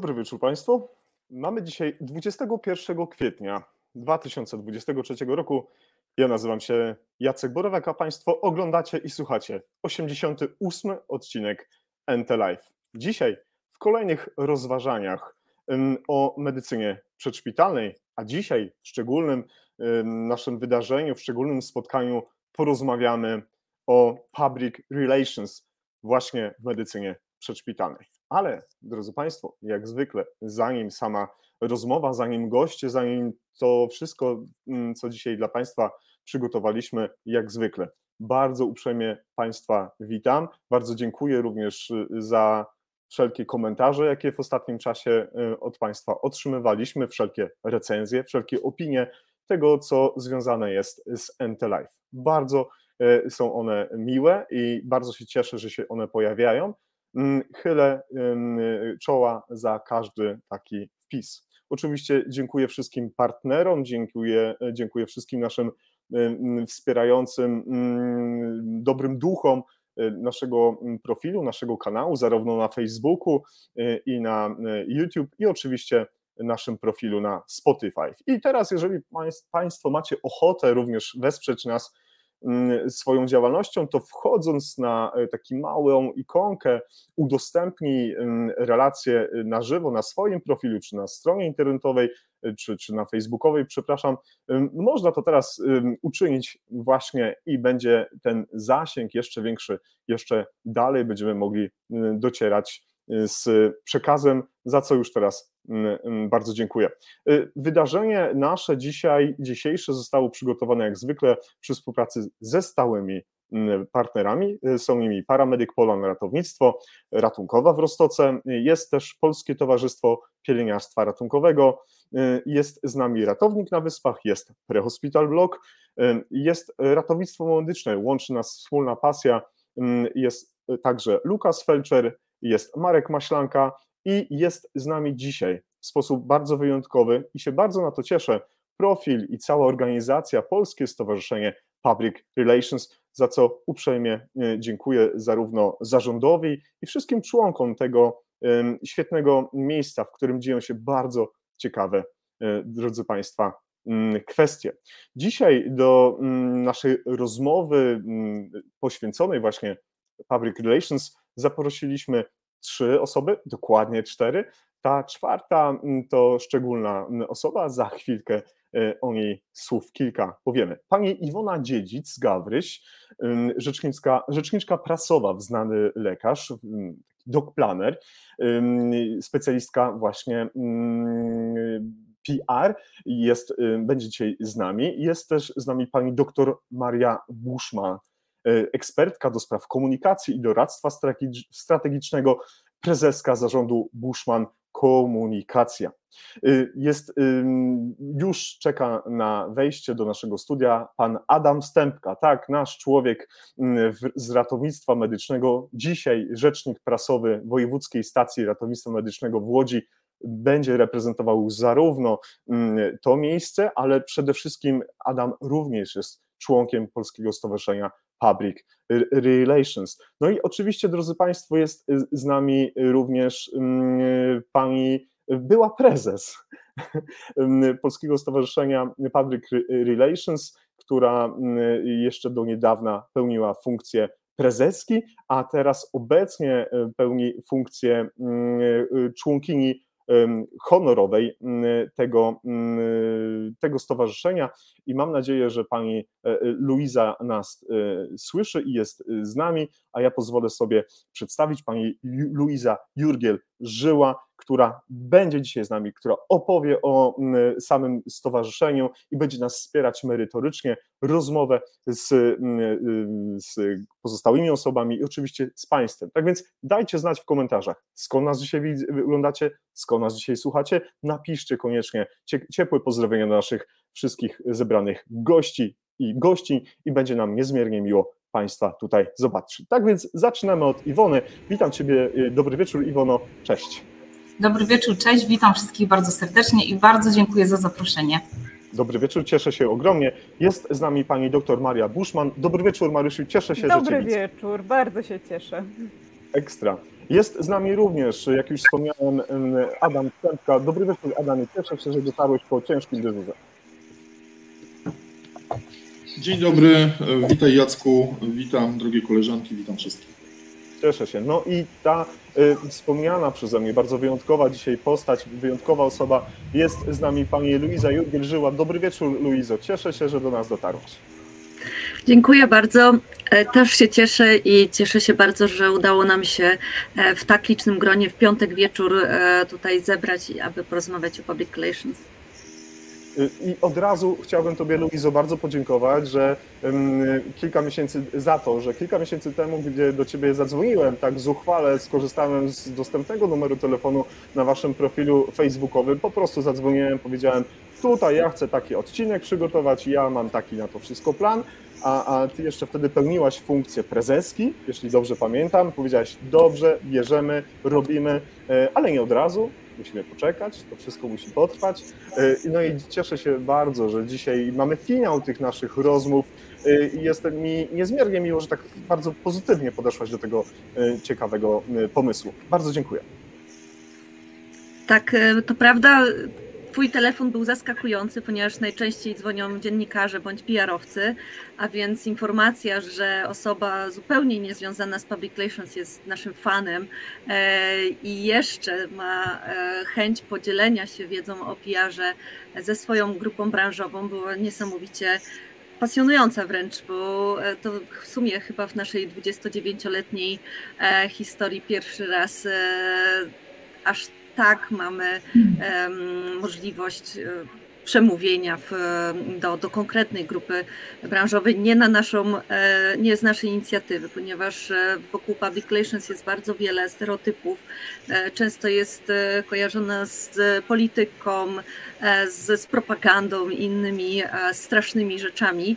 Dobry wieczór Państwu. Mamy dzisiaj 21 kwietnia 2023 roku. Ja nazywam się Jacek Borowak, a Państwo oglądacie i słuchacie 88 odcinek NT Live. Dzisiaj w kolejnych rozważaniach o medycynie przedszpitalnej, a dzisiaj w szczególnym naszym wydarzeniu, w szczególnym spotkaniu porozmawiamy o public relations właśnie w medycynie przedszpitalnej. Ale, drodzy Państwo, jak zwykle, zanim sama rozmowa, zanim goście, zanim to wszystko, mm, co dzisiaj dla Państwa przygotowaliśmy, jak zwykle, bardzo uprzejmie Państwa witam. Bardzo dziękuję również y, za wszelkie komentarze, jakie w ostatnim czasie y, od Państwa otrzymywaliśmy, wszelkie recenzje, wszelkie opinie tego, co związane jest z NT Life. Bardzo y, są one miłe i bardzo się cieszę, że się one pojawiają. Mm, chylę czoła za każdy taki wpis. Oczywiście dziękuję wszystkim partnerom, dziękuję, dziękuję wszystkim naszym wspierającym mm, dobrym duchom y, naszego mm, profilu, naszego kanału, zarówno na Facebooku y, i na y, YouTube, i oczywiście naszym profilu na Spotify. I teraz, jeżeli Państwo macie ochotę również wesprzeć nas swoją działalnością, to wchodząc na e, taką małą ikonkę, udostępnij mm, relację y, na żywo na swoim profilu, czy na stronie internetowej, y, czy, czy na facebookowej, przepraszam, można to teraz uczynić właśnie i będzie ten zasięg jeszcze większy, jeszcze dalej będziemy mogli y, docierać z przekazem, za co już teraz mm, mm, bardzo dziękuję. Y, wydarzenie nasze dzisiaj, dzisiejsze zostało przygotowane jak zwykle przy współpracy ze stałymi mm, partnerami. Y, są nimi Paramedyk Polan Ratownictwo Ratunkowa w Rostoce, jest też Polskie Towarzystwo Pielęgniarstwa Ratunkowego, y, jest z nami Ratownik na Wyspach, jest Prehospital Blog, jest ratownictwo medyczne, łączy nas wspólna pasja, jest także Lukas Felczer, jest Marek Maślanka i jest z nami dzisiaj w sposób bardzo wyjątkowy i się bardzo na to cieszę. Profil i cała organizacja, Polskie Stowarzyszenie Public Relations, za co uprzejmie e, dziękuję zarówno zarządowi i wszystkim członkom tego świetnego miejsca, w którym dzieją się bardzo ciekawe, e, drodzy Państwa, mm, kwestie. Dzisiaj do mm, naszej rozmowy mm, poświęconej właśnie Public Relations zaprosiliśmy trzy osoby, dokładnie cztery. Ta czwarta mm, to szczególna mm, osoba, za chwilkę y, o niej słów kilka powiemy. Pani Iwona Dziedzic-Gawryś, rzeczniczka, rzeczniczka prasowa, znany lekarz, dog planner, specjalistka właśnie PR, jest, będzie dzisiaj z nami. Jest też z nami pani doktor Maria Buszman, E, ekspertka do spraw komunikacji i doradztwa strategicznego, prezeska zarządu Bushman Komunikacja. E, jest, już czeka na wejście do naszego studia pan Adam Stępka, tak, nasz człowiek z ratownictwa medycznego, dzisiaj rzecznik prasowy Wojewódzkiej Stacji Ratownictwa Medycznego w Łodzi, będzie reprezentował zarówno to miejsce, ale przede wszystkim Adam również jest członkiem Polskiego Stowarzyszenia Public Relations. No i oczywiście, drodzy Państwo, jest z nami również mm, pani była prezes Polskiego Stowarzyszenia Public Relations, która mm, jeszcze do niedawna pełniła funkcję prezeski, a teraz obecnie pełni funkcję mm, członkini honorowej tego, tego stowarzyszenia. I mam nadzieję, że pani e, e, Luiza nas e, słyszy i jest z nami, a ja pozwolę sobie przedstawić. Pani Luiza Jurgiel Żyła, która będzie dzisiaj z nami, która opowie o samym stowarzyszeniu i będzie nas wspierać merytorycznie, rozmowę z, z pozostałymi osobami i oczywiście z Państwem. Tak więc dajcie znać w komentarzach, skąd nas dzisiaj oglądacie, skąd nas dzisiaj słuchacie. Napiszcie koniecznie ciepłe pozdrowienia do naszych wszystkich zebranych gości i gości i będzie nam niezmiernie miło Państwa tutaj zobaczyć. Tak więc zaczynamy od Iwony. Witam Ciebie, y, dobry wieczór Iwono, cześć. Dobry wieczór, cześć, witam wszystkich bardzo serdecznie i bardzo dziękuję za zaproszenie. Dobry wieczór, cieszę się ogromnie. Jest z nami pani doktor Maria Buszman. Dobry wieczór Marysiu, cieszę się, Dobry że Dobry wieczór, bardzo się cieszę. Ekstra. Jest z nami również, jak już wspomniałem, Adam Kępka. Dobry wieczór, Adamie. Cieszę się, że dotarłeś po ciężkim dyżurze. Dzień dobry, witaj Jacku, witam drogie koleżanki, witam wszystkich. Cieszę się. No i ta y, wspomniana przeze mnie, bardzo wyjątkowa dzisiaj postać, wyjątkowa osoba jest z nami pani Luiza Jurgiel-Żyła. Dobry wieczór Luizo, cieszę się, że do nas dotarłaś. Dziękuję bardzo. E, też się cieszę i cieszę się bardzo, że udało nam się e, w tak licznym gronie w piątek wieczór e, tutaj zebrać, aby porozmawiać o public relations. I od razu chciałbym Tobie, Luizo, bardzo podziękować, że kilka miesięcy za to, że kilka miesięcy temu, gdzie do Ciebie zadzwoniłem, tak zuchwale skorzystałem z dostępnego numeru telefonu na Waszym profilu facebookowym, po prostu zadzwoniłem, powiedziałem, tutaj ja chcę taki odcinek przygotować, ja mam taki na to wszystko plan, a, a Ty jeszcze wtedy pełniłaś funkcję prezeski, jeśli dobrze pamiętam, powiedziałaś, dobrze, bierzemy, robimy, e, ale nie od razu, musimy poczekać, to wszystko musi potrwać. E, no i cieszę się bardzo, że dzisiaj mamy finał tych naszych rozmów e, i jestem mi niezmiernie miło, że tak bardzo pozytywnie podeszłaś do tego e, ciekawego pomysłu. Bardzo dziękuję. Tak, to prawda. Twój telefon był zaskakujący, ponieważ najczęściej dzwonią dziennikarze bądź PR-owcy, a więc informacja, że osoba zupełnie niezwiązana z public relations jest naszym fanem e, i jeszcze ma e, chęć podzielenia się wiedzą o PR-ze ze swoją grupą branżową, była niesamowicie pasjonująca wręcz, bo e, to w sumie chyba w naszej 29-letniej historii pierwszy raz aż tak mamy możliwość e, przemówienia w, do, do konkretnej grupy branżowej, nie na naszą, e, nie z naszej inicjatywy, ponieważ e, wokół public relations jest bardzo wiele stereotypów. Często jest kojarzona z polityką, z, z propagandą i innymi strasznymi rzeczami.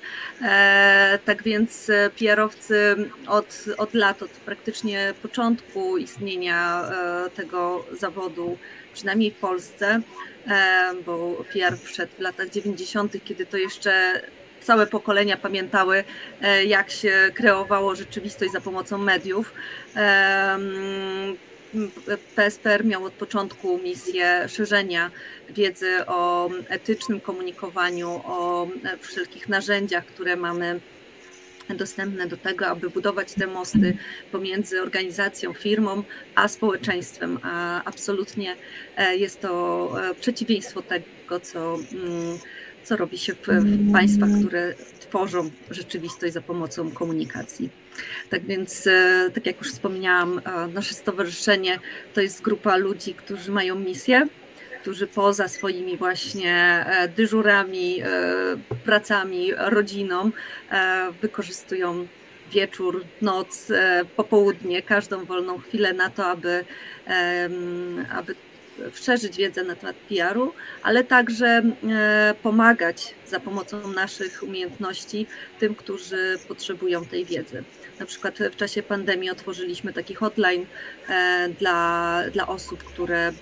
Tak więc PR-owcy od, od lat, od praktycznie początku istnienia tego zawodu, przynajmniej w Polsce, E, bo PR wszedł w latach 90., kiedy to jeszcze całe pokolenia pamiętały, e, jak się kreowało rzeczywistość za pomocą mediów. PSPR miał od początku misję szerzenia wiedzy o etycznym komunikowaniu, o wszelkich narzędziach, które mamy dostępne do tego, aby budować te mosty pomiędzy organizacją, firmą, a społeczeństwem. A absolutnie e, jest to e, przeciwieństwo tego, co, mm, co robi się w, w państwach, które tworzą rzeczywistość za pomocą komunikacji. Tak więc, e, tak jak już wspomniałam, nasze stowarzyszenie to jest grupa ludzi, którzy mają misję którzy poza swoimi właśnie e, dyżurami, e, pracami, rodziną e, wykorzystują wieczór, noc, popołudnie, każdą wolną chwilę na to, aby, aby szerzyć wiedzę na temat PR-u, ale także pomagać za pomocą naszych umiejętności tym, którzy potrzebują tej wiedzy. Na przykład w czasie pandemii otworzyliśmy taki hotline dla, dla osób, które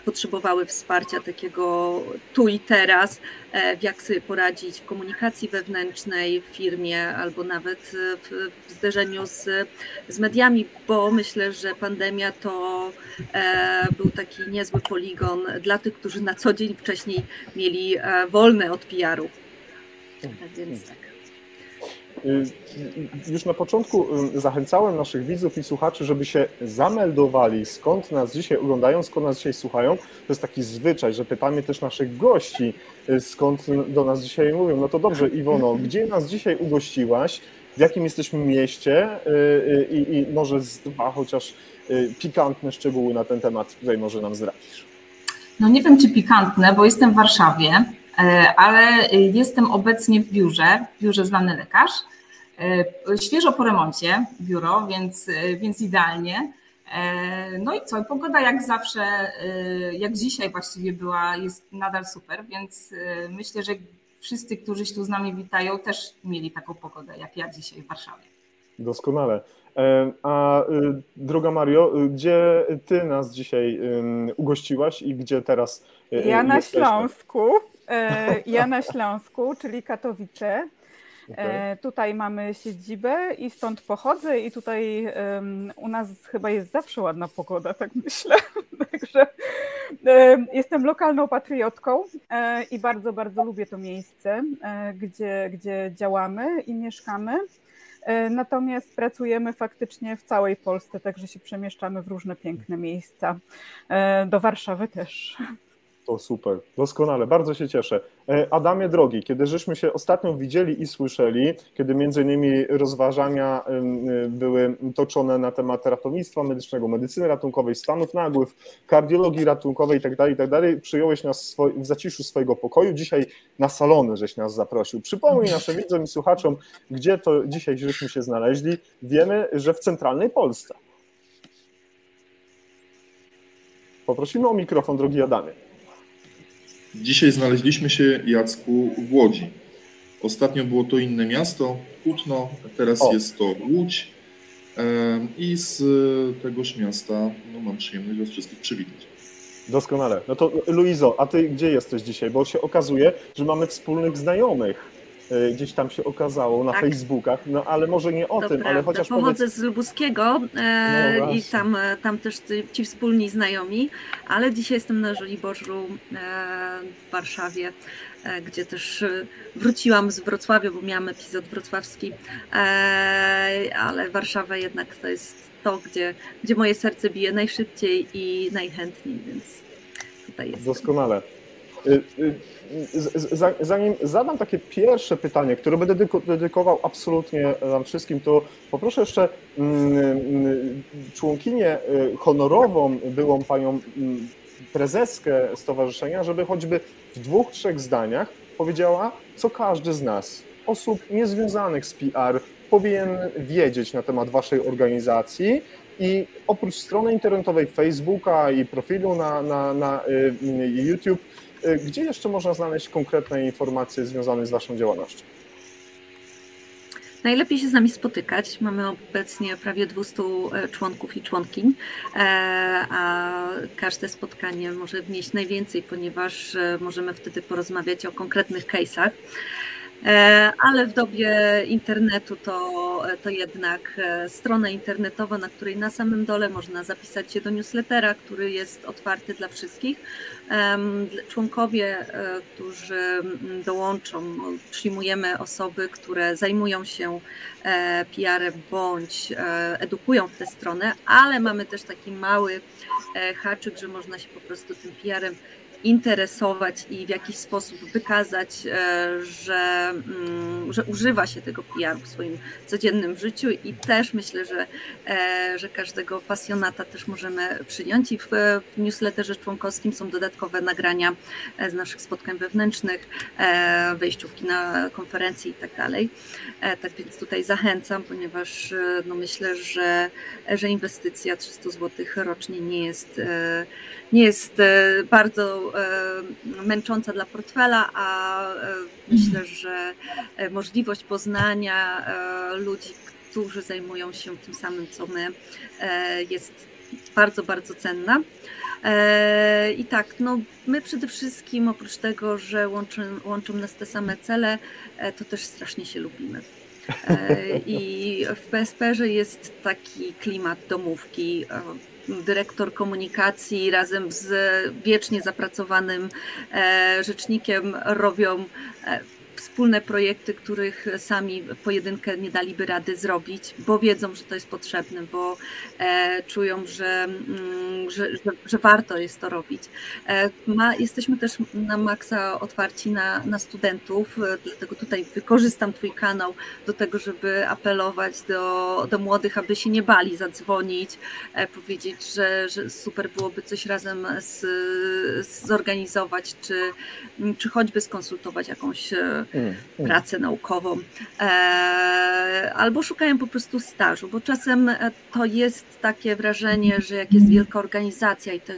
potrzebowały wsparcia takiego tu i teraz, e, jak sobie poradzić w komunikacji wewnętrznej, w firmie albo nawet w, w zderzeniu z, z mediami, bo myślę, że pandemia to e, był taki niezły poligon dla tych, którzy na co dzień wcześniej mieli e, wolne od PR-u. Tak więc tak. Y, już na początku y, zachęcałem naszych widzów i słuchaczy, żeby się zameldowali, skąd nas dzisiaj oglądają, skąd nas dzisiaj słuchają. To jest taki zwyczaj, że pytamy też naszych gości, y, skąd do nas dzisiaj mówią. No to dobrze, Iwono, gdzie nas dzisiaj ugościłaś? W jakim jesteśmy mieście? I, i może z dwa chociaż pikantne szczegóły na ten temat tutaj może nam zdradzisz. No nie wiem, czy pikantne, bo jestem w Warszawie, ale jestem obecnie w biurze, w biurze Znany Lekarz. E, świeżo po remoncie biuro, więc, e, więc idealnie. E, no i co, pogoda jak zawsze, jak dzisiaj właściwie była, jest nadal super, więc myślę, że wszyscy, którzy się tu z nami witają, też mieli taką pogodę jak ja dzisiaj w Warszawie. Doskonale. A droga Mario, gdzie ty nas dzisiaj ugościłaś i gdzie teraz? Ja na Śląsku. Ja na Śląsku, czyli Katowice. E, tutaj mamy siedzibę i stąd pochodzę i tutaj em, u nas chyba jest zawsze ładna pogoda, tak myślę. Także em, jestem lokalną patriotką e, i bardzo, bardzo lubię to miejsce, e, gdzie, gdzie działamy i mieszkamy. E, Natomiast pracujemy faktycznie w całej Polsce, także się przemieszczamy w różne piękne miejsca. E, Do Warszawy też. To super, doskonale, bardzo się cieszę. E, Adamie drogi, kiedy żeśmy się ostatnio widzieli i słyszeli, kiedy między innymi rozważania y, były toczone na temat ratownictwa medycznego, medycyny ratunkowej, stanów nagłych, kardiologii ratunkowej itd., itd., przyjąłeś nas w zaciszu swojego pokoju, dzisiaj na salony żeś nas zaprosił. Przypomnij naszym widzom i słuchaczom, gdzie to dzisiaj żeśmy się znaleźli. Wiemy, że w centralnej Polsce. Poprosimy o mikrofon, drogi Adamie. Dzisiaj znaleźliśmy się, Jacku, w Łodzi. Ostatnio było to inne miasto, Kutno, teraz O. jest to Łódź. I z tegoż miasta no, mam przyjemność Was wszystkich przywitać. Doskonale. No to Luizo, a ty gdzie jesteś dzisiaj? Bo się okazuje, że mamy wspólnych znajomych. E, Gdzieś tam się okazało na Tak. Facebookach, no ale może nie o To tym, ale prawda. chociaż Pochodzę powiedz, z Lubuskiego e, No i tam, e, tam też ci- ci wspólni znajomi, ale dzisiaj jestem na Żoliborzu e, w Warszawie, e, gdzie też e, wróciłam z Wrocławia, bo miałam epizod wrocławski, ale Warszawa jednak to jest to, gdzie, gdzie moje serce bije najszybciej i najchętniej, więc tutaj jest. doskonale. Y, y, Zanim zadam takie pierwsze pytanie, które będę dedyko- dedykował absolutnie nam wszystkim, to poproszę jeszcze mm, mm, członkinię y, honorową, byłą panią mm, prezeskę stowarzyszenia, żeby choćby w dwóch, trzech zdaniach powiedziała, co każdy z nas, osób niezwiązanych z PR, powinien wiedzieć na temat waszej organizacji i oprócz strony internetowej Facebooka i profilu na, na, na y, YouTube, gdzie jeszcze można znaleźć konkretne informacje związane z waszą działalnością? Najlepiej się z nami spotykać. Mamy obecnie prawie 200 członków i członkiń, e, a każde spotkanie może wnieść najwięcej, ponieważ e, możemy wtedy porozmawiać o konkretnych case'ach. E, Ale w dobie internetu to, to jednak e, strona internetowa, na której na samym dole można zapisać się do newslettera, który jest otwarty dla wszystkich. Członkowie, e, którzy dołączą, przyjmujemy osoby, które zajmują się PR-em bądź edukują w tę stronę, ale mamy też taki mały haczyk, że można się po prostu tym PR-em interesować i w jakiś sposób wykazać, e, że, mm, że używa się tego PR w swoim codziennym życiu i też myślę, że, e, że każdego pasjonata też możemy przyjąć i w, newsletterze członkowskim są dodatkowe nagrania e, z naszych spotkań wewnętrznych, wejściówki na konferencje i tak dalej. Tak więc tutaj zachęcam, ponieważ no myślę, że, że inwestycja 300 zł rocznie nie jest, nie jest bardzo męcząca dla portfela, a e, myślę, że e, możliwość poznania e, ludzi, którzy zajmują się tym samym co my, e, jest bardzo, bardzo cenna. E, I tak, no my przede wszystkim oprócz tego, że łączą, łączą nas te same cele, e, to też strasznie się lubimy. E, I w PSP-że jest taki klimat domówki. Dyrektor komunikacji razem z wiecznie zapracowanym e, rzecznikiem robią e, wspólne projekty, których sami pojedynkę nie daliby rady zrobić, bo wiedzą, że to jest potrzebne, bo e, czują, że, mm, że, że, że warto jest to robić. E, ma, jesteśmy też na maksa otwarci na, na studentów, e, dlatego tutaj wykorzystam Twój kanał do tego, żeby apelować do, do młodych, aby się nie bali zadzwonić, powiedzieć, że, że super byłoby coś razem z, zorganizować, czy, czy choćby skonsultować jakąś. Pracę naukową, e, albo szukają po prostu stażu, bo czasem e, to jest takie wrażenie, że jak jest wielka organizacja i te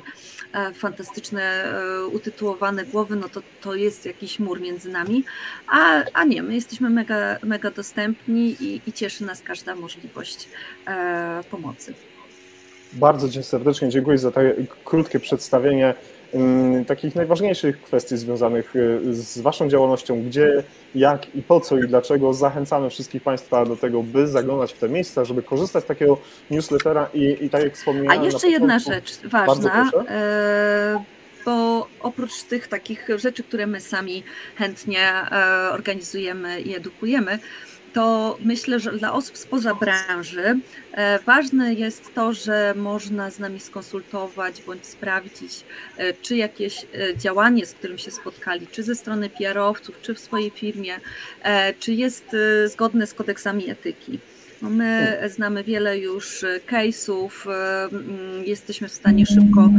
e, fantastyczne, utytułowane głowy, no to, to jest jakiś mur między nami, a, a nie, my jesteśmy mega, mega dostępni i, i cieszy nas każda możliwość pomocy. Bardzo Ci serdecznie. Dziękuję za takie krótkie przedstawienie. mm, takich najważniejszych kwestii związanych y, z Waszą działalnością, gdzie, jak i po co i dlaczego zachęcamy wszystkich Państwa do tego, by zaglądać w te miejsca, żeby korzystać z takiego newslettera i, i tak jak A wspomniałem. jeszcze na jedna rzecz ważna, e, bo oprócz tych takich rzeczy, które my sami chętnie e, organizujemy i edukujemy, to myślę, że dla osób spoza branży e, ważne jest to, że można z nami skonsultować bądź sprawdzić, e, czy jakieś e, działanie, z którym się spotkali, czy ze strony PR-owców, czy w swojej firmie, czy jest zgodne z kodeksami etyki. No my znamy wiele już case'ów, mm, jesteśmy w stanie szybko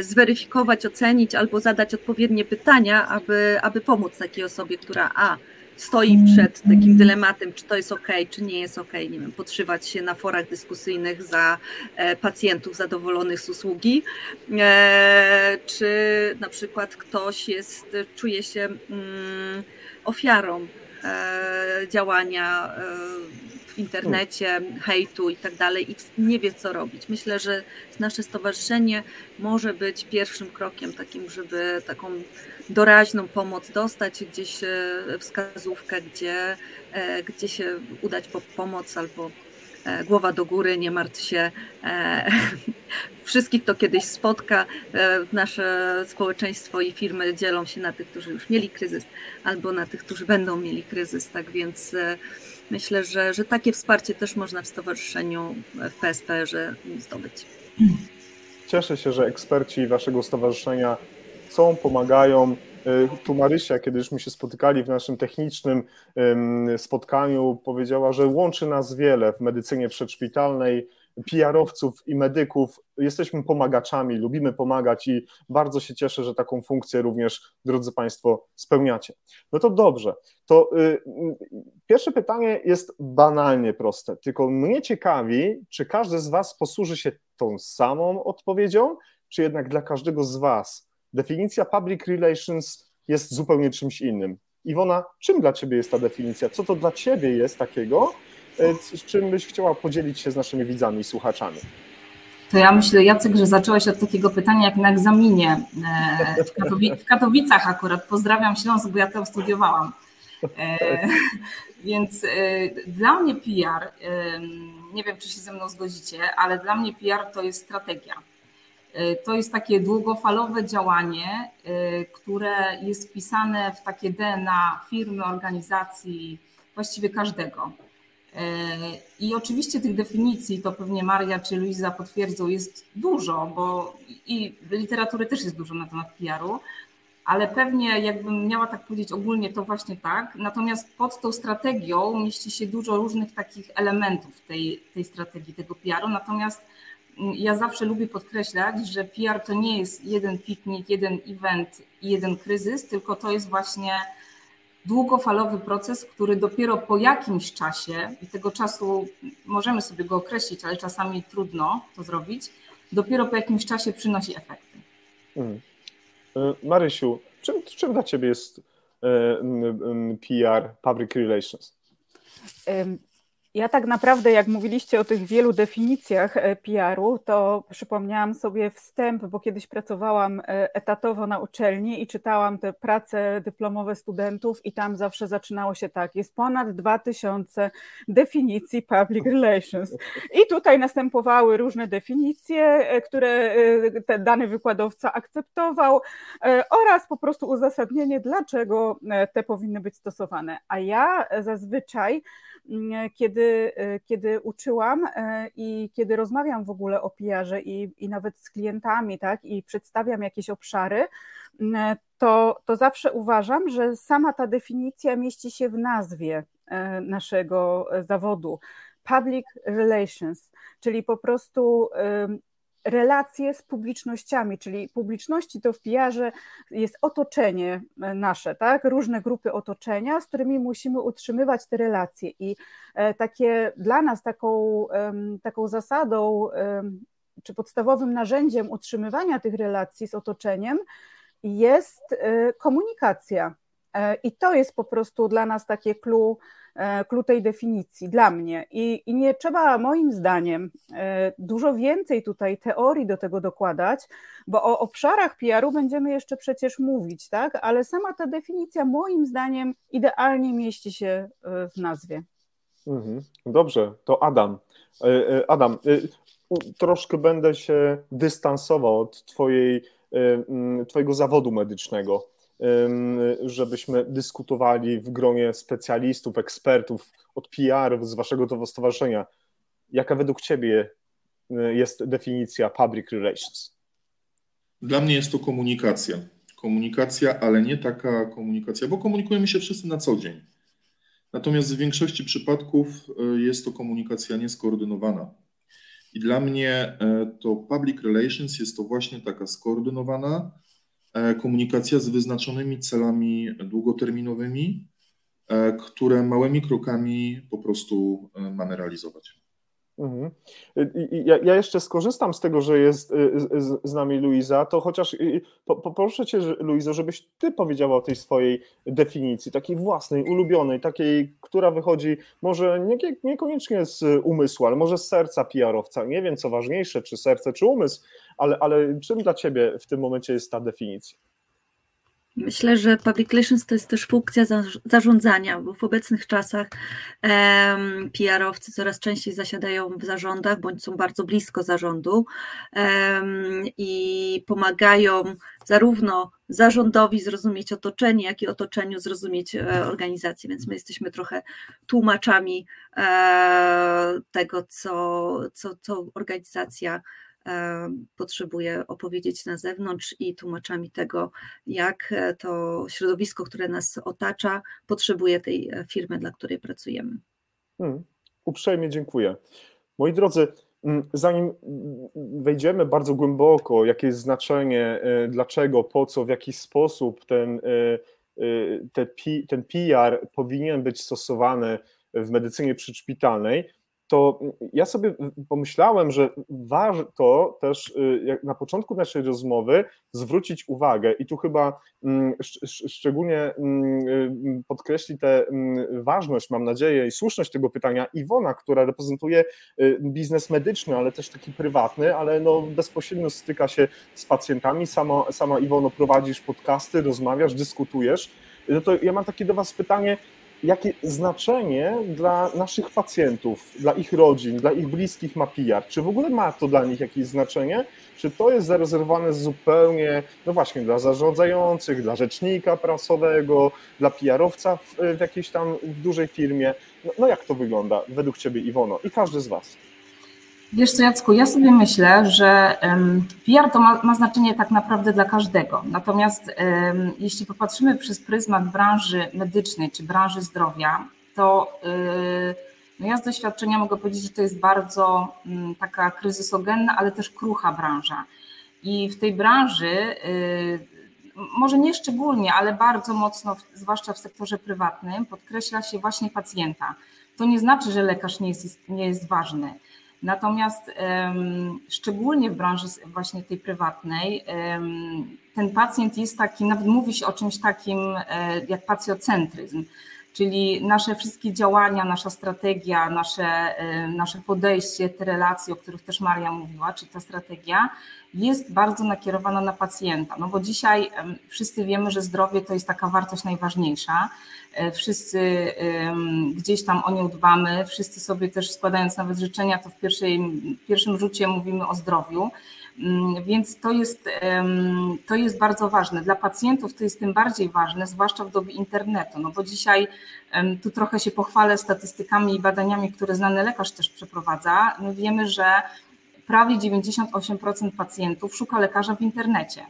zweryfikować, ocenić albo zadać odpowiednie pytania, aby, aby pomóc takiej osobie, która a stoi przed takim dylematem, czy to jest ok, czy nie jest ok, nie wiem, podszywać się na forach dyskusyjnych za e, pacjentów zadowolonych z usługi, e, czy na przykład ktoś jest, czuje się mm, ofiarą e, działania w internecie, hejtu i tak dalej i nie wie co robić. Myślę, że nasze stowarzyszenie może być pierwszym krokiem takim, żeby taką doraźną pomoc dostać, gdzieś e, wskazówkę, gdzie, e, gdzie się udać po pomoc albo e, głowa do góry, nie martw się. Wszystkich to kiedyś spotka. Nasze społeczeństwo i firmy dzielą się na tych, którzy już mieli kryzys, albo na tych, którzy będą mieli kryzys. Tak więc myślę, że, że takie wsparcie też można w stowarzyszeniu w PSP-że zdobyć. Cieszę się, że eksperci Waszego stowarzyszenia są, pomagają. Y, Tu Marysia, kiedyśmy się spotykali w naszym technicznym ym, spotkaniu, powiedziała, że łączy nas wiele w medycynie przedszpitalnej, PR-owców i medyków. Jesteśmy pomagaczami, lubimy pomagać i bardzo się cieszę, że taką funkcję również, drodzy Państwo, spełniacie. No to dobrze. To y, y, pierwsze pytanie jest banalnie proste, tylko mnie ciekawi, czy każdy z Was posłuży się tą samą odpowiedzią, czy jednak dla każdego z Was definicja public relations jest zupełnie czymś innym. Iwona, czym dla Ciebie jest ta definicja? Co to dla Ciebie jest takiego, e, z czym byś chciała podzielić się z naszymi widzami i słuchaczami? To ja myślę, Jacek, że zaczęłaś od takiego pytania jak na egzaminie e, w, w Katowicach akurat. Pozdrawiam Śląsk, bo ja tam studiowałam. E, Więc e, dla mnie PR, e, nie wiem czy się ze mną zgodzicie, ale dla mnie PR to jest strategia. E, To jest takie długofalowe działanie, e, które jest wpisane w takie DNA firmy, organizacji, właściwie każdego. E, I oczywiście tych definicji, to pewnie Maria czy Luiza potwierdzą, jest dużo, bo i literatury też jest dużo na temat PR-u, ale pewnie jakbym miała tak powiedzieć ogólnie, to właśnie tak. Natomiast pod tą strategią mieści się dużo różnych takich elementów tej, tej strategii, tego PR-u. Natomiast ja zawsze lubię podkreślać, że PR to nie jest jeden piknik, jeden event i jeden kryzys, tylko to jest właśnie długofalowy proces, który dopiero po jakimś czasie, i tego czasu możemy sobie go określić, ale czasami trudno to zrobić, dopiero po jakimś czasie przynosi efekty. Mm. E, Marysiu, czym, czym dla Ciebie jest e, PR, public relations? Ja tak naprawdę, jak mówiliście o tych wielu definicjach e, PR-u, to przypomniałam sobie wstęp, bo kiedyś pracowałam e, etatowo na uczelni i czytałam te prace dyplomowe studentów i tam zawsze zaczynało się tak, jest ponad 2000 definicji public relations. I tutaj następowały różne definicje, e, które ten dany wykładowca akceptował oraz po prostu uzasadnienie, dlaczego te powinny być stosowane. A ja zazwyczaj kiedy, e, kiedy uczyłam e, i kiedy rozmawiam w ogóle o PR-ze i, i nawet z klientami, tak, i przedstawiam jakieś obszary, to, to zawsze uważam, że sama ta definicja mieści się w nazwie e, naszego zawodu. Public relations, czyli po prostu relacje z publicznościami, czyli publiczności to w PR-ze jest otoczenie e, nasze, tak? Różne grupy otoczenia, z którymi musimy utrzymywać te relacje. I e, takie dla nas taką, taką zasadą czy podstawowym narzędziem utrzymywania tych relacji z otoczeniem jest e, komunikacja. I to jest po prostu dla nas takie clue, e, clue tej definicji, dla mnie. I, I nie trzeba moim zdaniem e, dużo więcej tutaj teorii do tego dokładać, bo o obszarach PR-u będziemy jeszcze przecież mówić, tak? Ale sama ta definicja moim zdaniem idealnie mieści się w nazwie. Mhm. Dobrze, to Adam. Adam, troszkę będę się dystansował od twojej, Twojego zawodu medycznego żebyśmy dyskutowali w gronie specjalistów, ekspertów od PR-ów z waszego to stowarzyszenia. Jaka według ciebie jest definicja public relations? Dla mnie jest to komunikacja. Komunikacja, ale nie taka komunikacja, bo komunikujemy się wszyscy na co dzień. Natomiast w większości przypadków y, jest to komunikacja nieskoordynowana. I dla mnie y, to public relations jest to właśnie taka skoordynowana, E, komunikacja z wyznaczonymi celami długoterminowymi, e, które małymi krokami po prostu e, mamy realizować. Mhm. Ja, ja, jeszcze skorzystam z tego, że jest z nami Luiza, to chociaż poproszę Cię, Luizo, żebyś Ty powiedziała o tej swojej definicji, takiej własnej, ulubionej, takiej, która wychodzi może nie, niekoniecznie z umysłu, ale może z serca PR-owca. Nie wiem, co ważniejsze, czy serce, czy umysł, ale, ale czym dla Ciebie w tym momencie jest ta definicja? Myślę, że public relations to jest też funkcja zarządzania, bo w obecnych czasach um, PR-owcy coraz częściej zasiadają w zarządach bądź są bardzo blisko zarządu um, i pomagają zarówno zarządowi zrozumieć otoczenie, jak i otoczeniu zrozumieć e, organizację. Więc my jesteśmy trochę tłumaczami e, tego, co, co, co organizacja potrzebuję opowiedzieć na zewnątrz i tłumaczami tego, jak e, to środowisko, które nas otacza, potrzebuje tej e, firmy, dla której pracujemy. Hmm, uprzejmie dziękuję. Moi drodzy, mm, zanim wejdziemy bardzo głęboko, jakie jest znaczenie, e, dlaczego, po co, w jaki sposób ten, ten PR powinien być stosowany w medycynie przyszpitalnej, to ja sobie pomyślałem, że warto też y, na początku naszej rozmowy zwrócić uwagę i tu chyba mm, szczególnie mm, y, podkreśli tę mm, ważność, mam nadzieję, i słuszność tego pytania Iwona, która reprezentuje y, biznes medyczny, ale też taki prywatny, ale no bezpośrednio styka się z pacjentami. Sama, sama Iwono prowadzisz podcasty, rozmawiasz, dyskutujesz. No to ja mam takie do Was pytanie, jakie znaczenie dla naszych pacjentów, dla ich rodzin, dla ich bliskich ma PR? Czy w ogóle ma to dla nich jakieś znaczenie? Czy to jest zarezerwowane zupełnie, no właśnie, dla zarządzających, dla rzecznika prasowego, dla PR-owca w, w jakiejś tam w dużej firmie? No, no jak to wygląda według Ciebie, Iwono, i każdy z Was? Wiesz co, Jacku, ja sobie myślę, że PR to ma, ma znaczenie tak naprawdę dla każdego. Natomiast jeśli popatrzymy przez pryzmat branży medycznej czy branży zdrowia, to y, no ja z doświadczenia mogę powiedzieć, że to jest bardzo mm, taka kryzysogenna, ale też krucha branża. I w tej branży, y, może nie szczególnie, ale bardzo mocno, zwłaszcza w sektorze prywatnym, podkreśla się właśnie pacjenta. To nie znaczy, że lekarz nie jest, nie jest ważny Natomiast szczególnie w branży właśnie tej prywatnej, ten pacjent jest taki, nawet mówi się o czymś takim e, jak pacjocentryzm, czyli nasze wszystkie działania, nasza strategia, nasze, e, nasze podejście, te relacje, o których też Maria mówiła, czy ta strategia jest bardzo nakierowana na pacjenta, no bo dzisiaj wszyscy wiemy, że zdrowie to jest taka wartość najważniejsza wszyscy gdzieś tam o nią dbamy, wszyscy sobie też składając nawet życzenia, to w pierwszej, pierwszym rzucie mówimy o zdrowiu. Mm, więc to jest, to jest bardzo ważne. Dla pacjentów to jest tym bardziej ważne, zwłaszcza w dobie internetu, no bo dzisiaj tu trochę się pochwalę statystykami i badaniami, które znany lekarz też przeprowadza. My wiemy, że prawie 98% pacjentów szuka lekarza w internecie.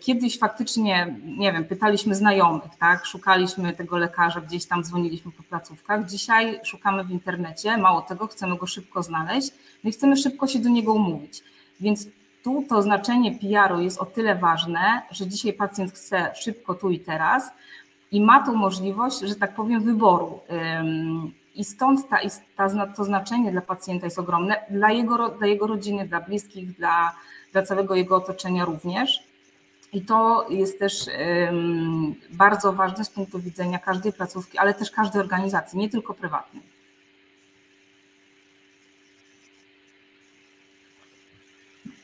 Kiedyś faktycznie, nie wiem, pytaliśmy znajomych, tak, szukaliśmy tego lekarza, gdzieś tam dzwoniliśmy po placówkach. Dzisiaj szukamy w internecie, mało tego, chcemy go szybko znaleźć, no i chcemy szybko się do niego umówić. Więc tu to znaczenie PR-u jest o tyle ważne, że dzisiaj pacjent chce szybko tu i teraz i ma tą możliwość, że tak powiem, wyboru. I stąd ta, ta, to znaczenie dla pacjenta jest ogromne, dla jego, dla jego rodziny, dla bliskich, dla, dla całego jego otoczenia również. I to jest też bardzo ważne z punktu widzenia każdej placówki, ale też każdej organizacji, nie tylko prywatnej.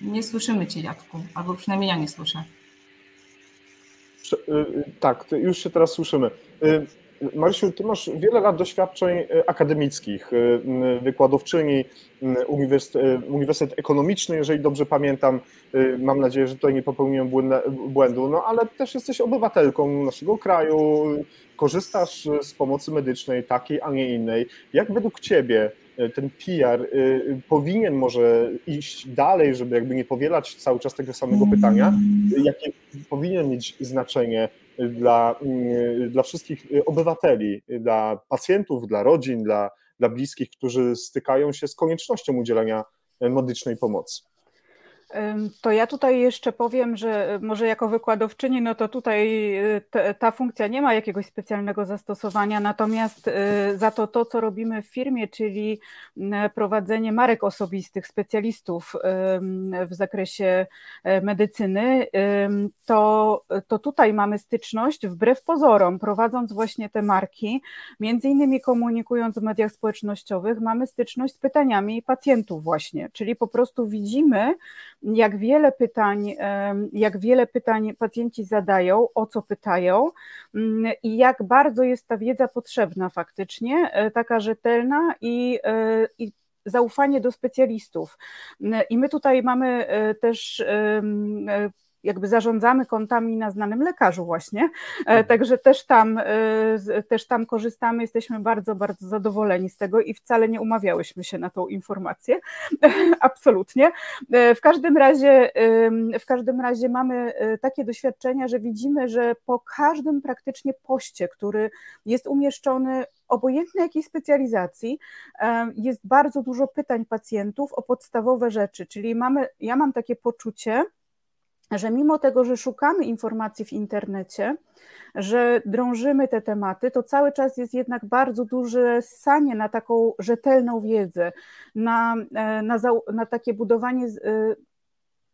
Nie słyszymy Cię, Jacku, albo przynajmniej ja nie słyszę. Y, y, tak, już się teraz słyszymy. Marysiu, ty masz wiele lat doświadczeń akademickich, wykładowczyni, Uniwersytet, Uniwersytet Ekonomiczny, jeżeli dobrze pamiętam. Mam nadzieję, że tutaj nie popełniłem błędu, no ale też jesteś obywatelką naszego kraju, korzystasz z pomocy medycznej takiej, a nie innej. Jak według ciebie E, ten PR e, powinien może iść dalej, żeby jakby nie powielać cały czas tego samego pytania, jakie powinien mieć znaczenie dla, mm, dla wszystkich obywateli, dla pacjentów, dla rodzin, dla, dla bliskich, którzy stykają się z koniecznością udzielenia medycznej pomocy. To ja tutaj jeszcze powiem, że e, może jako wykładowczyni, no to tutaj e, ta funkcja nie ma jakiegoś specjalnego zastosowania, natomiast e, za to to, co robimy w firmie, czyli prowadzenie marek osobistych specjalistów w zakresie medycyny, to, to tutaj mamy styczność wbrew pozorom, prowadząc właśnie te marki, między innymi komunikując w mediach społecznościowych, mamy styczność z pytaniami pacjentów właśnie, czyli po prostu widzimy, jak wiele pytań, jak wiele pytań pacjenci zadają, o co pytają mm, i jak bardzo jest ta wiedza potrzebna faktycznie, e, taka rzetelna i, e, i zaufanie do specjalistów. I my tutaj mamy e, też jakby zarządzamy kontami na znanym lekarzu właśnie, e, mhm. także też tam, e, też tam korzystamy, jesteśmy bardzo, bardzo zadowoleni z tego i wcale nie umawiałyśmy się na tą informację, absolutnie. E, w każdym razie, w każdym razie mamy takie doświadczenia, że widzimy, że po każdym praktycznie poście, który jest umieszczony obojętnie jakiej specjalizacji, jest bardzo dużo pytań pacjentów o podstawowe rzeczy, czyli mamy, ja mam takie poczucie, że mimo tego, że szukamy informacji w internecie, że drążymy te tematy, to cały czas jest jednak bardzo duże sanie na taką rzetelną wiedzę, na, e, na, na takie budowanie e,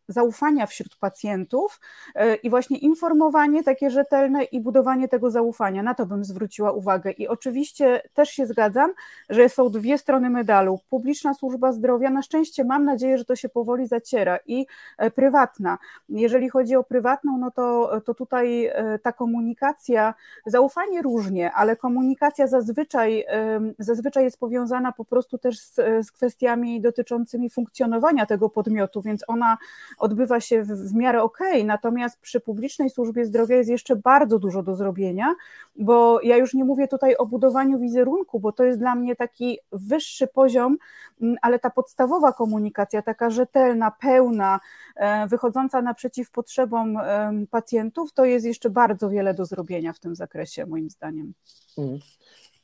zaufania wśród pacjentów e, i właśnie informowanie takie rzetelne i budowanie tego zaufania. Na to bym zwróciła uwagę. I oczywiście też się zgadzam, że są dwie strony medalu. Publiczna służba zdrowia, na szczęście mam nadzieję, że to się powoli zaciera i e, prywatna. Jeżeli chodzi o prywatną, no to, to tutaj e, ta komunikacja, zaufanie różnie, ale komunikacja zazwyczaj, zazwyczaj jest powiązana po prostu też z, z kwestiami dotyczącymi funkcjonowania tego podmiotu, więc ona odbywa się w, w miarę okej, okay, natomiast przy publicznej służbie zdrowia jest jeszcze bardzo dużo do zrobienia, bo ja już nie mówię tutaj o budowaniu wizerunku, bo to jest dla mnie taki wyższy poziom, mm, ale ta podstawowa komunikacja, taka rzetelna, pełna, e, wychodząca naprzeciw potrzebom pacjentów, to jest jeszcze bardzo wiele do zrobienia w tym zakresie, moim zdaniem. Mhm.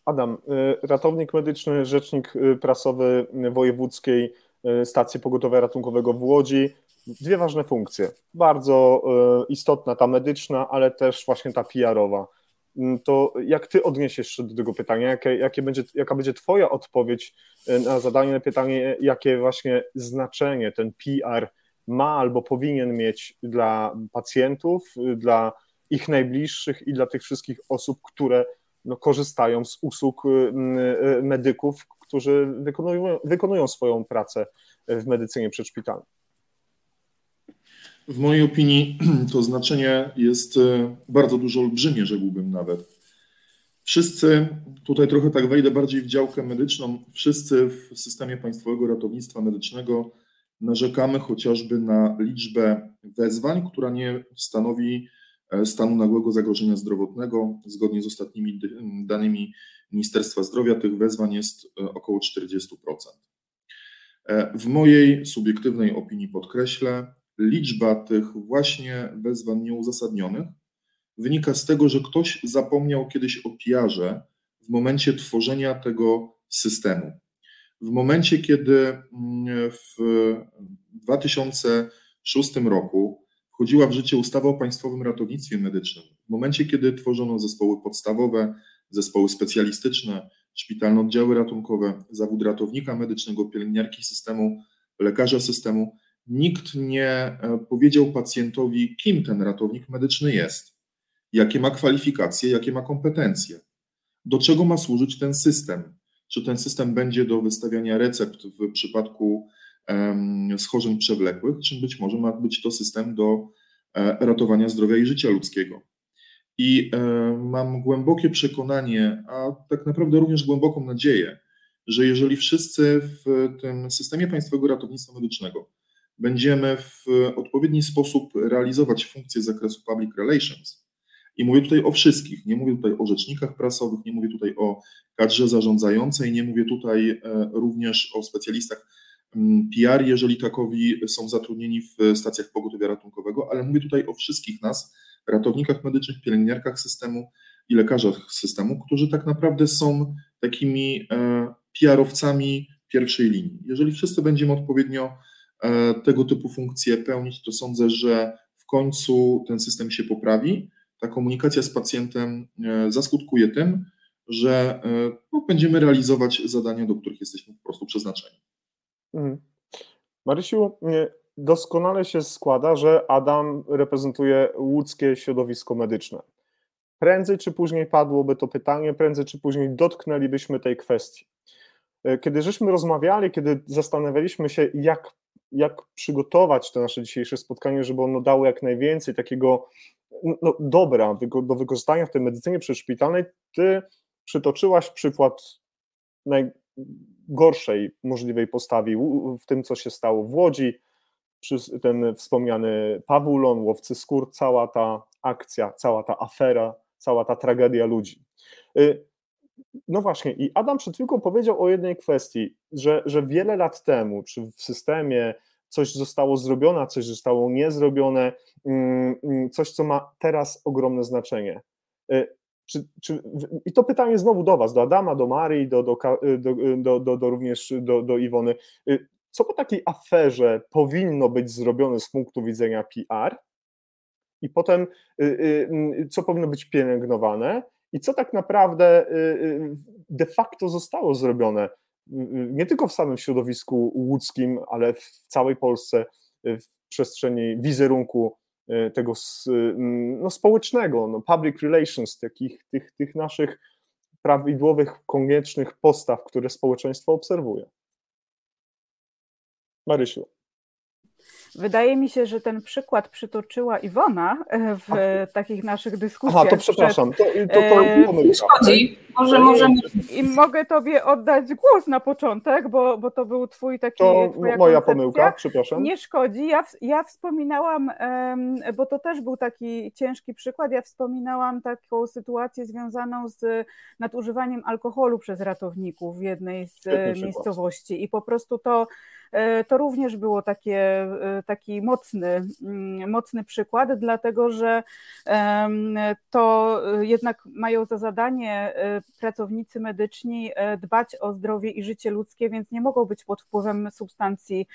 Adam, y, ratownik medyczny, rzecznik prasowy wojewódzkiej stacji pogotowia ratunkowego w Łodzi dwie ważne funkcje. Bardzo e, istotna ta medyczna, ale też właśnie ta PR-owa. Mm, to jak ty odniesiesz się do tego pytania? Jakie, jakie będzie, jaka będzie twoja odpowiedź e, na zadanie pytanie, jakie właśnie znaczenie ten PR ma albo powinien mieć dla pacjentów, dla ich najbliższych i dla tych wszystkich osób, które no, korzystają z usług e, medyków, którzy wykonują, wykonują swoją pracę w medycynie przedszpitalnej. W mojej opinii to znaczenie jest e, bardzo dużo olbrzymie, rzekłbym nawet. Wszyscy, tutaj trochę tak wejdę bardziej w działkę medyczną, wszyscy w systemie Państwowego Ratownictwa Medycznego narzekamy chociażby na liczbę wezwań, która nie stanowi e, stanu nagłego zagrożenia zdrowotnego. Zgodnie z ostatnimi danymi Ministerstwa Zdrowia tych wezwań jest e, około 40%. W mojej subiektywnej opinii podkreślę, liczba tych właśnie wezwań nieuzasadnionych wynika z tego, że ktoś zapomniał kiedyś o PR-ze w momencie tworzenia tego systemu. W momencie, kiedy mm, w 2006 roku wchodziła w życie ustawa o Państwowym Ratownictwie Medycznym, w momencie, kiedy tworzono zespoły podstawowe, zespoły specjalistyczne, szpitalne oddziały ratunkowe, zawód ratownika medycznego, pielęgniarki systemu, lekarza systemu, nikt nie e, powiedział pacjentowi, kim ten ratownik medyczny jest, jakie ma kwalifikacje, jakie ma kompetencje, do czego ma służyć ten system. Czy ten system będzie do wystawiania recept w przypadku schorzeń przewlekłych, czy być może ma być to system do e, ratowania zdrowia i życia ludzkiego. I e, mam głębokie przekonanie, a tak naprawdę również głęboką nadzieję, że jeżeli wszyscy w tym systemie państwowego ratownictwa medycznego będziemy w odpowiedni sposób realizować funkcje z zakresu public relations, i mówię tutaj o wszystkich, nie mówię tutaj o rzecznikach prasowych, nie mówię tutaj o kadrze zarządzającej, nie mówię tutaj e, również o specjalistach PR, jeżeli takowi są zatrudnieni w stacjach pogotowia ratunkowego, ale mówię tutaj o wszystkich nas, ratownikach medycznych, pielęgniarkach systemu i lekarzach systemu, którzy tak naprawdę są takimi e, PR-owcami pierwszej linii. Jeżeli wszyscy będziemy odpowiednio tego typu funkcje pełnić, to sądzę, że w końcu ten system się poprawi. Ta komunikacja z pacjentem e, zaskutkuje tym, że no, będziemy realizować zadania, do których jesteśmy po prostu przeznaczeni. Mhm. Marysiu, doskonale się składa, że Adam reprezentuje łódzkie środowisko medyczne. Prędzej czy później padłoby to pytanie, prędzej czy później dotknęlibyśmy tej kwestii. E, kiedy żeśmy rozmawiali, kiedy zastanawialiśmy się, jak, jak przygotować to nasze dzisiejsze spotkanie, żeby ono dało jak najwięcej takiego no, dobra do wykorzystania w tej medycynie przyszpitalnej, ty przytoczyłaś przykład najgorszej możliwej postawi w tym, co się stało w Łodzi, ten wspomniany Pawulon, łowcy skór, cała ta akcja, cała ta afera, cała ta tragedia ludzi. Y, no właśnie, i Adam przed chwilką powiedział o jednej kwestii, że, że wiele lat temu, czy w systemie coś zostało zrobione, coś zostało niezrobione, mm, mm, coś, co ma teraz ogromne znaczenie. Y, czy, czy, I to pytanie znowu do Was, do Adama, do Marii, do, do, do, do, do również do, do Iwony. Y, co po takiej aferze powinno być zrobione z punktu widzenia PR? I potem, co powinno być pielęgnowane? I co tak naprawdę y, y, de facto zostało zrobione y, nie tylko w samym środowisku łódzkim, ale w całej Polsce w przestrzeni wizerunku tego no, społecznego, no, public relations, takich tych, tych naszych prawidłowych, koniecznych postaw, które społeczeństwo obserwuje. Marysiu. Wydaje mi się, że ten przykład przytoczyła Iwona e, w Ach. takich naszych dyskusjach. Aha, to przepraszam, to, to, to e, Nie szkodzi, może możemy... I, I mogę Tobie oddać głos na początek, bo, bo to był Twój taki... To moja koncepcja. pomyłka, przepraszam. Nie szkodzi, ja, ja wspominałam, bo to też był taki ciężki przykład, ja wspominałam taką sytuację związaną z nadużywaniem alkoholu przez ratowników w jednej z miejscowości i po prostu to E, to również było takie, e, taki mocny, mm, mocny przykład, dlatego że to jednak mają za zadanie e, pracownicy medyczni dbać o zdrowie i życie ludzkie, więc nie mogą być pod wpływem substancji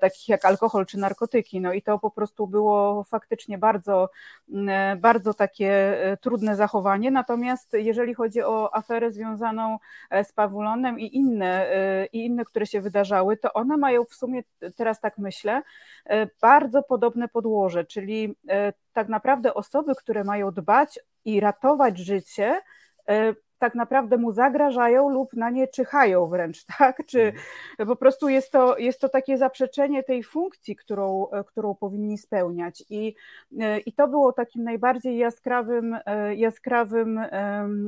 takich jak alkohol czy narkotyki. No i to po prostu było faktycznie bardzo, mm, bardzo takie trudne zachowanie. Natomiast jeżeli chodzi o aferę związaną z Pawulonem i inne, i inne, które się wydarzały, to one mają mają w sumie, teraz tak myślę, e, bardzo podobne podłoże, czyli e, tak naprawdę osoby, które mają dbać i ratować życie, e, tak naprawdę mu zagrażają lub na nie czyhają wręcz, tak? Czy mhm. po prostu jest to, jest to takie zaprzeczenie tej funkcji, którą, którą powinni spełniać. I, I to było takim najbardziej jaskrawym, jaskrawym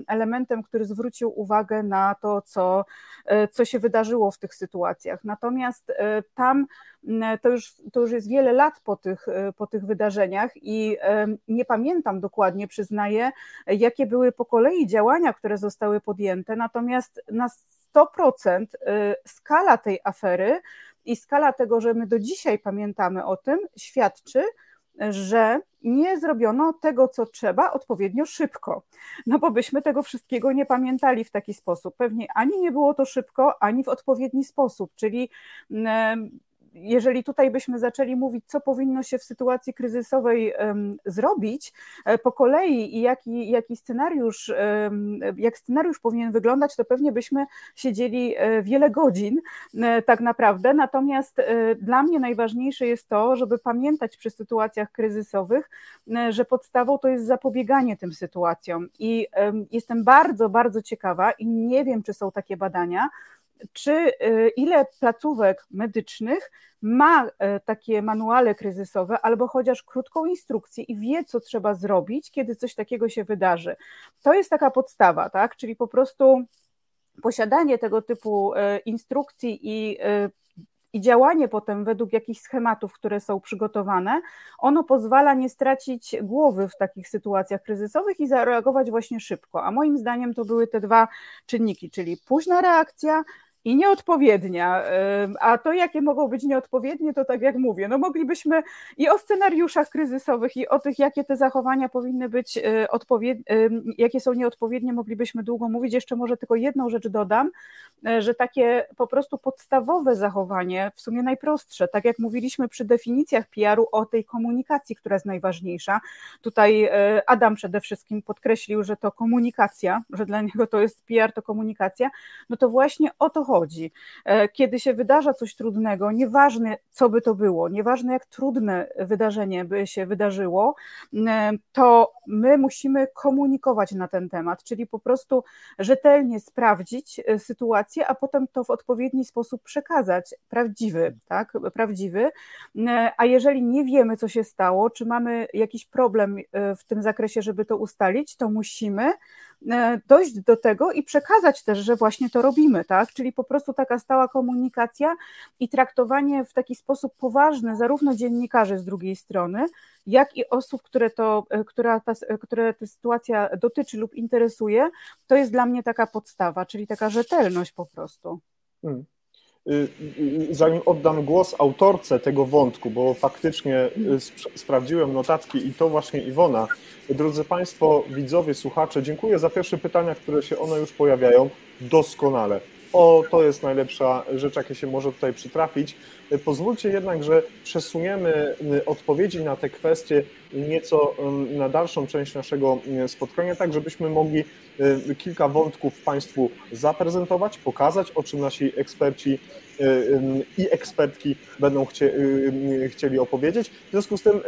elementem, który zwrócił uwagę na to, co, co się wydarzyło w tych sytuacjach. Natomiast tam to już, to już jest wiele lat po tych, po tych wydarzeniach i nie pamiętam dokładnie, przyznaję, jakie były po kolei działania, które zostały podjęte, natomiast na 100% y, skala tej afery i skala tego, że my do dzisiaj pamiętamy o tym, świadczy, że nie zrobiono tego, co trzeba, odpowiednio szybko. No bo byśmy tego wszystkiego nie pamiętali w taki sposób. Pewnie ani nie było to szybko, ani w odpowiedni sposób, czyli jeżeli tutaj byśmy zaczęli mówić, co powinno się w sytuacji kryzysowej zrobić po kolei i jaki, jaki scenariusz, jak scenariusz powinien wyglądać, to pewnie byśmy siedzieli wiele godzin tak naprawdę. Natomiast dla mnie najważniejsze jest to, żeby pamiętać przy sytuacjach kryzysowych, że podstawą to jest zapobieganie tym sytuacjom. I jestem bardzo, bardzo ciekawa i nie wiem, czy są takie badania, czy y, ile placówek medycznych ma e, takie manuale kryzysowe albo chociaż krótką instrukcję i wie, co trzeba zrobić, kiedy coś takiego się wydarzy. To jest taka podstawa, tak? Czyli po prostu posiadanie tego typu e, instrukcji i i działanie potem według jakichś schematów, które są przygotowane, ono pozwala nie stracić głowy w takich sytuacjach kryzysowych i zareagować właśnie szybko. A moim zdaniem to były te dwa czynniki, czyli późna reakcja, i nieodpowiednia. A to, jakie mogą być nieodpowiednie, to tak jak mówię, no moglibyśmy i o scenariuszach kryzysowych, i o tych, jakie te zachowania powinny być e, odpowiednie, jakie są nieodpowiednie, moglibyśmy długo mówić. Jeszcze może tylko jedną rzecz dodam, e, że takie po prostu podstawowe zachowanie, w sumie najprostsze, tak jak mówiliśmy przy definicjach PR-u o tej komunikacji, która jest najważniejsza. Tutaj e, Adam przede wszystkim podkreślił, że to komunikacja, że dla niego to jest PR, to komunikacja, no to właśnie o to chodzi chodzi. E, kiedy się wydarza coś trudnego, nieważne co by to było, nieważne jak trudne wydarzenie by się wydarzyło, e, to my musimy komunikować na ten temat, czyli po prostu rzetelnie sprawdzić e, sytuację, a potem to w odpowiedni sposób przekazać, prawdziwy, tak, prawdziwy. A jeżeli nie wiemy, co się stało, czy mamy jakiś problem w tym zakresie, żeby to ustalić, to musimy dojść do tego i przekazać też, że właśnie to robimy, tak? Czyli po prostu taka stała komunikacja i traktowanie w taki sposób poważny zarówno dziennikarzy z drugiej strony, jak i osób, które, to, e, która ta, e, które ta sytuacja dotyczy lub interesuje, to jest dla mnie taka podstawa, czyli taka rzetelność po prostu. Hmm. Y, y, zanim oddam głos autorce tego wątku, bo faktycznie y, sp sprawdziłem notatki i to właśnie Iwona. Drodzy Państwo, widzowie, słuchacze, dziękuję za pierwsze pytania, które się one już pojawiają. Doskonale. O, to jest najlepsza rzecz, jakie się może tutaj przytrafić. Pozwólcie jednak, że przesuniemy odpowiedzi na te kwestie nieco na dalszą część naszego spotkania, tak żebyśmy mogli kilka wątków Państwu zaprezentować, pokazać, o czym nasi eksperci i ekspertki będą chcie, chcieli opowiedzieć. W związku z tym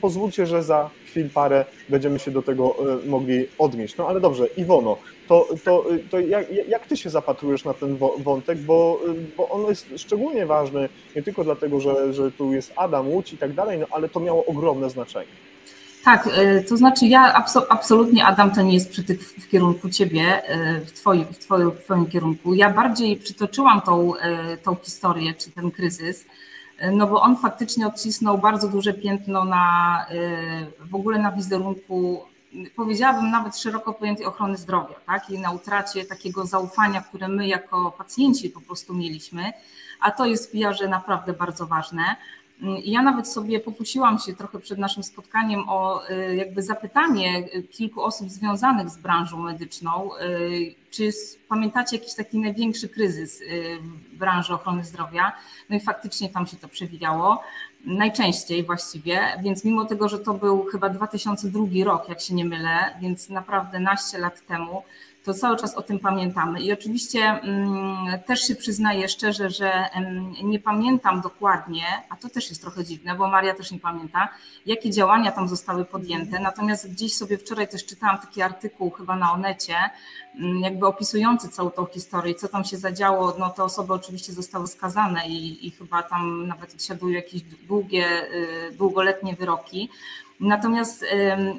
pozwólcie, że za chwil parę będziemy się do tego mogli odnieść. No ale dobrze, Iwono, to, to, to jak, jak ty się zapatrujesz na ten wątek, bo, bo on jest szczególnie ważny nie tylko dlatego, że, że tu jest Adam, Łódź i tak dalej, no ale to miało ogromne znaczenie. Tak, e, to znaczy ja absolutnie, Adam, to nie jest przytyk w kierunku ciebie, e, w twoim, w twoim, w twoim kierunku. Ja bardziej przytoczyłam tą, e, tą historię, czy ten kryzys, no bo on faktycznie odcisnął bardzo duże piętno na w ogóle na wizerunku, powiedziałabym nawet szeroko pojętej ochrony zdrowia, tak? I na utracie takiego zaufania, które my jako pacjenci po prostu mieliśmy, a to jest w PR naprawdę bardzo ważne. Ja nawet sobie pokusiłam się trochę przed naszym spotkaniem o y, jakby zapytanie kilku osób związanych z branżą medyczną, y, czy pamiętacie jakiś taki największy kryzys y, w branży ochrony zdrowia? No i faktycznie tam się to przewijało, najczęściej właściwie, więc mimo tego, że to był chyba 2002 rok, jak się nie mylę, więc naprawdę naście lat temu, to cały czas o tym pamiętamy. I oczywiście mm, też się przyznaję szczerze, że nie pamiętam dokładnie, a to też jest trochę dziwne, bo Maria też nie pamięta, jakie działania tam zostały podjęte. Natomiast gdzieś sobie wczoraj też czytałam taki artykuł chyba na Onecie, mm, jakby opisujący całą tą historię, co tam się zadziało. No te osoby oczywiście zostały skazane i, i chyba tam nawet odsiadują jakieś długie, y, długoletnie wyroki. Natomiast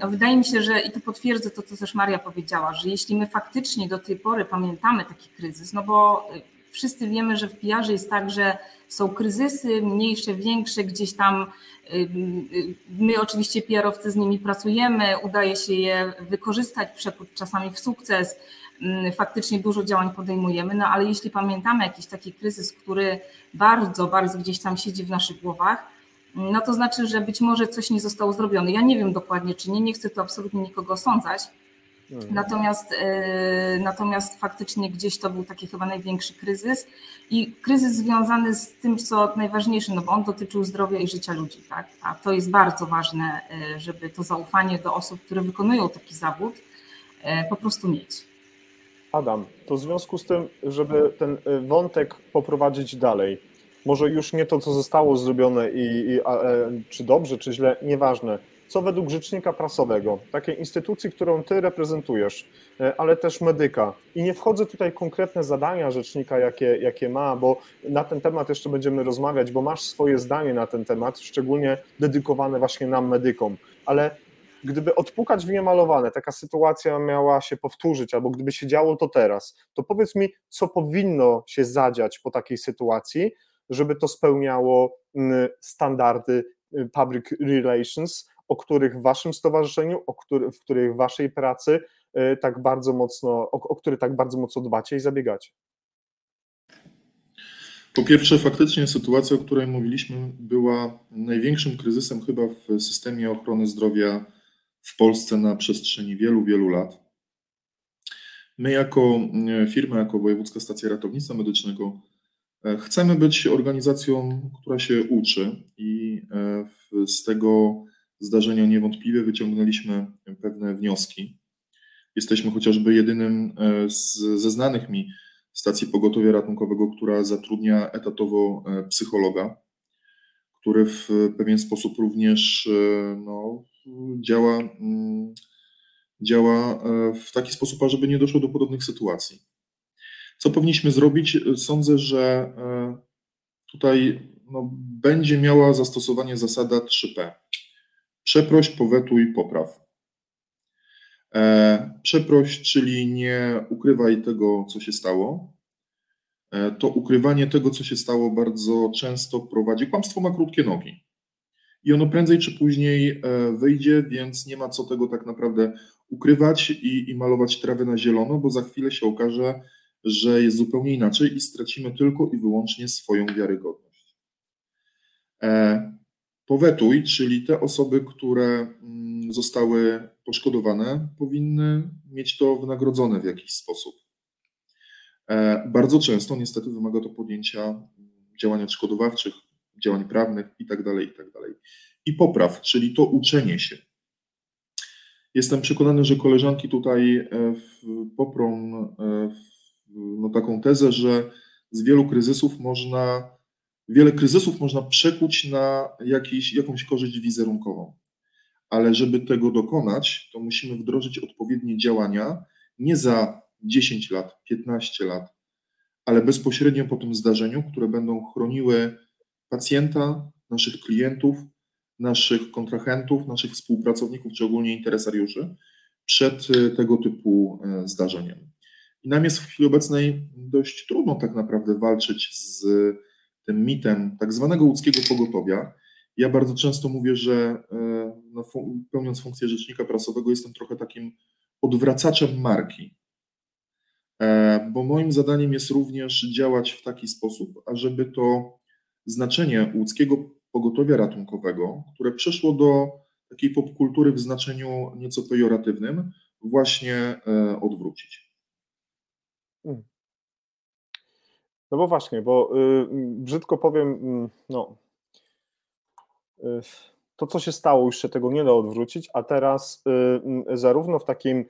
wydaje mi się, że i tu potwierdzę to, co też Maria powiedziała, że jeśli my faktycznie do tej pory pamiętamy taki kryzys, no bo y, wszyscy wiemy, że w PR jest tak, że są kryzysy mniejsze, większe, gdzieś tam y, my oczywiście PR-owcy z nimi pracujemy, udaje się je wykorzystać, przekuć czasami w sukces, faktycznie dużo działań podejmujemy, no ale jeśli pamiętamy jakiś taki kryzys, który bardzo, bardzo gdzieś tam siedzi w naszych głowach, no to znaczy, że być może coś nie zostało zrobione. Ja nie wiem dokładnie, czy nie, nie chcę tu absolutnie nikogo osądzać, Mhm. Natomiast, yy, natomiast faktycznie gdzieś to był taki chyba największy kryzys i kryzys związany z tym, co najważniejsze, no bo on dotyczył zdrowia i życia ludzi, tak? A to jest bardzo ważne, yy, żeby to zaufanie do osób, które wykonują taki zawód, yy, po prostu mieć. Adam, to w związku z tym, żeby ten wątek poprowadzić dalej, może już nie to, co zostało zrobione i, i a, czy dobrze, czy źle, nieważne co według rzecznika prasowego, takiej instytucji, którą ty reprezentujesz, e, ale też medyka. I nie wchodzę tutaj konkretne zadania rzecznika, jakie, jakie ma, bo na ten temat jeszcze będziemy rozmawiać, bo masz swoje zdanie na ten temat, szczególnie dedykowane właśnie nam, medykom. Ale gdyby odpukać w niemalowane, taka sytuacja miała się powtórzyć, albo gdyby się działo to teraz, to powiedz mi, co powinno się zadziać po takiej sytuacji, żeby to spełniało mm, standardy y, public relations, o których w waszym stowarzyszeniu, o który, w których waszej pracy e, tak bardzo mocno, o, o które tak bardzo mocno dbacie i zabiegacie? Po pierwsze, faktycznie sytuacja, o której mówiliśmy, była największym kryzysem chyba w systemie ochrony zdrowia w Polsce na przestrzeni wielu, wielu lat. My, jako e, firma, jako Wojewódzka Stacja Ratownictwa Medycznego, chcemy być organizacją, która się uczy i z tego zdarzenia niewątpliwie wyciągnęliśmy pewne wnioski. Jesteśmy chociażby jedynym e, z, ze znanych mi stacji pogotowia ratunkowego, która zatrudnia etatowo e, psychologa, który w pewien sposób również e, no, działa, mm, działa w taki sposób, ażeby nie doszło do podobnych sytuacji. Co powinniśmy zrobić? Sądzę, że tutaj no, będzie miała zastosowanie zasada 3P. Przeproś, powetuj, popraw. E, przeproś, czyli nie ukrywaj tego, co się stało. E, to ukrywanie tego, co się stało, bardzo często prowadzi. Kłamstwo ma krótkie nogi. I ono prędzej czy później e, wyjdzie, więc nie ma co tego tak naprawdę ukrywać i, i malować trawy na zielono, bo za chwilę się okaże, że jest zupełnie inaczej i stracimy tylko i wyłącznie swoją wiarygodność. Powetuj, czyli te osoby, które mm, zostały poszkodowane, powinny mieć to wynagrodzone w jakiś sposób. E, bardzo często niestety wymaga to podjęcia działań odszkodowawczych, działań prawnych itd. Tak itd. Tak I popraw, czyli to uczenie się. Jestem przekonany, że koleżanki tutaj e, poprą e, no, taką tezę, że z wielu kryzysów można wiele kryzysów można przekuć na jakiś, jakąś korzyść wizerunkową. Ale żeby tego dokonać, to musimy wdrożyć odpowiednie działania nie za 10 lat, 15 lat, ale bezpośrednio po tym zdarzeniu, które będą chroniły pacjenta, naszych klientów, naszych kontrahentów, naszych współpracowników, czy ogólnie interesariuszy przed e, tego typu e, zdarzeniem. I nam jest w chwili obecnej dość trudno tak naprawdę walczyć z tym mitem tak zwanego łódzkiego pogotowia. Ja bardzo często mówię, że e, no, pełniąc funkcję rzecznika prasowego, jestem trochę takim odwracaczem marki. E, bo moim zadaniem jest również działać w taki sposób, ażeby to znaczenie łódzkiego pogotowia ratunkowego, które przeszło do takiej popkultury w znaczeniu nieco pejoratywnym, właśnie e, odwrócić. Hmm. No bo właśnie, bo y, brzydko powiem, mm, no, y, to co się stało, już się tego nie da odwrócić, a teraz y, mm, zarówno w takim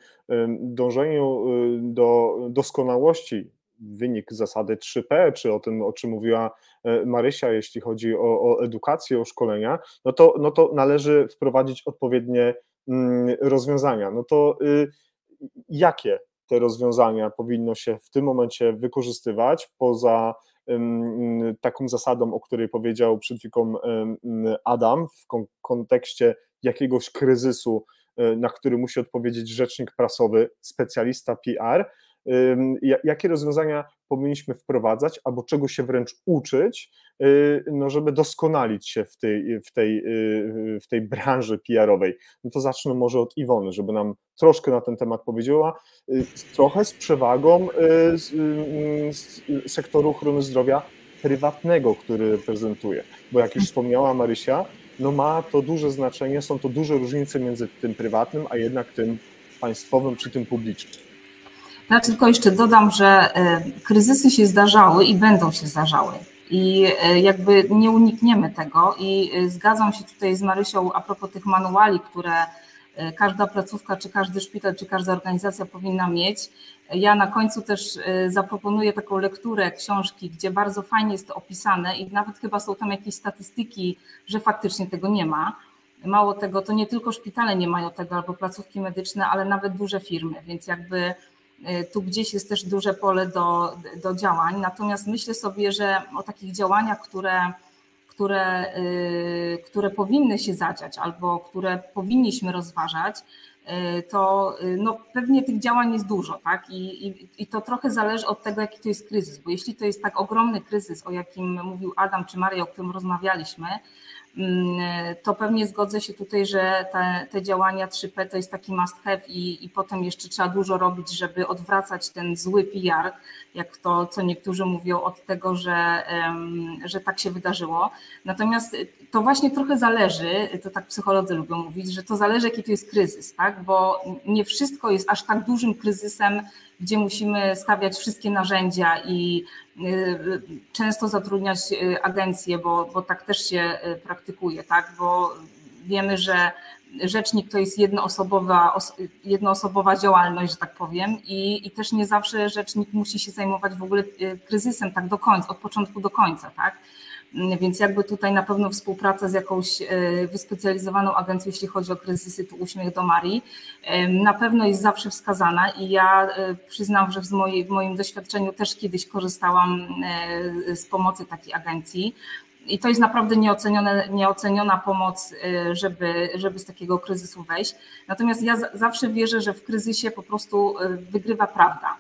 dążeniu do doskonałości, wynik zasady 3P, czy o tym, o czym mówiła e, Marysia, jeśli chodzi o, o edukację, o szkolenia, no to, no to należy wprowadzić odpowiednie mm, rozwiązania. No to jakie te rozwiązania powinno się w tym momencie wykorzystywać poza taką zasadą, o której powiedział przed chwilą Adam, w kontekście jakiegoś kryzysu, e, na który musi odpowiedzieć rzecznik prasowy, specjalista PR, jakie rozwiązania powinniśmy wprowadzać, albo czego się wręcz uczyć, y, no żeby doskonalić się w tej, w tej, y, w tej branży PR-owej. No to zacznę może od Iwony, żeby nam troszkę na ten temat powiedziała, y, trochę z przewagą z, z sektoru ochrony zdrowia prywatnego, który reprezentuje, bo jak już wspomniała Marysia, no ma to duże znaczenie, są to duże różnice między tym prywatnym, a jednak tym państwowym czy tym publicznym? Ja tylko jeszcze dodam, że kryzysy się zdarzały i będą się zdarzały. I jakby nie unikniemy tego. I zgadzam się tutaj z Marysią a propos tych manuali, które każda placówka, czy każdy szpital, czy każda organizacja powinna mieć. Ja na końcu też zaproponuję taką lekturę książki, gdzie bardzo fajnie jest to opisane i nawet chyba są tam jakieś statystyki, że faktycznie tego nie ma. Mało tego, to nie tylko szpitale nie mają tego albo placówki medyczne, ale nawet duże firmy, więc jakby tu gdzieś jest też duże pole do, do działań. Natomiast myślę sobie, że o takich działaniach, które które, y, które powinny się zadziać albo które powinniśmy rozważać, y, to no, pewnie tych działań jest dużo, tak? I, i, I to trochę zależy od tego, jaki to jest kryzys, bo jeśli to jest tak ogromny kryzys, o jakim mówił Adam czy Maria, o którym rozmawialiśmy, to pewnie zgodzę się tutaj, że te, te działania 3P to jest taki must have i, i potem jeszcze trzeba dużo robić, żeby odwracać ten zły PR, jak to, co niektórzy mówią, od tego, że, że tak się wydarzyło. Natomiast to właśnie trochę zależy, to tak psycholodzy lubią mówić, że to zależy, jaki to jest kryzys, tak? bo nie wszystko jest aż tak dużym kryzysem, gdzie musimy stawiać wszystkie narzędzia i y, często zatrudniać y, agencje, bo, bo tak też się y, praktykuje, tak? bo wiemy, że rzecznik to jest jednoosobowa, jednoosobowa działalność, że tak powiem, i, i też nie zawsze rzecznik musi się zajmować w ogóle kryzysem tak do końca, od początku do końca, tak? Więc jakby tutaj na pewno współpraca z jakąś e, wyspecjalizowaną agencją, jeśli chodzi o kryzysy, tu uśmiech do Marii, na pewno jest zawsze wskazana i ja e, przyznam, że w, w moim doświadczeniu też kiedyś korzystałam e, z pomocy takiej agencji. I to jest naprawdę nieoceniona pomoc, żeby, żeby z takiego kryzysu wejść. Natomiast ja zawsze wierzę, że w kryzysie po prostu wygrywa prawda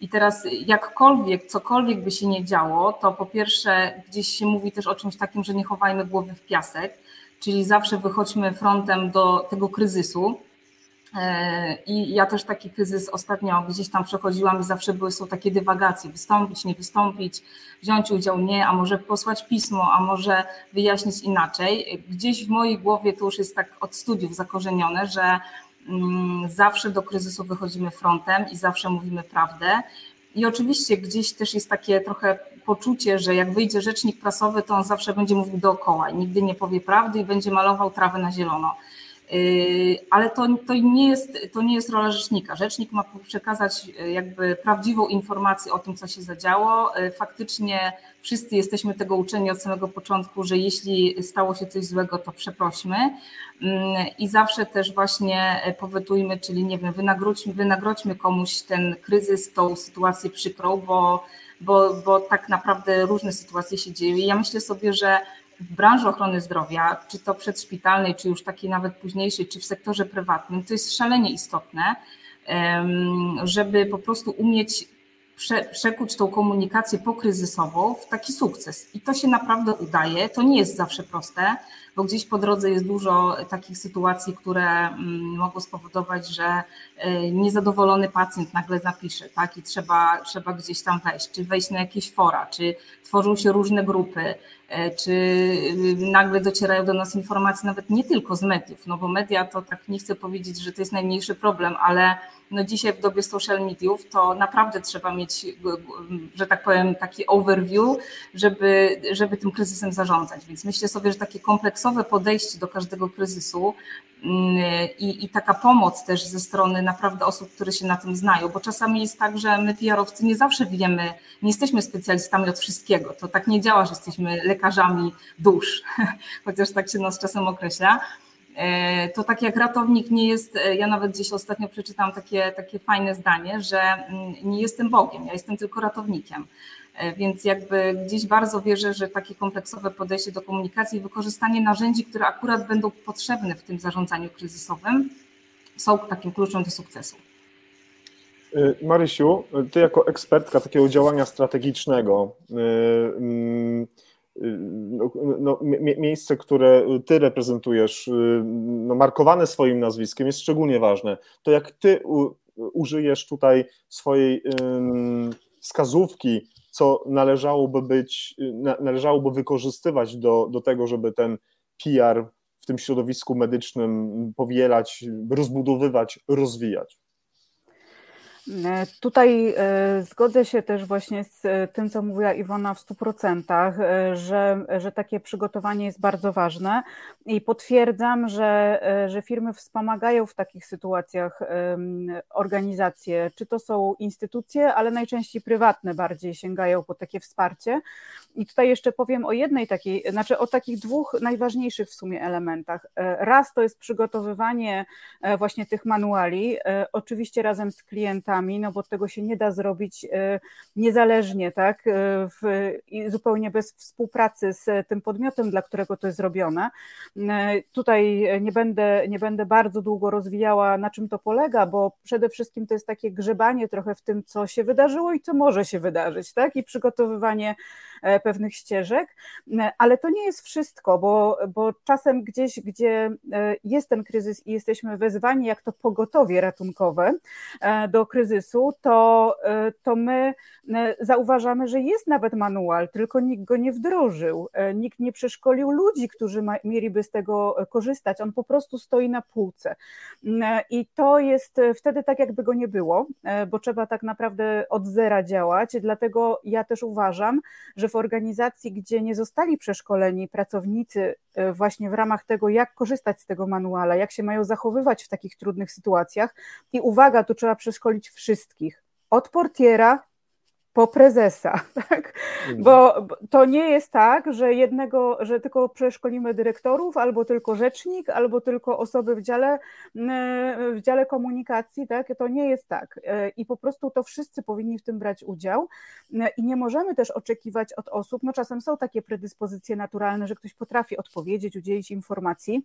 i teraz jakkolwiek, cokolwiek by się nie działo, to po pierwsze gdzieś się mówi też o czymś takim, że nie chowajmy głowy w piasek, czyli zawsze wychodźmy frontem do tego kryzysu. E, I ja też taki kryzys ostatnio gdzieś tam przechodziłam i zawsze były są takie dywagacje, wystąpić, nie wystąpić, wziąć udział, nie, a może posłać pismo, a może wyjaśnić inaczej. Gdzieś w mojej głowie to już jest tak od studiów zakorzenione, że zawsze do kryzysu wychodzimy frontem i zawsze mówimy prawdę. I oczywiście gdzieś też jest takie trochę poczucie, że jak wyjdzie rzecznik prasowy, to on zawsze będzie mówił dookoła i nigdy nie powie prawdy i będzie malował trawę na zielono. Yy, ale to, to, nie jest, to nie jest rola rzecznika. Rzecznik ma przekazać yy, jakby prawdziwą informację o tym, co się zadziało. Yy, faktycznie wszyscy jesteśmy tego uczeni od samego początku, że jeśli stało się coś złego, to przeprośmy i zawsze też właśnie powetujmy, czyli nie wiem, wynagrodźmy, wynagrodźmy komuś ten kryzys, tą sytuację przykrą, bo, bo, bo tak naprawdę różne sytuacje się dzieją. I ja myślę sobie, że w branży ochrony zdrowia, czy to przedszpitalnej, czy już takiej nawet późniejszej, czy w sektorze prywatnym, to jest szalenie istotne, żeby po prostu umieć prze, przekuć tą komunikację pokryzysową w taki sukces. I to się naprawdę udaje. To nie jest zawsze proste, bo gdzieś po drodze jest dużo takich sytuacji, które mm, mogą spowodować, że e, niezadowolony pacjent nagle zapisze, tak? I trzeba, trzeba gdzieś tam wejść, czy wejść na jakieś fora, czy tworzą się różne grupy, e, czy y, nagle docierają do nas informacje nawet nie tylko z mediów, no bo media to tak nie chcę powiedzieć, że to jest najmniejszy problem, ale no dzisiaj w dobie social mediów to naprawdę trzeba mieć, że tak powiem, taki overview, żeby, żeby tym kryzysem zarządzać. Więc myślę sobie, że takie kompleksowe podejście do każdego kryzysu mm, i, i taka pomoc też ze strony naprawdę osób, które się na tym znają, bo czasami jest tak, że my PR-owcy nie zawsze wiemy, nie jesteśmy specjalistami od wszystkiego. To tak nie działa, że jesteśmy lekarzami dusz, chociaż tak się nas czasem określa to tak jak ratownik nie jest, e, ja nawet gdzieś ostatnio przeczytałam takie, takie fajne zdanie, że mm, nie jestem Bogiem, ja jestem tylko ratownikiem. E, więc jakby gdzieś bardzo wierzę, że takie kompleksowe podejście do komunikacji i wykorzystanie narzędzi, które akurat będą potrzebne w tym zarządzaniu kryzysowym, są takim kluczem do sukcesu. Marysiu, ty jako ekspertka takiego działania strategicznego, mm, no, no, miejsce, które ty reprezentujesz, no, markowane swoim nazwiskiem, jest szczególnie ważne. To jak ty użyjesz tutaj swojej wskazówki, co należałoby być, należałoby wykorzystywać do, do tego, żeby ten PR w tym środowisku medycznym powielać, rozbudowywać, rozwijać? E, tutaj e, zgodzę się też właśnie z e, tym, co mówiła Iwona w 100%, że, że takie przygotowanie jest bardzo ważne i potwierdzam, że, że firmy wspomagają w takich sytuacjach organizacje, czy to są instytucje, ale najczęściej prywatne bardziej sięgają po takie wsparcie. I tutaj jeszcze powiem o jednej takiej, znaczy o takich dwóch najważniejszych w sumie elementach. Raz to jest przygotowywanie właśnie tych manuali, oczywiście razem z klientami, no bo tego się nie da zrobić e, niezależnie, tak, e, w, zupełnie bez współpracy z tym podmiotem, dla którego to jest zrobione. E, tutaj nie będę, nie będę bardzo długo rozwijała, na czym to polega, bo przede wszystkim to jest takie grzebanie trochę w tym, co się wydarzyło i co może się wydarzyć, tak, i przygotowywanie pewnych ścieżek, ale to nie jest wszystko, bo, bo czasem gdzieś, gdzie jest ten kryzys i jesteśmy wezwani jak to pogotowie ratunkowe do kryzysu, to, e, to my e, zauważamy, że jest nawet manual, tylko nikt go nie wdrożył, e, nikt nie przeszkolił ludzi, którzy ma, mieliby z tego korzystać. On po prostu stoi na półce. I to jest wtedy tak, jakby go nie było, bo trzeba tak naprawdę od zera działać. Dlatego ja też uważam, że w organizacji, gdzie nie zostali przeszkoleni pracownicy właśnie w ramach tego, jak korzystać z tego manuala, jak się mają zachowywać w takich trudnych sytuacjach, i uwaga, tu trzeba przeszkolić wszystkich. Od portiera po prezesa, tak? Bo to nie jest tak, że jednego, że tylko przeszkolimy dyrektorów, albo tylko rzecznik, albo tylko osoby w dziale, w dziale komunikacji, tak? To nie jest tak. E, I po prostu to wszyscy powinni w tym brać udział i nie możemy też oczekiwać od osób, no czasem są takie predyspozycje naturalne, że ktoś potrafi odpowiedzieć, udzielić informacji,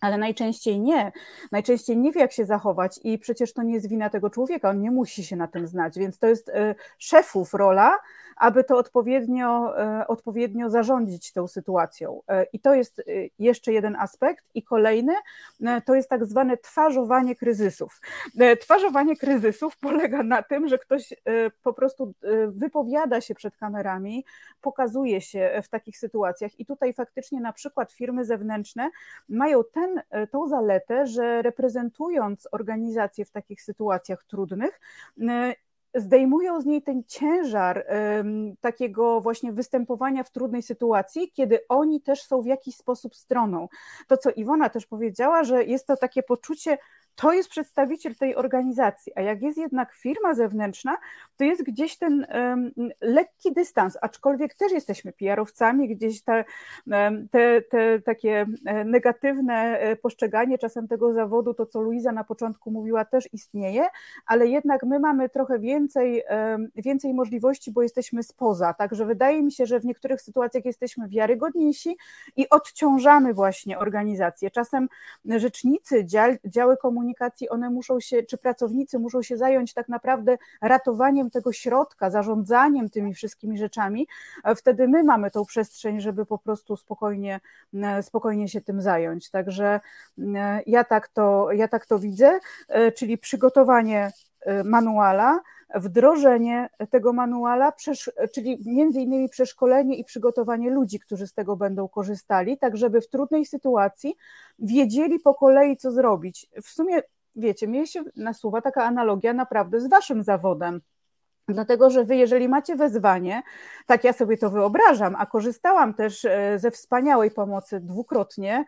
ale najczęściej nie. Najczęściej nie wie, jak się zachować, i przecież to nie jest wina tego człowieka, on nie musi się na tym znać, więc to jest y, szefów rola, aby to odpowiednio, y, odpowiednio zarządzić tą sytuacją. Y, I to jest jeszcze jeden aspekt. I kolejny to jest tak zwane twarzowanie kryzysów. Twarzowanie kryzysów polega na tym, że ktoś po prostu wypowiada się przed kamerami, pokazuje się w takich sytuacjach, i tutaj faktycznie na przykład firmy zewnętrzne mają ten ten, e, tą zaletę, że reprezentując organizację w takich sytuacjach trudnych, e, zdejmują z niej ten ciężar takiego właśnie występowania w trudnej sytuacji, kiedy oni też są w jakiś sposób stroną. To, co Iwona też powiedziała, że jest to takie poczucie to jest przedstawiciel tej organizacji, a jak jest jednak firma zewnętrzna, to jest gdzieś ten um, lekki dystans, aczkolwiek też jesteśmy PR-owcami, gdzieś te, te, te takie e, negatywne e, postrzeganie czasem tego zawodu, to co Luiza na początku mówiła, też istnieje, ale jednak my mamy trochę więcej, więcej możliwości, bo jesteśmy spoza, także wydaje mi się, że w niektórych sytuacjach jesteśmy wiarygodniejsi i odciążamy właśnie organizację. Czasem rzecznicy, działy komunikacyjne, komunikacji, one muszą się, czy pracownicy muszą się zająć tak naprawdę ratowaniem tego środka, zarządzaniem tymi wszystkimi rzeczami. Wtedy my mamy tą przestrzeń, żeby po prostu spokojnie, e, spokojnie się tym zająć. Także e, ja tak to, ja tak to widzę, e, czyli przygotowanie manuala, wdrożenie tego manuala, czyli między innymi przeszkolenie i przygotowanie ludzi, którzy z tego będą korzystali, tak żeby w trudnej sytuacji wiedzieli po kolei, co zrobić. W sumie, wiecie, mnie się nasuwa taka analogia naprawdę z waszym zawodem. Dlatego, że wy, jeżeli macie wezwanie, tak ja sobie to wyobrażam, a korzystałam też e, ze wspaniałej pomocy dwukrotnie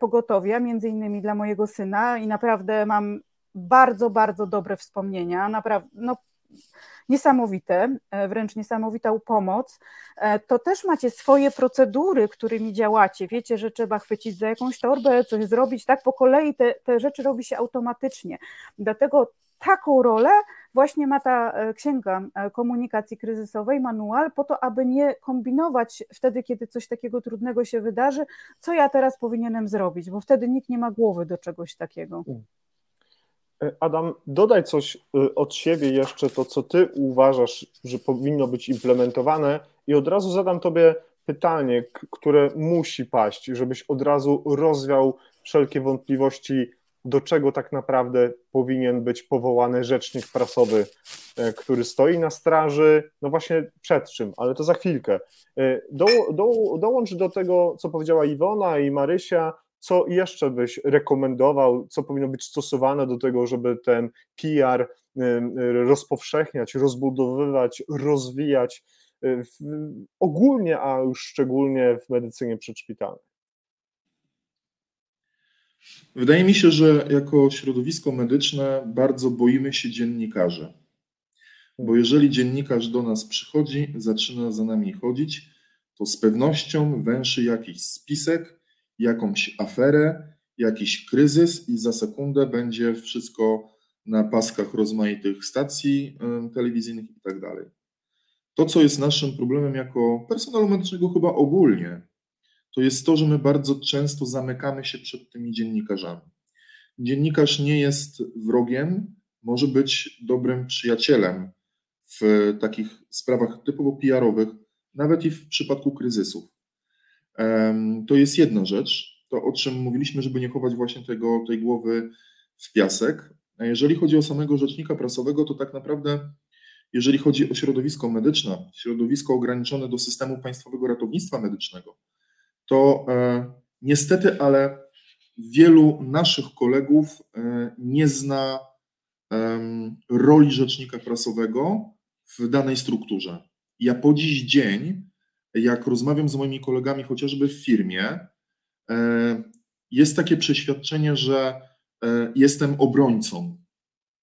pogotowia, między innymi dla mojego syna, i naprawdę mam bardzo, bardzo dobre wspomnienia, naprawdę, no, niesamowite, e, wręcz niesamowitą pomoc, e, to też macie swoje procedury, którymi działacie. Wiecie, że trzeba chwycić za jakąś torbę, coś zrobić, tak po kolei te, te rzeczy robi się automatycznie. Dlatego taką rolę właśnie ma ta e, księga komunikacji kryzysowej, manual, po to, aby nie kombinować wtedy, kiedy coś takiego trudnego się wydarzy, co ja teraz powinienem zrobić, bo wtedy nikt nie ma głowy do czegoś takiego. E, Adam, dodaj coś e, od siebie jeszcze, to co ty uważasz, że powinno być implementowane, i od razu zadam tobie pytanie, które musi paść, żebyś od razu rozwiał wszelkie wątpliwości do czego tak naprawdę powinien być powołany rzecznik prasowy, e, który stoi na straży, no właśnie przed czym, ale to za chwilkę. Do, do, dołącz do tego, co powiedziała Iwona i Marysia, co jeszcze byś rekomendował, co powinno być stosowane do tego, żeby ten PR e, rozpowszechniać, rozbudowywać, rozwijać w, ogólnie, a już szczególnie w medycynie przedszpitalnej? Wydaje mi się, że jako środowisko medyczne bardzo boimy się dziennikarzy. Bo jeżeli dziennikarz do nas przychodzi, zaczyna za nami chodzić, to z pewnością węszy jakiś spisek, jakąś aferę, jakiś kryzys i za sekundę będzie wszystko na paskach rozmaitych stacji telewizyjnych i tak dalej. To, co jest naszym problemem jako personelu medycznego chyba ogólnie, to jest to, że my bardzo często zamykamy się przed tymi dziennikarzami. Dziennikarz nie jest wrogiem, może być dobrym przyjacielem w takich sprawach typowo PR-owych, nawet i w przypadku kryzysów. To jest jedna rzecz, to o czym mówiliśmy, żeby nie chować właśnie tego, tej głowy w piasek. A jeżeli chodzi o samego rzecznika prasowego, to tak naprawdę, jeżeli chodzi o środowisko medyczne, środowisko ograniczone do systemu państwowego ratownictwa medycznego, to e, niestety, ale wielu naszych kolegów e, nie zna roli rzecznika prasowego w danej strukturze. Ja po dziś dzień, jak rozmawiam z moimi kolegami chociażby w firmie, e, jest takie przeświadczenie, że jestem obrońcą,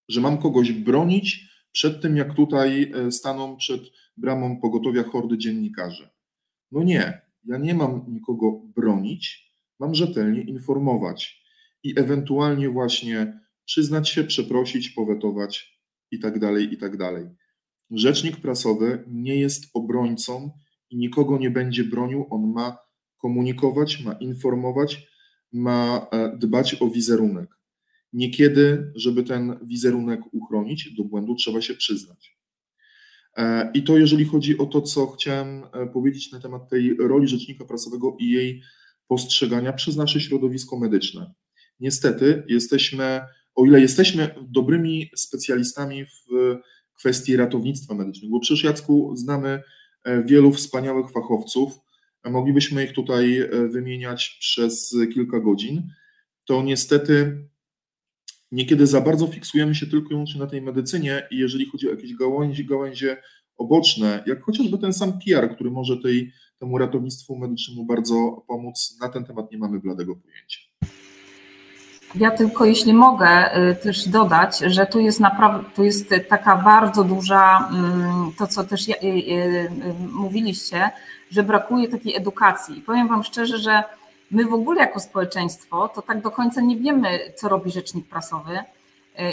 że mam kogoś bronić przed tym, jak tutaj staną przed bramą pogotowia hordy dziennikarzy. No nie, ja nie mam nikogo bronić, mam rzetelnie informować i ewentualnie właśnie przyznać się, przeprosić, powetować i tak dalej, i tak dalej. Rzecznik prasowy nie jest obrońcą i nikogo nie będzie bronił, on ma komunikować, ma informować, ma e, dbać o wizerunek. Niekiedy, żeby ten wizerunek uchronić, do błędu trzeba się przyznać. E, I to jeżeli chodzi o to, co chciałem e, powiedzieć na temat tej roli rzecznika prasowego i jej postrzegania przez nasze środowisko medyczne. Niestety jesteśmy, o ile jesteśmy dobrymi specjalistami w kwestii ratownictwa medycznego, bo przecież Jacku znamy wielu wspaniałych fachowców, moglibyśmy ich tutaj wymieniać przez kilka godzin, to niestety niekiedy za bardzo fiksujemy się tylko i wyłącznie na tej medycynie i jeżeli chodzi o jakieś gałęzie, gałęzie oboczne, jak chociażby ten sam PR, który może tej, temu ratownictwu medycznemu bardzo pomóc, na ten temat nie mamy bladego pojęcia. Ja tylko, jeśli mogę, y, też dodać, że tu jest naprawdę, tu jest taka bardzo duża, mm, to co też y, y, mówiliście, że brakuje takiej edukacji. I powiem Wam szczerze, że my w ogóle jako społeczeństwo to tak do końca nie wiemy, co robi rzecznik prasowy.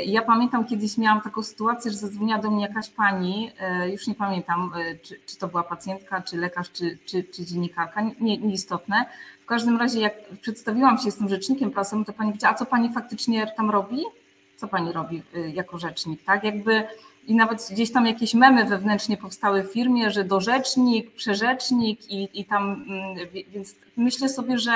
Ja pamiętam kiedyś miałam taką sytuację, że zadzwoniła do mnie jakaś pani, już nie pamiętam, czy, czy to była pacjentka, czy lekarz, czy, czy, czy dziennikarka, nie, nieistotne. Każdym razie, jak przedstawiłam się, jestem rzecznikiem prasowym, to pani powiedziała, a co pani faktycznie tam robi? Co pani robi jako rzecznik? Tak, jakby i nawet gdzieś tam jakieś memy wewnętrznie powstały w firmie, że dorzecznik, przerzecznik i, i tam, mm, więc myślę sobie, że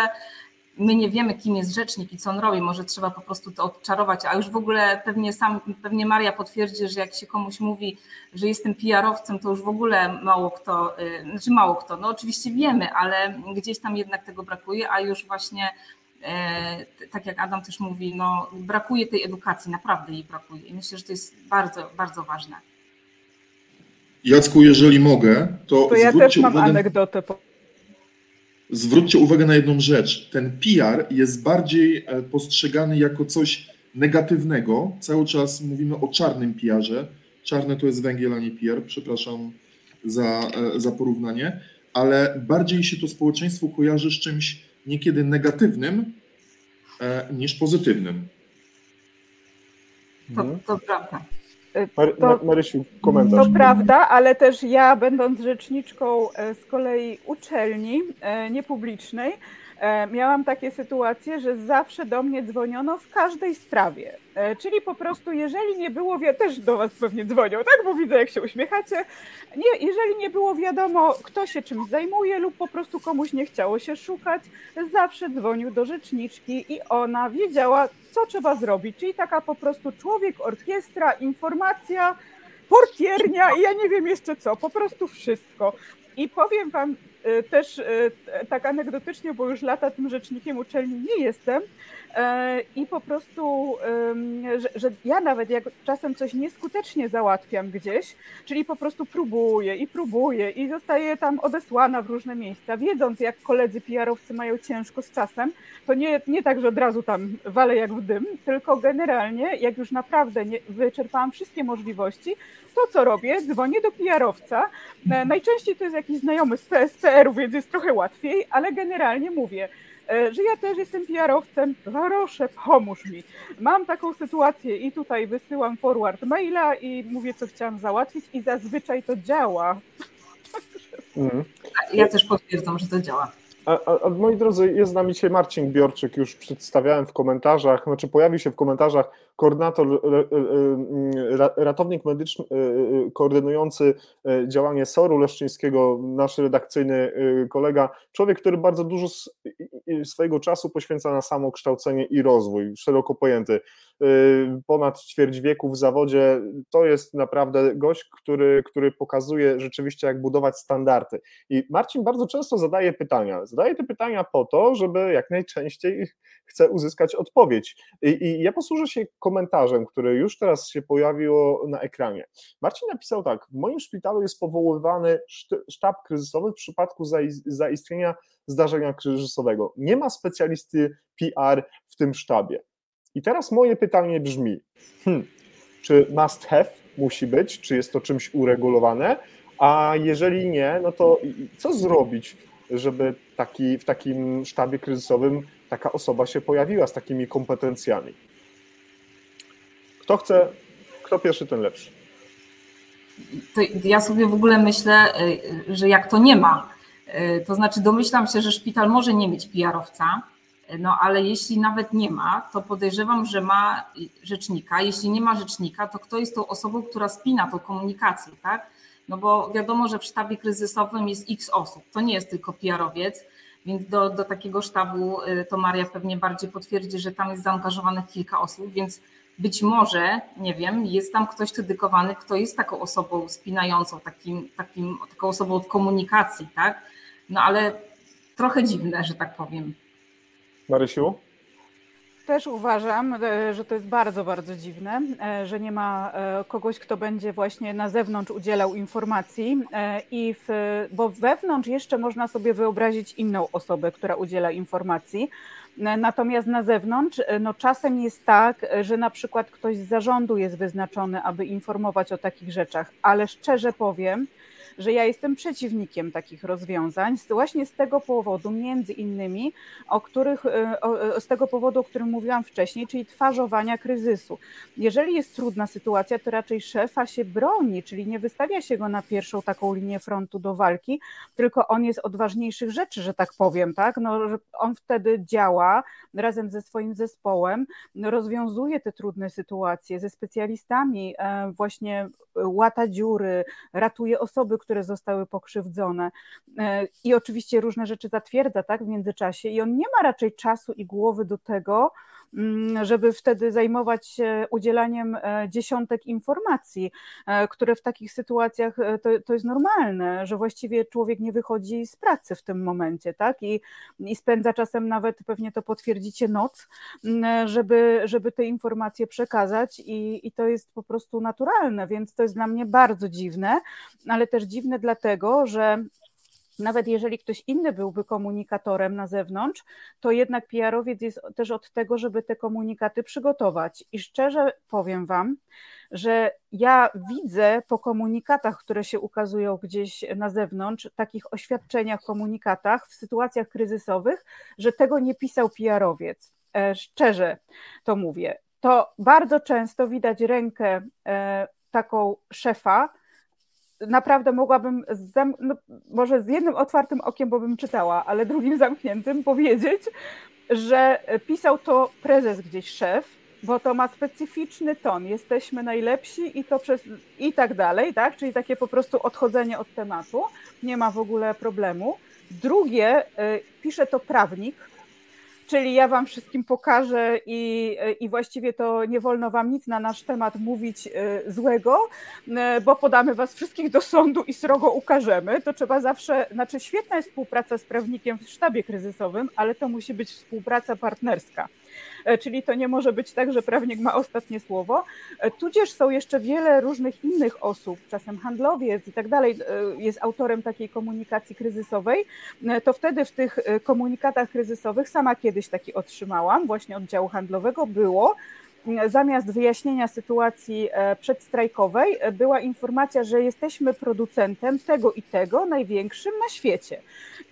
my nie wiemy, kim jest rzecznik i co on robi, może trzeba po prostu to odczarować, a już w ogóle pewnie sam, pewnie Maria potwierdzi, że jak się komuś mówi, że jestem PR-owcem, to już w ogóle mało kto, y, znaczy mało kto, no oczywiście wiemy, ale gdzieś tam jednak tego brakuje, a już właśnie E, tak jak Adam też mówi, no, brakuje tej edukacji, naprawdę jej brakuje. I myślę, że to jest bardzo, bardzo ważne. Jacku, jeżeli mogę, to. To ja też mam uwagę, anegdotę. Zwróćcie uwagę na jedną rzecz. Ten PR jest bardziej e, postrzegany jako coś negatywnego. Cały czas mówimy o czarnym PR-ze. Czarny to jest węgiel, a nie PR. Przepraszam za, e, za porównanie, ale bardziej się to społeczeństwo kojarzy z czymś niekiedy negatywnym e, niż pozytywnym. To, to prawda. To, Marysiu, komentarz. To prawda, ale też ja, będąc rzeczniczką e, z kolei uczelni niepublicznej, E, miałam takie sytuacje, że zawsze do mnie dzwoniono w każdej sprawie. E, czyli po prostu, jeżeli nie było, wi- też do Was pewnie dzwonią, tak? Bo widzę, jak się uśmiechacie. Nie, jeżeli nie było wiadomo, kto się czymś zajmuje, lub po prostu komuś nie chciało się szukać, zawsze dzwonił do rzeczniczki i ona wiedziała, co trzeba zrobić. Czyli taka po prostu człowiek, orkiestra, informacja, portiernia i ja nie wiem jeszcze co, po prostu wszystko. I powiem Wam też y, tak anegdotycznie, bo już lata tym rzecznikiem uczelni nie jestem, e, i po prostu, że, że ja nawet jak czasem coś nieskutecznie załatwiam gdzieś, czyli po prostu próbuję i próbuję i zostaję tam odesłana w różne miejsca, wiedząc jak koledzy PR-owcy mają ciężko z czasem, to nie, nie tak, że od razu tam walę jak w dym, tylko generalnie jak już naprawdę nie, wyczerpałam wszystkie możliwości, to co robię? Dzwonię do PR-owca. E, Najczęściej to jest jakiś znajomy z PSPR-u, więc jest trochę łatwiej, ale generalnie mówię, e, że ja też jestem PR-owcem, proszę pomóż mi. Mam taką sytuację i tutaj wysyłam forward maila i mówię, co chciałam załatwić i zazwyczaj to działa. Mhm. Ja też potwierdzam, że to działa. A, a, moi drodzy, jest z nami dzisiaj Marcin Biorczyk, już przedstawiałem w komentarzach, znaczy pojawił się w komentarzach koordynator, e, e, e, ra- ratownik medyczny, koordynujący działanie SOR-u Leszczyńskiego, nasz redakcyjny kolega, człowiek, który bardzo dużo swojego czasu poświęca na samokształcenie i rozwój, szeroko pojęty. E, Ponad ćwierć wieku w zawodzie, to jest naprawdę gość, który, który pokazuje rzeczywiście, jak budować standardy. I Marcin bardzo często zadaje pytania. Zadaje te pytania po to, żeby jak najczęściej chce uzyskać odpowiedź. I, I ja posłużę się komentarzem, który już teraz się pojawiło na ekranie. Marcin napisał tak: W moim szpitalu jest powoływany szt- sztab kryzysowy w przypadku zai- zaistnienia zdarzenia kryzysowego. Nie ma specjalisty PR w tym sztabie. I teraz moje pytanie brzmi: hmm, czy must have musi być, czy jest to czymś uregulowane? A jeżeli nie, no to co zrobić, żeby taki, w takim sztabie kryzysowym taka osoba się pojawiła z takimi kompetencjami? Kto chce, kto pierwszy, ten lepszy. To ja sobie w ogóle myślę, y, że jak to nie ma, y, to znaczy domyślam się, że szpital może nie mieć PR-owca, y, no ale jeśli nawet nie ma, to podejrzewam, że ma rzecznika. Jeśli nie ma rzecznika, to kto jest tą osobą, która spina tą komunikację, tak? No bo wiadomo, że w sztabie kryzysowym jest x osób, to nie jest tylko PR-owiec, więc do, do takiego sztabu y, to Maria pewnie bardziej potwierdzi, że tam jest zaangażowanych kilka osób, więc być może, nie wiem, jest tam ktoś dedykowany, kto jest taką osobą spinającą, takim, takim, taką osobą od komunikacji, tak? No ale trochę dziwne, że tak powiem. Marysiu? Też uważam, e, że to jest bardzo, bardzo dziwne, e, że nie ma e, kogoś, kto będzie właśnie na zewnątrz udzielał informacji i w, bo wewnątrz jeszcze można sobie wyobrazić inną osobę, która udziela informacji. Natomiast na zewnątrz, no czasem jest tak, że na przykład ktoś z zarządu jest wyznaczony, aby informować o takich rzeczach, ale szczerze powiem, że ja jestem przeciwnikiem takich rozwiązań, właśnie z tego powodu, między innymi, o których, e, o, e, z tego powodu, o którym mówiłam wcześniej, czyli twarzowania kryzysu. Jeżeli jest trudna sytuacja, to raczej szefa się broni, czyli nie wystawia się go na pierwszą taką linię frontu do walki, tylko on jest od ważniejszych rzeczy, że tak powiem, tak? No, on wtedy działa razem ze swoim zespołem, rozwiązuje te trudne sytuacje ze specjalistami, e, właśnie łata dziury, ratuje osoby, które zostały pokrzywdzone. E, i oczywiście różne rzeczy zatwierdza tak, w międzyczasie. I on nie ma raczej czasu i głowy do tego, żeby wtedy zajmować się udzielaniem e, dziesiątek informacji, e, które w takich sytuacjach e, to, to jest normalne, że właściwie człowiek nie wychodzi z pracy w tym momencie, tak? I, i spędza czasem nawet, pewnie to potwierdzicie, noc, mm, żeby, żeby te informacje przekazać i, i to jest po prostu naturalne, więc to jest dla mnie bardzo dziwne, ale też dziwne dlatego, że nawet jeżeli ktoś inny byłby komunikatorem na zewnątrz, to jednak PR-owiec jest też od tego, żeby te komunikaty przygotować. I szczerze powiem Wam, że ja widzę po komunikatach, które się ukazują gdzieś na zewnątrz, takich oświadczeniach, komunikatach w sytuacjach kryzysowych, że tego nie pisał PR-owiec. E, Szczerze to mówię. To bardzo często widać rękę e, taką szefa, naprawdę mogłabym, z, no, może z jednym otwartym okiem, bo bym czytała, ale drugim zamkniętym powiedzieć, że pisał to prezes gdzieś szef, bo to ma specyficzny ton. Jesteśmy najlepsi i to przez i tak dalej, tak? Czyli takie po prostu odchodzenie od tematu. Nie ma w ogóle problemu. Drugie, y, pisze to prawnik, czyli ja wam wszystkim pokażę i, i właściwie to nie wolno wam nic na nasz temat mówić y, złego, y, bo podamy was wszystkich do sądu i srogo ukażemy. To trzeba zawsze, znaczy świetna jest współpraca z prawnikiem w sztabie kryzysowym, ale to musi być współpraca partnerska. E, czyli to nie może być tak, że prawnik ma ostatnie słowo. E, tudzież są jeszcze wiele różnych innych osób, czasem handlowiec i tak dalej, e, jest autorem takiej komunikacji kryzysowej, to wtedy w tych komunikatach kryzysowych, sama kiedyś taki otrzymałam, właśnie oddziału handlowego, było, zamiast wyjaśnienia sytuacji przedstrajkowej była informacja, że jesteśmy producentem tego i tego, największym na świecie.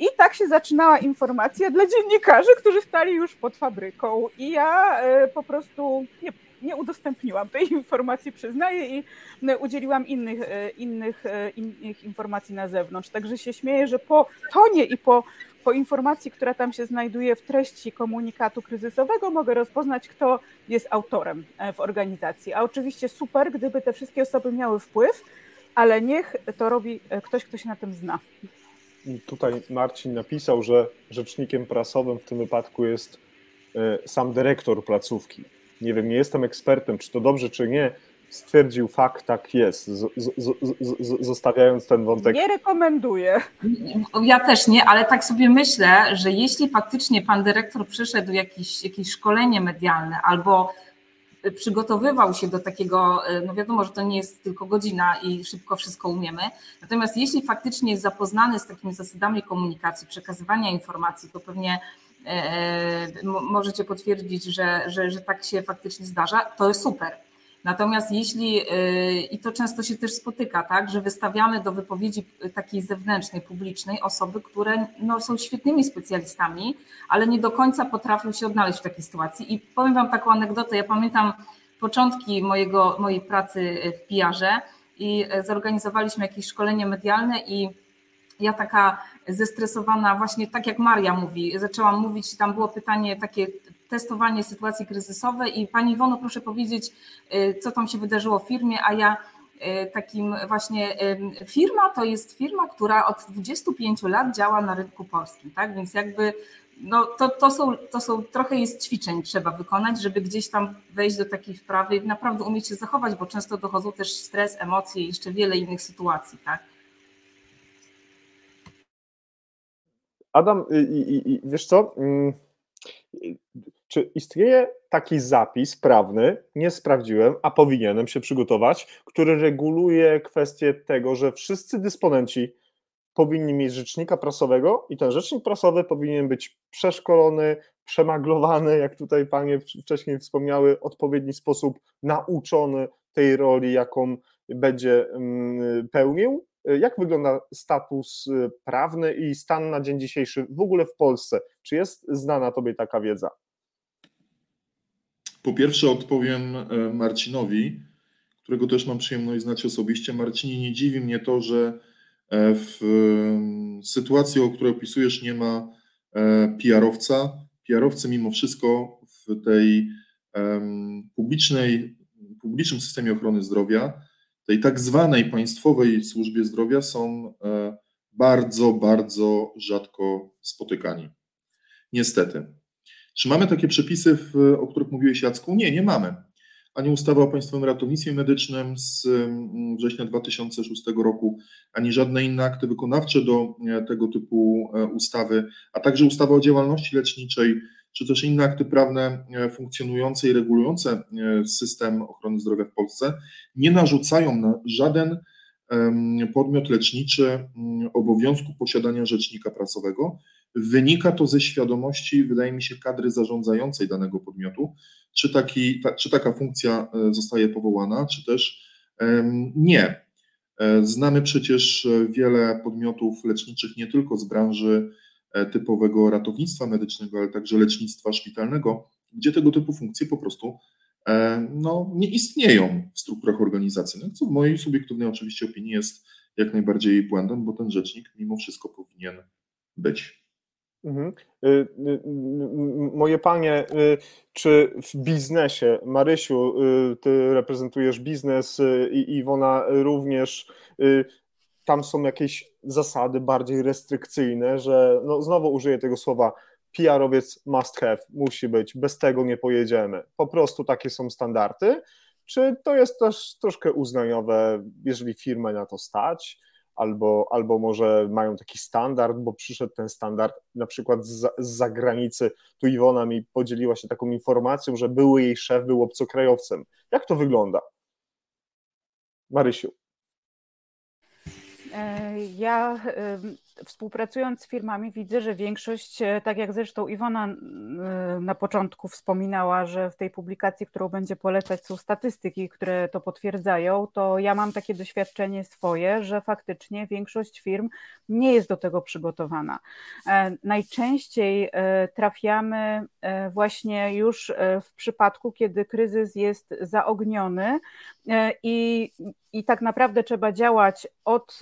I tak się zaczynała informacja dla dziennikarzy, którzy stali już pod fabryką. I ja e, po prostu nie, nie udostępniłam tej informacji, przyznaję, i e, udzieliłam innych, e, innych, innych informacji na zewnątrz. Także się śmieję, że po tonie i po, po informacji, która tam się znajduje w treści komunikatu kryzysowego, mogę rozpoznać, kto jest autorem w organizacji. A oczywiście super, gdyby te wszystkie osoby miały wpływ, ale niech to robi ktoś, kto się na tym zna. Tutaj Marcin napisał, że rzecznikiem prasowym w tym wypadku jest e, sam dyrektor placówki. Nie wiem, nie jestem ekspertem, czy to dobrze, czy nie. Stwierdził fakt, tak jest, z, z, z, zostawiając ten wątek. Nie rekomenduję. Ja też nie, ale tak sobie myślę, że jeśli faktycznie pan dyrektor przyszedł jakieś, jakieś szkolenie medialne albo przygotowywał się do takiego, no wiadomo, że to nie jest tylko godzina i szybko wszystko umiemy. Natomiast jeśli faktycznie jest zapoznany z takimi zasadami komunikacji, przekazywania informacji, to pewnie e, e, możecie potwierdzić, że, że, że tak się faktycznie zdarza, to jest super. Natomiast jeśli, y, i to często się też spotyka, tak, że wystawiamy do wypowiedzi takiej zewnętrznej, publicznej osoby, które no, są świetnymi specjalistami, ale nie do końca potrafią się odnaleźć w takiej sytuacji. I powiem Wam taką anegdotę. Ja pamiętam początki mojego, mojej pracy w PR-ze i zorganizowaliśmy jakieś szkolenie medialne i ja taka zestresowana, właśnie tak jak Maria mówi, zaczęłam mówić, tam było pytanie takie testowanie sytuacji kryzysowej i Pani Iwono proszę powiedzieć, y, co tam się wydarzyło w firmie, a ja y, takim właśnie firma to jest firma, która od 25 lat działa na rynku polskim, tak? Więc jakby no to, to, są, to są trochę jest ćwiczeń trzeba wykonać, żeby gdzieś tam wejść do takiej wprawy i naprawdę umieć się zachować, bo często dochodzą też stres, emocje i jeszcze wiele innych sytuacji, tak? Adam, i, i, i wiesz co? Czy istnieje taki zapis prawny, nie sprawdziłem, a powinienem się przygotować, który reguluje kwestię tego, że wszyscy dysponenci powinni mieć rzecznika prasowego i ten rzecznik prasowy powinien być przeszkolony, przemaglowany, jak tutaj panie wcześniej wspomniały, w odpowiedni sposób nauczony tej roli, jaką będzie mm, pełnił jak wygląda status y, prawny i stan na dzień dzisiejszy w ogóle w Polsce? Czy jest znana Tobie taka wiedza? Po pierwsze odpowiem e, Marcinowi, którego też mam przyjemność znać osobiście. Marcinie, nie dziwi mnie to, że e, w sytuacji, o której opisujesz, nie ma e, PR-owca. PR-owcy mimo wszystko w tej publicznej, publicznym systemie ochrony zdrowia tej tak zwanej państwowej służbie zdrowia są bardzo, bardzo rzadko spotykani. Niestety. Czy mamy takie przepisy, o których mówiłeś Jacku? Nie, nie mamy. Ani ustawa o Państwowym Ratownictwie Medycznym z mm, września 2006 roku, ani żadne inne akty wykonawcze do e, tego typu e, ustawy, a także ustawa o działalności leczniczej, czy też inne akty prawne e, funkcjonujące i regulujące system ochrony zdrowia w Polsce nie narzucają na żaden podmiot leczniczy mm, obowiązku posiadania rzecznika prasowego. Wynika to ze świadomości, wydaje mi się, kadry zarządzającej danego podmiotu, czy, taki, ta, czy taka funkcja e, zostaje powołana, czy też nie. Znamy przecież wiele podmiotów leczniczych nie tylko z branży E, typowego ratownictwa medycznego, ale także lecznictwa szpitalnego, gdzie tego typu funkcje po prostu e, no, nie istnieją w strukturach organizacyjnych, co w mojej subiektywnej oczywiście opinii jest jak najbardziej błędem, bo ten rzecznik mimo wszystko powinien być. Mhm. Y, y, y, moje panie, czy w biznesie, Marysiu, ty reprezentujesz biznes i Iwona również, tam są jakieś zasady bardziej restrykcyjne, że no znowu użyję tego słowa, PR-owiec must have, musi być, bez tego nie pojedziemy. Po prostu takie są standardy. Czy to jest też troszkę uznaniowe, jeżeli firmę na to stać? Albo, albo może mają taki standard, bo przyszedł ten standard na przykład z, z zagranicy. Tu Iwona mi podzieliła się taką informacją, że były jej szef był obcokrajowcem. Jak to wygląda? Marysiu. E, ja współpracując z firmami widzę, że większość, e, tak jak zresztą Iwona e, na początku wspominała, że w tej publikacji, którą będzie polecać, są statystyki, które to potwierdzają, to ja mam takie doświadczenie swoje, że faktycznie większość firm nie jest do tego przygotowana. Najczęściej trafiamy właśnie już w przypadku, kiedy kryzys jest zaogniony i, i tak naprawdę trzeba działać od,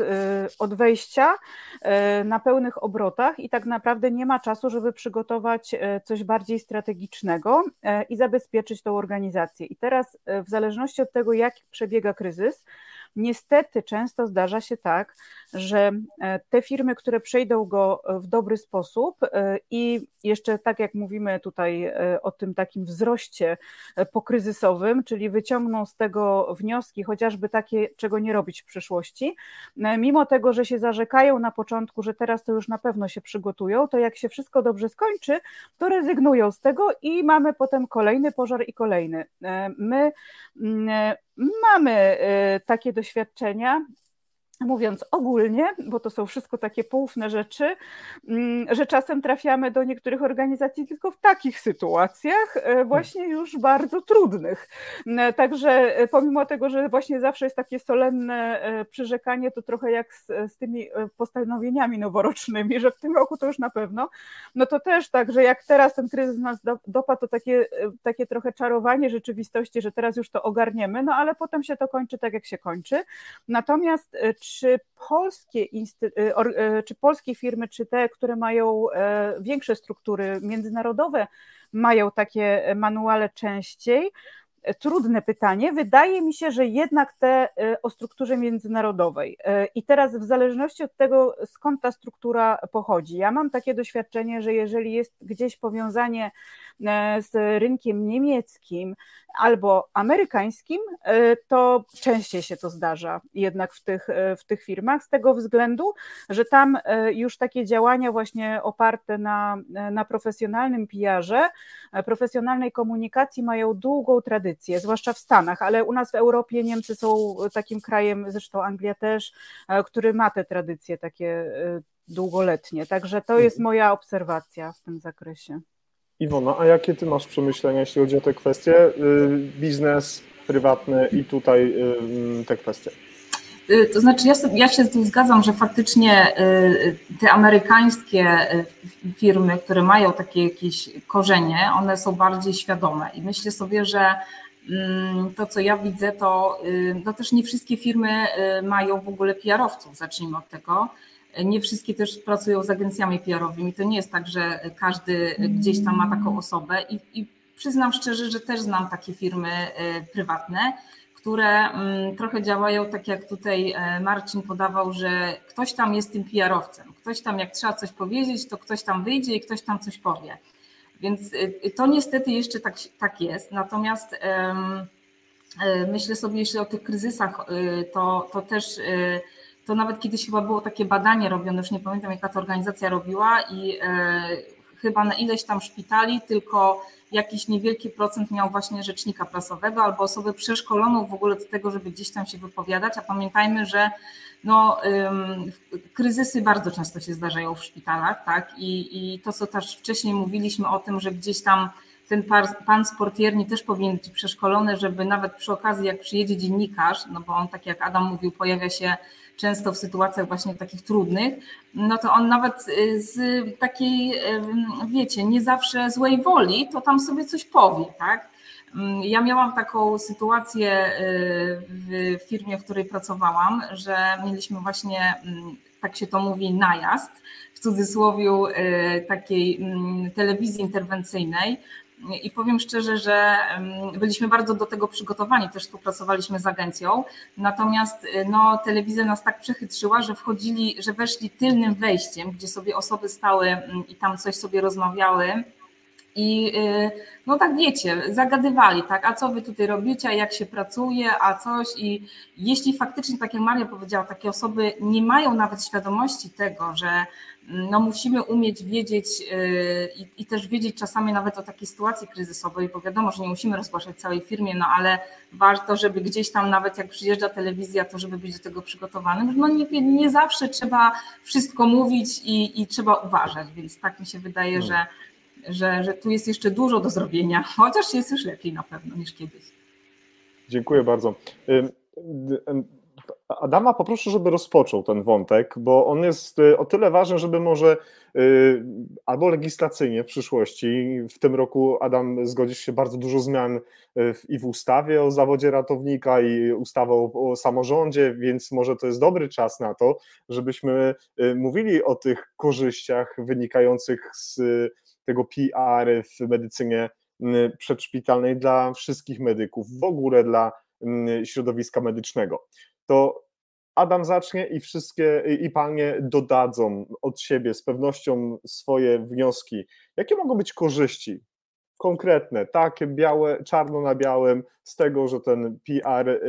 od wejścia E, na pełnych obrotach i tak naprawdę nie ma czasu, żeby przygotować e, coś bardziej strategicznego e, i zabezpieczyć tą organizację. I teraz, w zależności od tego, jak przebiega kryzys, Niestety często zdarza się tak, że e, te firmy, które przejdą go w dobry sposób e, i jeszcze tak jak mówimy tutaj e, o tym takim wzroście pokryzysowym, czyli wyciągną z tego wnioski, chociażby takie, czego nie robić w przyszłości, mimo tego, że się zarzekają na początku, że teraz to już na pewno się przygotują, to jak się wszystko dobrze skończy, to rezygnują z tego i mamy potem kolejny pożar i kolejny. My mm, mamy takie doświadczenia mówiąc ogólnie, bo to są wszystko takie poufne rzeczy, mm, że czasem trafiamy do niektórych organizacji tylko w takich sytuacjach, e, właśnie już bardzo trudnych. E, także e, pomimo tego, że właśnie zawsze jest takie solenne przyrzekanie, to trochę jak z, z tymi postanowieniami noworocznymi, że w tym roku to już na pewno, no to też tak, że jak teraz ten kryzys nas dopadł, to takie, takie trochę czarowanie rzeczywistości, że teraz już to ogarniemy, no ale potem się to kończy tak, jak się kończy. Natomiast czy polskie, y, y, czy polskie firmy, czy te, które mają e, większe struktury międzynarodowe, mają takie manuale częściej? Trudne pytanie. Wydaje mi się, że jednak te e, o strukturze międzynarodowej. E, I teraz, w zależności od tego, skąd ta struktura pochodzi, ja mam takie doświadczenie, że jeżeli jest gdzieś powiązanie z rynkiem niemieckim, albo amerykańskim, e, to częściej się to zdarza jednak w tych, e, w tych firmach, z tego względu, że tam e, już takie działania właśnie oparte na, na profesjonalnym PR-ze, profesjonalnej komunikacji mają długą tradycję, zwłaszcza w Stanach, ale u nas w Europie Niemcy są takim krajem, zresztą Anglia też, który ma te tradycje takie długoletnie. Także to jest moja obserwacja w tym zakresie. Iwona, a jakie ty masz przemyślenia, jeśli chodzi o te kwestie? Y, biznes, prywatny i tutaj y, te kwestie. Y, to znaczy, ja, sobie, ja się tu zgadzam, że faktycznie te amerykańskie firmy, które mają takie jakieś korzenie, one są bardziej świadome. I myślę sobie, że mm, to, co ja widzę, to no też nie wszystkie firmy mają w ogóle PR-owców, zacznijmy od tego. Nie wszystkie też pracują z agencjami PR-owymi. To nie jest tak, że każdy gdzieś tam ma taką osobę i, i przyznam szczerze, że też znam takie firmy e, prywatne, które mm, trochę działają tak jak tutaj e, Marcin podawał, że ktoś tam jest tym PR-owcem. Ktoś tam jak trzeba coś powiedzieć, to ktoś tam wyjdzie i ktoś tam coś powie. Więc e, to niestety jeszcze tak, tak jest. Natomiast myślę sobie jeszcze o tych kryzysach, to, to też to nawet kiedyś chyba było takie badanie robione, już nie pamiętam jaka to organizacja robiła i e, chyba na ileś tam szpitali tylko jakiś niewielki procent miał właśnie rzecznika prasowego albo osobę przeszkoloną w ogóle do tego, żeby gdzieś tam się wypowiadać, a pamiętajmy, że no, kryzysy bardzo często się zdarzają w szpitalach, tak? I, I to, co też wcześniej mówiliśmy o tym, że gdzieś tam ten pan sportierni też powinien być przeszkolony, żeby nawet przy okazji, jak przyjedzie dziennikarz, no bo on, tak jak Adam mówił, pojawia się często w sytuacjach właśnie takich trudnych, no to on nawet y, z takiej, wiecie, nie zawsze złej woli, to tam sobie coś powie, tak? Mm, ja miałam taką sytuację y, w firmie, w której pracowałam, że mieliśmy właśnie, mm, tak się to mówi, najazd w cudzysłowie y, takiej mm, telewizji interwencyjnej. I powiem szczerze, że byliśmy bardzo do tego przygotowani, też współpracowaliśmy z agencją. Natomiast y, no, telewizja nas tak przechytrzyła, że wchodzili, że weszli tylnym wejściem, gdzie sobie osoby stały i tam coś sobie rozmawiały i y, no tak wiecie, zagadywali, tak, a co wy tutaj robicie, jak się pracuje, a coś. I jeśli faktycznie, tak jak Maria powiedziała, takie osoby nie mają nawet świadomości tego, że mm, no musimy umieć wiedzieć yy, i też wiedzieć czasami nawet o takiej sytuacji kryzysowej, bo wiadomo, że nie musimy rozgłaszać całej firmie, no ale warto, żeby gdzieś tam nawet jak przyjeżdża telewizja, to żeby być do tego przygotowanym. No nie, nie zawsze trzeba wszystko mówić i, i trzeba uważać, więc tak mi się wydaje, no. że że, że tu jest jeszcze dużo do zrobienia, chociaż jest już lepiej na pewno niż kiedyś. Dziękuję bardzo. Adama poproszę, żeby rozpoczął ten wątek, bo on jest y, o tyle ważny, żeby może y, albo legislacyjnie w przyszłości, w tym roku Adam zgodzisz się bardzo dużo zmian y, i w ustawie o zawodzie ratownika i ustawę o, o samorządzie, więc może to jest dobry czas na to, żebyśmy mówili o tych korzyściach wynikających z tego PR w medycynie mm, przedszpitalnej dla wszystkich medyków, w ogóle dla mm, środowiska medycznego. To Adam zacznie i wszystkie i panie dodadzą od siebie z pewnością swoje wnioski. Jakie mogą być korzyści konkretne, takie białe, czarno na białym z tego, że ten PR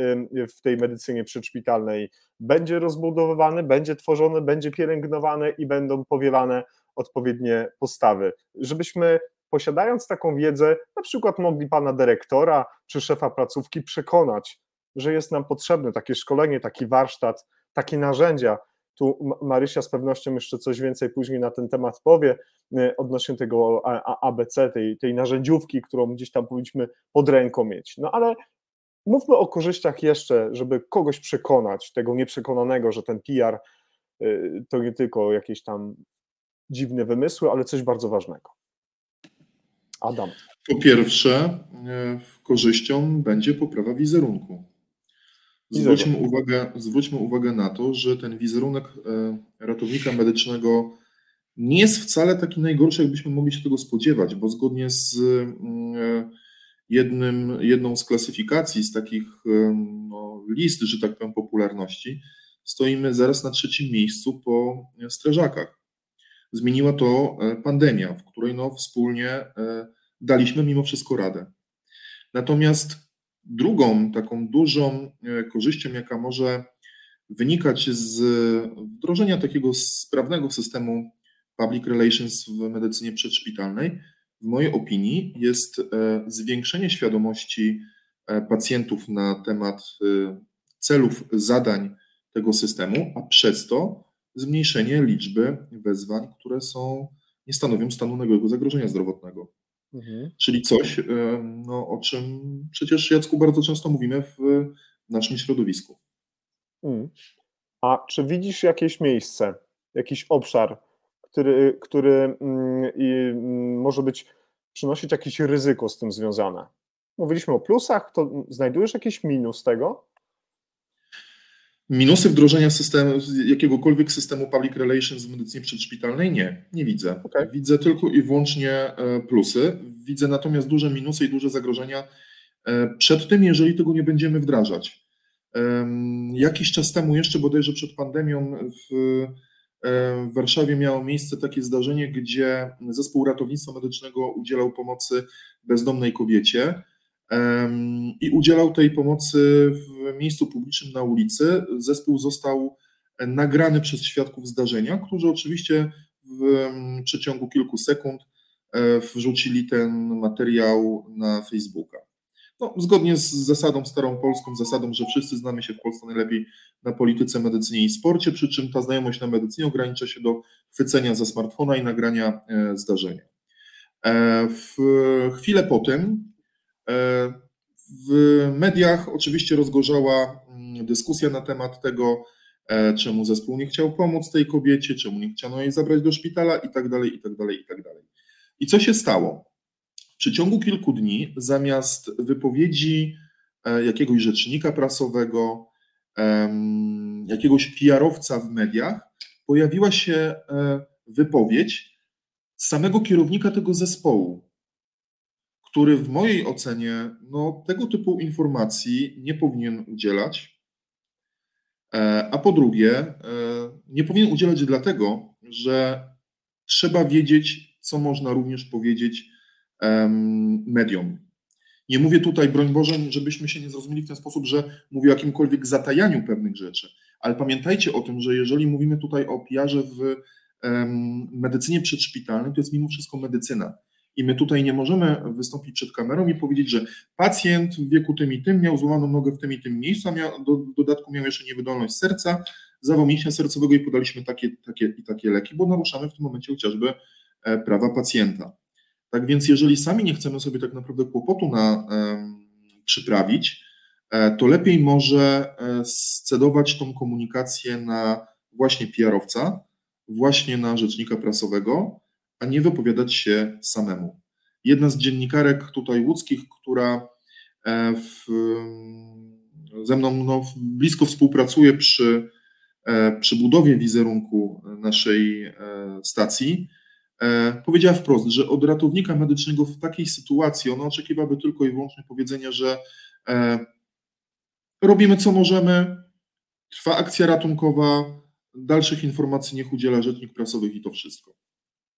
w tej medycynie przedszpitalnej będzie rozbudowywany, będzie tworzony, będzie pielęgnowany i będą powielane odpowiednie postawy, żebyśmy posiadając taką wiedzę, na przykład mogli pana dyrektora czy szefa placówki przekonać, że jest nam potrzebne takie szkolenie, taki warsztat, takie narzędzia. Tu Marysia z pewnością jeszcze coś więcej później na ten temat powie, y, odnośnie tego ABC, tej, tej narzędziówki, którą gdzieś tam powinniśmy pod ręką mieć. No ale mówmy o korzyściach jeszcze, żeby kogoś przekonać, tego nieprzekonanego, że ten PR y, to nie tylko jakieś tam dziwne wymysły, ale coś bardzo ważnego. Adam. Po pierwsze, e, korzyścią będzie poprawa wizerunku. Zwróćmy uwagę, zwróćmy uwagę na to, że ten wizerunek e, ratownika medycznego nie jest wcale taki najgorszy, jakbyśmy mogli się tego spodziewać, bo zgodnie z mm, e, jednym, jedną z klasyfikacji, z takich no, list, że tak powiem, popularności, stoimy zaraz na trzecim miejscu po strażakach. Zmieniła to e, pandemia, w której no wspólnie e, daliśmy mimo wszystko radę. Natomiast drugą taką dużą e, korzyścią, jaka może wynikać z wdrożenia takiego sprawnego systemu public relations w medycynie przedszpitalnej, w mojej opinii, jest zwiększenie świadomości pacjentów na temat celów, zadań tego systemu, a przez to zmniejszenie liczby wezwań, które są, nie stanowią stanu nagłego zagrożenia zdrowotnego. Mhm. Czyli coś, no, o czym przecież Jacku bardzo często mówimy w naszym środowisku. Mhm. A czy widzisz jakieś miejsce, jakiś obszar, który, który mm, i, mm, może być, przynosić jakieś ryzyko z tym związane? Mówiliśmy o plusach, to znajdujesz jakiś minus tego? Minusy wdrożenia systemu, jakiegokolwiek systemu public relations w medycynie przedszpitalnej? Nie, nie widzę. Okay. Widzę tylko i wyłącznie e, plusy. Widzę natomiast duże minusy i duże zagrożenia e, przed tym, jeżeli tego nie będziemy wdrażać. Jakiś czas temu, jeszcze bodajże przed pandemią, w, e, w Warszawie miało miejsce takie zdarzenie, gdzie zespół ratownictwa medycznego udzielał pomocy bezdomnej kobiecie i udzielał tej pomocy w miejscu publicznym na ulicy. Zespół został nagrany przez świadków zdarzenia, którzy oczywiście w przeciągu kilku sekund e, wrzucili ten materiał na Facebooka. No, zgodnie z zasadą starą polską, zasadą, że wszyscy znamy się w Polsce najlepiej na polityce, medycynie i sporcie, przy czym ta znajomość na medycynie ogranicza się do chwycenia za smartfona i nagrania e, zdarzenia. E, w chwilę po tym w mediach oczywiście rozgorzała mm, dyskusja na temat tego, e, czemu zespół nie chciał pomóc tej kobiecie, czemu nie chciano jej zabrać do szpitala i tak dalej, i co się stało? w przeciągu kilku dni zamiast wypowiedzi e, jakiegoś rzecznika prasowego, jakiegoś PR-owca w mediach, pojawiła się e, wypowiedź samego kierownika tego zespołu, który w mojej ocenie no, tego typu informacji nie powinien udzielać. E, a po drugie, nie powinien udzielać dlatego, że trzeba wiedzieć, co można również powiedzieć mediom. Nie mówię tutaj, broń Boże, żebyśmy się nie zrozumieli w ten sposób, że mówię o jakimkolwiek zatajaniu pewnych rzeczy, ale pamiętajcie o tym, że jeżeli mówimy tutaj o pijarze w medycynie przedszpitalnej, to jest mimo wszystko medycyna. I my tutaj nie możemy wystąpić przed kamerą i powiedzieć, że pacjent w wieku tym i tym miał złamaną nogę w tym i tym miejscu, a miał, do, w dodatku miał jeszcze niewydolność serca, zawał mięśnia sercowego i podaliśmy takie, takie i takie leki, bo naruszamy w tym momencie chociażby e, prawa pacjenta. Tak więc, jeżeli sami nie chcemy sobie tak naprawdę kłopotu na, przyprawić, e, to lepiej może e, scedować tą komunikację na właśnie PR-owca, właśnie na rzecznika prasowego, a nie wypowiadać się samemu. Jedna z dziennikarek tutaj łódzkich, która e, w, ze mną no, blisko współpracuje przy, przy budowie wizerunku naszej stacji, E, powiedziała wprost, że od ratownika medycznego w takiej sytuacji ona oczekiwałaby tylko i wyłącznie powiedzenia, że e, robimy co możemy, trwa akcja ratunkowa, dalszych informacji niech udziela rzecznik prasowy i to wszystko.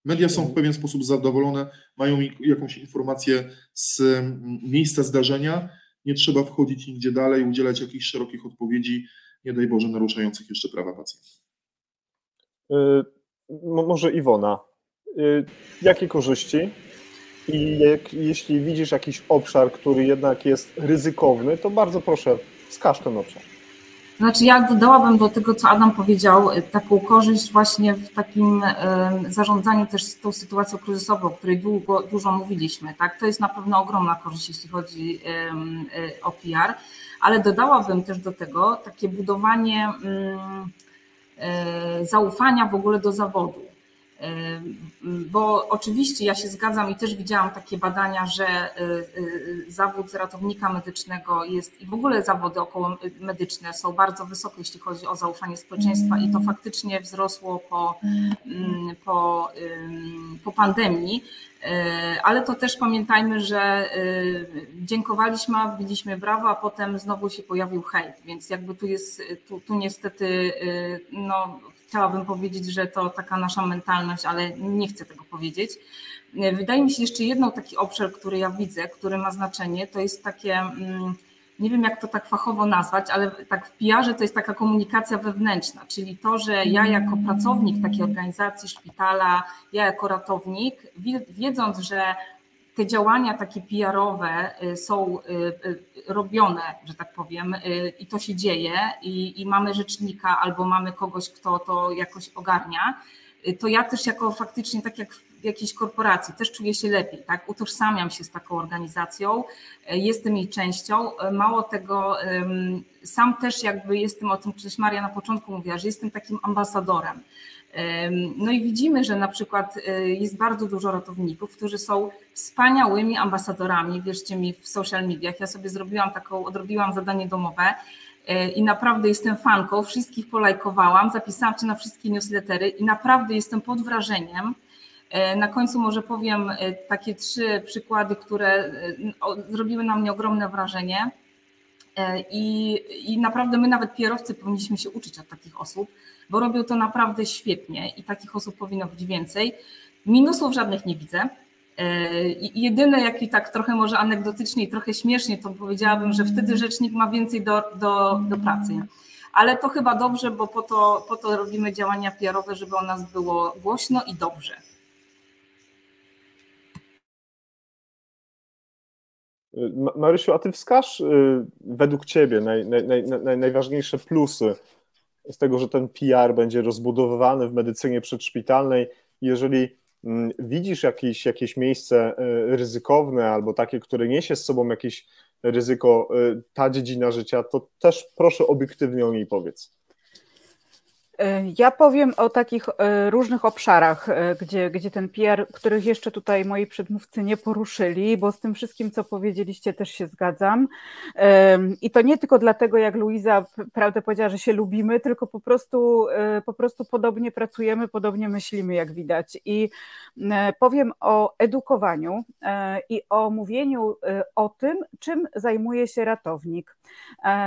Media są w pewien sposób zadowolone, mają jakąś informację z miejsca zdarzenia, nie trzeba wchodzić nigdzie dalej, udzielać jakichś szerokich odpowiedzi, nie daj Boże, naruszających jeszcze prawa pacjenta. Yy, może Iwona, Y, jakie korzyści i jak, jeśli widzisz jakiś obszar, który jednak jest ryzykowny, to bardzo proszę, wskaż ten obszar. Znaczy ja dodałabym do tego, co Adam powiedział, y, taką korzyść właśnie w takim zarządzaniu też tą sytuacją kryzysową, o której długo, dużo mówiliśmy. Tak? To jest na pewno ogromna korzyść, jeśli chodzi y, o PR, ale dodałabym też do tego takie budowanie mm, zaufania w ogóle do zawodu bo oczywiście ja się zgadzam i też widziałam takie badania, że y, y, zawód ratownika medycznego jest i w ogóle zawody około medyczne są bardzo wysokie, jeśli chodzi o zaufanie społeczeństwa i to faktycznie wzrosło po, mm, po, po pandemii. Y, ale to też pamiętajmy, że dziękowaliśmy, biliśmy brawo, a potem znowu się pojawił hejt, więc jakby tu jest, tu, tu niestety no, chciałabym powiedzieć, że to taka nasza mentalność, ale nie chcę tego powiedzieć. Wydaje mi się jeszcze jedną taki obszar, który ja widzę, który ma znaczenie, to jest takie, mm, nie wiem jak to tak fachowo nazwać, ale tak w PR to jest taka komunikacja wewnętrzna, czyli to, że ja jako pracownik takiej organizacji, szpitala, ja jako ratownik, wiedząc, że te działania takie PR-owe y, są y, y, robione, że tak powiem, i to się dzieje, i, i, mamy rzecznika albo mamy kogoś, kto to jakoś ogarnia, to ja też jako faktycznie, tak jak w jakiejś korporacji, też czuję się lepiej, tak? Utożsamiam się z taką organizacją, jestem jej częścią. Mało tego, sam też jakby jestem o tym, przecież Maria na początku mówiła, że jestem takim ambasadorem no i widzimy, że na przykład y, jest bardzo dużo ratowników, którzy są wspaniałymi ambasadorami, wierzcie mi, w social mediach. Ja sobie zrobiłam taką, odrobiłam zadanie domowe y, i naprawdę jestem fanką, wszystkich polajkowałam, zapisałam się na wszystkie newslettery i naprawdę jestem pod wrażeniem. Y, na końcu może powiem takie trzy przykłady, które zrobiły na mnie ogromne wrażenie. I, i naprawdę my nawet pierowcy powinniśmy się uczyć od takich osób, bo robią to naprawdę świetnie i takich osób powinno być więcej. Minusów żadnych nie widzę. I jedyne, jaki tak trochę może anegdotycznie i trochę śmiesznie, to powiedziałabym, że wtedy rzecznik ma więcej do, do, do pracy. Ale to chyba dobrze, bo po to, po to robimy działania PR-owe, żeby o nas było głośno i dobrze. Marysiu, a ty wskaż y, według ciebie naj, naj, naj, najważniejsze plusy z tego, że ten PR będzie rozbudowywany w medycynie przedszpitalnej. Jeżeli mm, widzisz jakieś, jakieś miejsce y, ryzykowne albo takie, które niesie z sobą jakieś ryzyko, y, ta dziedzina życia, to też proszę obiektywnie o niej powiedz. E, ja powiem o takich e, różnych obszarach, e, gdzie, gdzie ten PR, których jeszcze tutaj moi przedmówcy nie poruszyli, bo z tym wszystkim, co powiedzieliście, też się zgadzam. I to nie tylko dlatego, jak Luiza prawdę powiedziała, że się lubimy, tylko po prostu, po prostu podobnie pracujemy, podobnie myślimy, jak widać. I powiem o edukowaniu i o mówieniu o tym, czym zajmuje się ratownik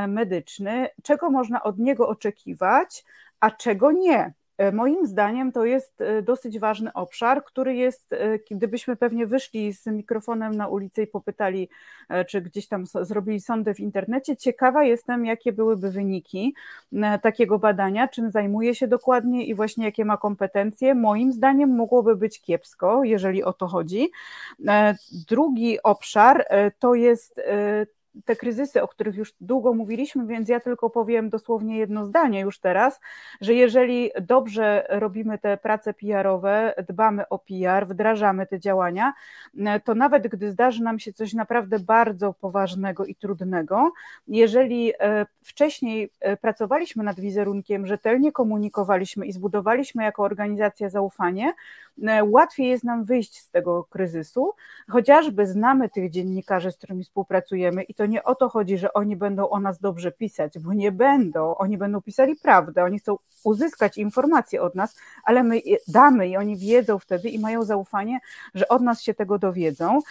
medyczny, czego można od niego oczekiwać a czego nie. E, moim zdaniem to jest e, dosyć ważny obszar, który jest, e, gdybyśmy pewnie wyszli z mikrofonem na ulicę i popytali, czy gdzieś tam zrobili sondę w internecie, ciekawa jestem, jakie byłyby wyniki takiego badania, czym zajmuje się dokładnie i właśnie jakie ma kompetencje. Moim zdaniem mogłoby być kiepsko, jeżeli o to chodzi. Drugi obszar to jest te kryzysy, o których już długo mówiliśmy, więc ja tylko powiem dosłownie jedno zdanie już teraz, że jeżeli dobrze robimy te prace PR-owe, dbamy o PR, wdrażamy te działania, to nawet gdy zdarzy nam się coś naprawdę bardzo poważnego i trudnego, jeżeli e, wcześniej e, pracowaliśmy nad wizerunkiem, rzetelnie komunikowaliśmy i zbudowaliśmy jako organizacja zaufanie, łatwiej jest nam wyjść z tego kryzysu, chociażby znamy tych dziennikarzy, z którymi współpracujemy i to nie o to chodzi, że oni będą o nas dobrze pisać, bo nie będą. Oni będą pisali prawdę, oni chcą uzyskać informacje od nas, ale my damy i oni wiedzą wtedy i mają zaufanie, że od nas się tego dowiedzą.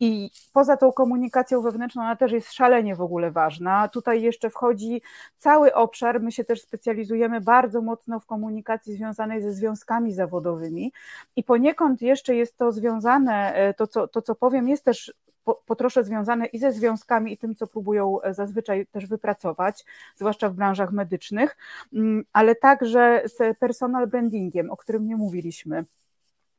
I poza tą komunikacją wewnętrzną, ona też jest szalenie w ogóle ważna. Tutaj jeszcze wchodzi cały obszar. My się też specjalizujemy bardzo mocno w komunikacji związanej ze związkami zawodowymi, i poniekąd jeszcze jest to związane, e, to co, to co powiem, jest też po, po trosze związane i ze związkami, i tym, co próbują e, zazwyczaj też wypracować, zwłaszcza w branżach medycznych, mm, ale także z personal brandingiem, o którym nie mówiliśmy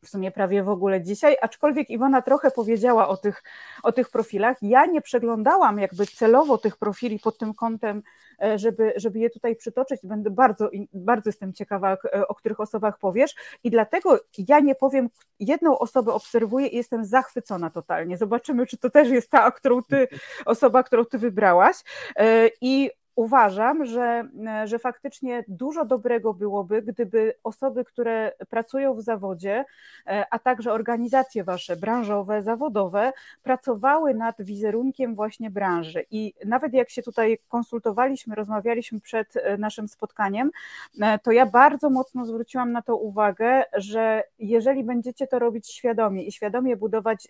w sumie prawie w ogóle dzisiaj, aczkolwiek Iwona trochę powiedziała o tych, o tych profilach. Ja nie przeglądałam jakby celowo tych profili pod tym kątem, e, żeby, żeby je tutaj przytoczyć. Będę bardzo, bardzo jestem ciekawa, e, o których osobach powiesz i dlatego ja nie powiem, jedną osobę obserwuję i jestem zachwycona totalnie. Zobaczymy, czy to też jest ta, którą ty, osoba, którą ty wybrałaś. E, I uważam, że, że faktycznie dużo dobrego byłoby, gdyby osoby, które pracują w zawodzie, e, a także organizacje wasze branżowe, zawodowe, pracowały nad wizerunkiem właśnie branży. I nawet jak się tutaj konsultowaliśmy, rozmawialiśmy przed e, naszym spotkaniem, e, to ja bardzo mocno zwróciłam na to uwagę, że jeżeli będziecie to robić świadomie i świadomie budować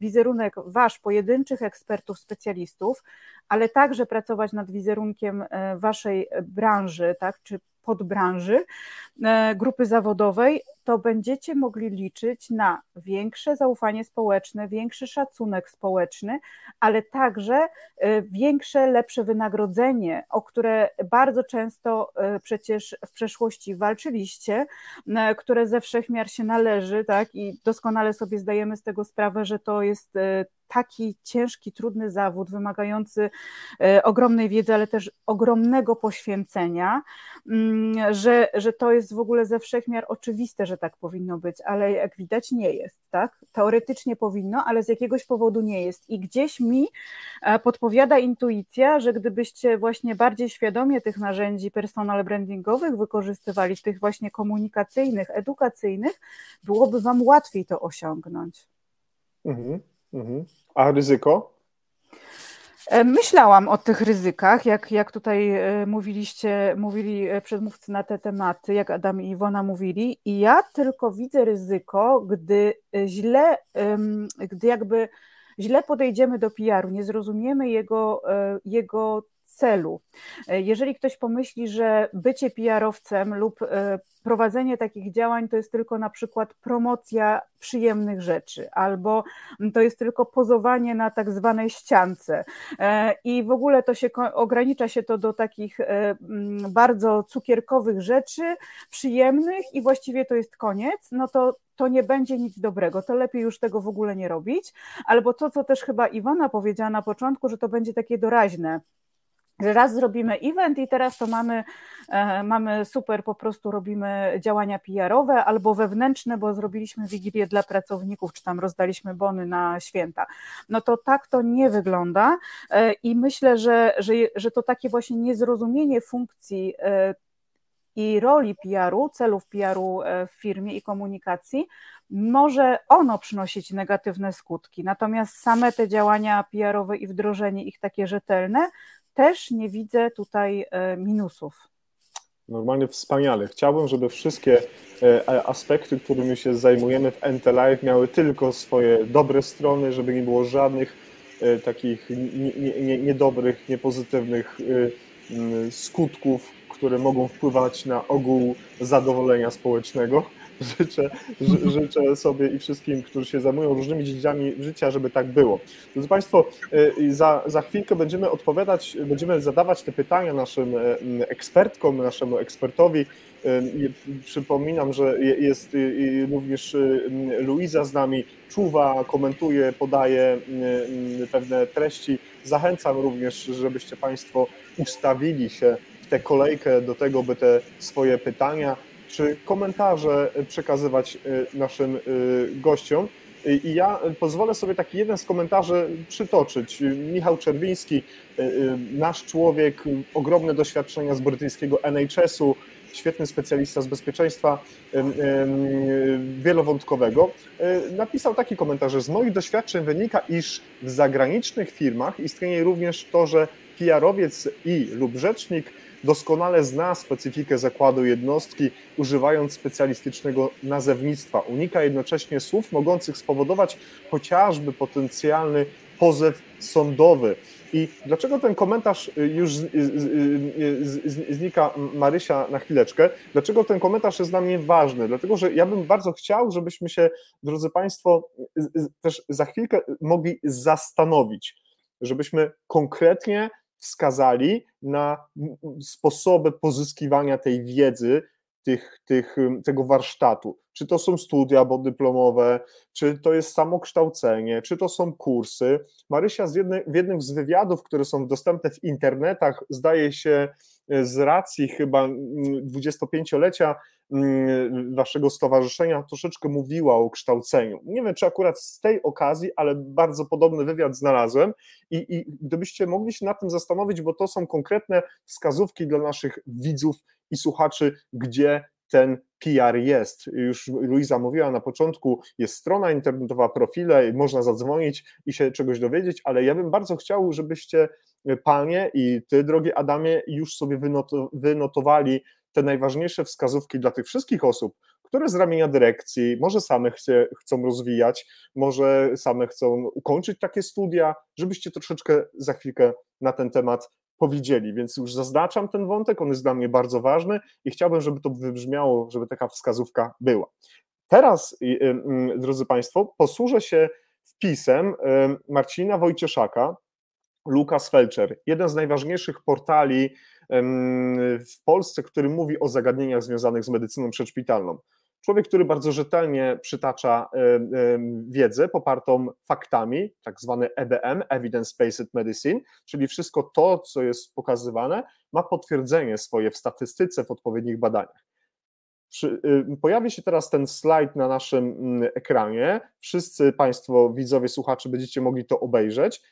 wizerunek wasz, pojedynczych ekspertów, specjalistów, ale także pracować nad wizerunkiem e, waszej branży, tak, czy podbranży, e, grupy zawodowej, to będziecie mogli liczyć na większe zaufanie społeczne, większy szacunek społeczny, ale także e, większe, lepsze wynagrodzenie, o które bardzo często przecież w przeszłości walczyliście, które ze wszechmiar się należy, tak, i doskonale sobie zdajemy z tego sprawę, że to jest taki ciężki, trudny zawód, wymagający e, ogromnej wiedzy, ale też ogromnego poświęcenia, mm, że, że to jest w ogóle ze wszechmiar oczywiste, że tak powinno być, ale jak widać nie jest, tak? Teoretycznie powinno, ale z jakiegoś powodu nie jest. I gdzieś mi e, podpowiada intuicja, że gdybyście właśnie bardziej świadomie tych narzędzi personal brandingowych wykorzystywali, tych właśnie komunikacyjnych, edukacyjnych, byłoby wam łatwiej to osiągnąć. Mhm, mhm. A ryzyko? E, myślałam o tych ryzykach, jak, jak tutaj e, mówiliście, mówili e, przedmówcy na te tematy, jak Adam i Iwona mówili, i ja tylko widzę ryzyko, gdy źle, gdy jakby źle podejdziemy do PR-u, nie zrozumiemy jego, jego celu. Jeżeli ktoś pomyśli, że bycie PR-owcem lub prowadzenie takich działań to jest tylko na przykład promocja przyjemnych rzeczy, albo to jest tylko pozowanie na tak zwanej ściance. E, I w ogóle to się ogranicza się to do takich e, bardzo cukierkowych rzeczy, przyjemnych, i właściwie to jest koniec, no to to nie będzie nic dobrego, to lepiej już tego w ogóle nie robić. Albo to, co też chyba Iwona powiedziała na początku, że to będzie takie doraźne że raz zrobimy event i teraz to mamy, e, mamy super, po prostu robimy działania PR-owe albo wewnętrzne, bo zrobiliśmy wigilię dla pracowników, czy tam rozdaliśmy bony na święta. No to tak to nie wygląda e, i myślę, że, że, że to takie właśnie niezrozumienie funkcji e, i roli PR-u, celów PR-u w firmie i komunikacji, może ono przynosić negatywne skutki. Natomiast same te działania PR-owe i wdrożenie ich takie rzetelne, też nie widzę tutaj minusów. Normalnie wspaniale. Chciałbym, żeby wszystkie e, aspekty, którymi się zajmujemy w NT Live, miały tylko swoje dobre strony, żeby nie było żadnych e, takich niedobrych, niepozytywnych e, skutków, które mogą wpływać na ogół zadowolenia społecznego. Życzę, życzę sobie i wszystkim, którzy się zajmują różnymi dziedzinami życia, żeby tak było. Drodzy Państwo, y, za, za chwilkę będziemy odpowiadać, będziemy zadawać te pytania naszym y, ekspertkom, naszemu ekspertowi. Y, przypominam, że jest również Luiza z nami, czuwa, komentuje, podaje pewne treści. Zachęcam również, żebyście Państwo ustawili się w tę kolejkę do tego, by te swoje pytania czy komentarze przekazywać y, naszym y, gościom. I ja pozwolę sobie taki jeden z komentarzy przytoczyć. Michał Czerwiński, nasz człowiek, ogromne doświadczenia z brytyjskiego NHS-u, świetny specjalista z bezpieczeństwa wielowątkowego, napisał taki komentarz, że z moich doświadczeń wynika, iż w zagranicznych firmach istnieje również to, że PR-owiec i lub rzecznik doskonale zna specyfikę zakładu jednostki, używając specjalistycznego nazewnictwa. Unika jednocześnie słów mogących spowodować chociażby potencjalny pozew sądowy. I dlaczego ten komentarz już znika, Marysia, na chwileczkę? Dlaczego ten komentarz jest dla mnie ważny? Dlatego, że ja bym bardzo chciał, żebyśmy się, drodzy Państwo, też za chwilkę mogli zastanowić, żebyśmy konkretnie wskazali na sposoby pozyskiwania tej wiedzy, tych, tych, tego warsztatu. Czy to są studia podyplomowe, czy to jest samokształcenie, czy to są kursy. Marysia z jednej, w jednym z wywiadów, które są dostępne w internetach, zdaje się z racji chyba 25-lecia Mm, waszego stowarzyszenia troszeczkę mówiła o kształceniu. Nie wiem, czy akurat z tej okazji, ale bardzo podobny wywiad znalazłem i, i gdybyście mogli się nad tym zastanowić, bo to są konkretne wskazówki dla naszych widzów i słuchaczy, gdzie ten PR jest. Już Luisa mówiła na początku, jest strona internetowa, profile, można zadzwonić i się czegoś dowiedzieć, ale ja bym bardzo chciał, żebyście panie i ty, drogi Adamie, już sobie wynotowali te najważniejsze wskazówki dla tych wszystkich osób, które z ramienia dyrekcji może same chce, chcą rozwijać, może same chcą ukończyć takie studia, żebyście troszeczkę za chwilkę na ten temat powiedzieli. Więc już zaznaczam ten wątek, on jest dla mnie bardzo ważny i chciałbym, żeby to wybrzmiało, żeby taka wskazówka była. Teraz, y, y, drodzy Państwo, posłużę się wpisem y, Marcina Wojcieszaka, Lukas Felcher, jeden z najważniejszych portali w Polsce, który mówi o zagadnieniach związanych z medycyną przedszpitalną. Człowiek, który bardzo rzetelnie przytacza wiedzę popartą faktami, tak zwane EBM, Evidence-Based Medicine, czyli wszystko to, co jest pokazywane, ma potwierdzenie swoje w statystyce, w odpowiednich badaniach. Pojawi się teraz ten slajd na naszym mm, ekranie. Wszyscy Państwo, widzowie, słuchacze, będziecie mogli to obejrzeć.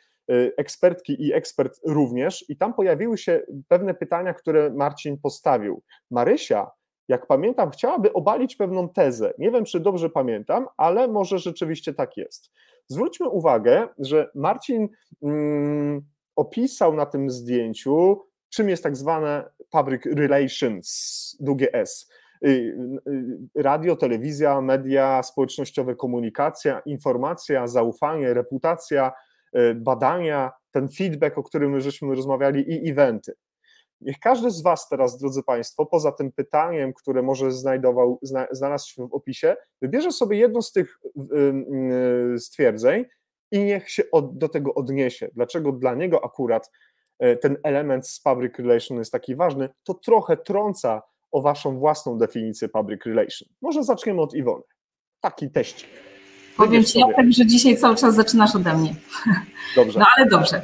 Ekspertki i ekspert również, i tam pojawiły się pewne pytania, które Marcin postawił. Marysia, jak pamiętam, chciałaby obalić pewną tezę. Nie wiem, czy dobrze pamiętam, ale może rzeczywiście tak jest. Zwróćmy uwagę, że Marcin mm, opisał na tym zdjęciu, czym jest tak zwane public relations, długie S. Y, y, radio, telewizja, media społecznościowe, komunikacja, informacja, zaufanie, reputacja, Y, badania, ten feedback, o którym my żeśmy rozmawiali i eventy. Niech każdy z Was teraz, drodzy Państwo, poza tym pytaniem, które może znajdował, znalazł się w opisie, wybierze sobie jedno z tych y, stwierdzeń i niech się od, do tego odniesie. Dlaczego dla niego akurat y, ten element z public relation jest taki ważny, to trochę trąca o Waszą własną definicję public relation. Może zaczniemy od Iwony. Taki teścik. Powiem Ci, Jacek, że dzisiaj cały czas zaczynasz ode mnie. Dobrze. No ale dobrze.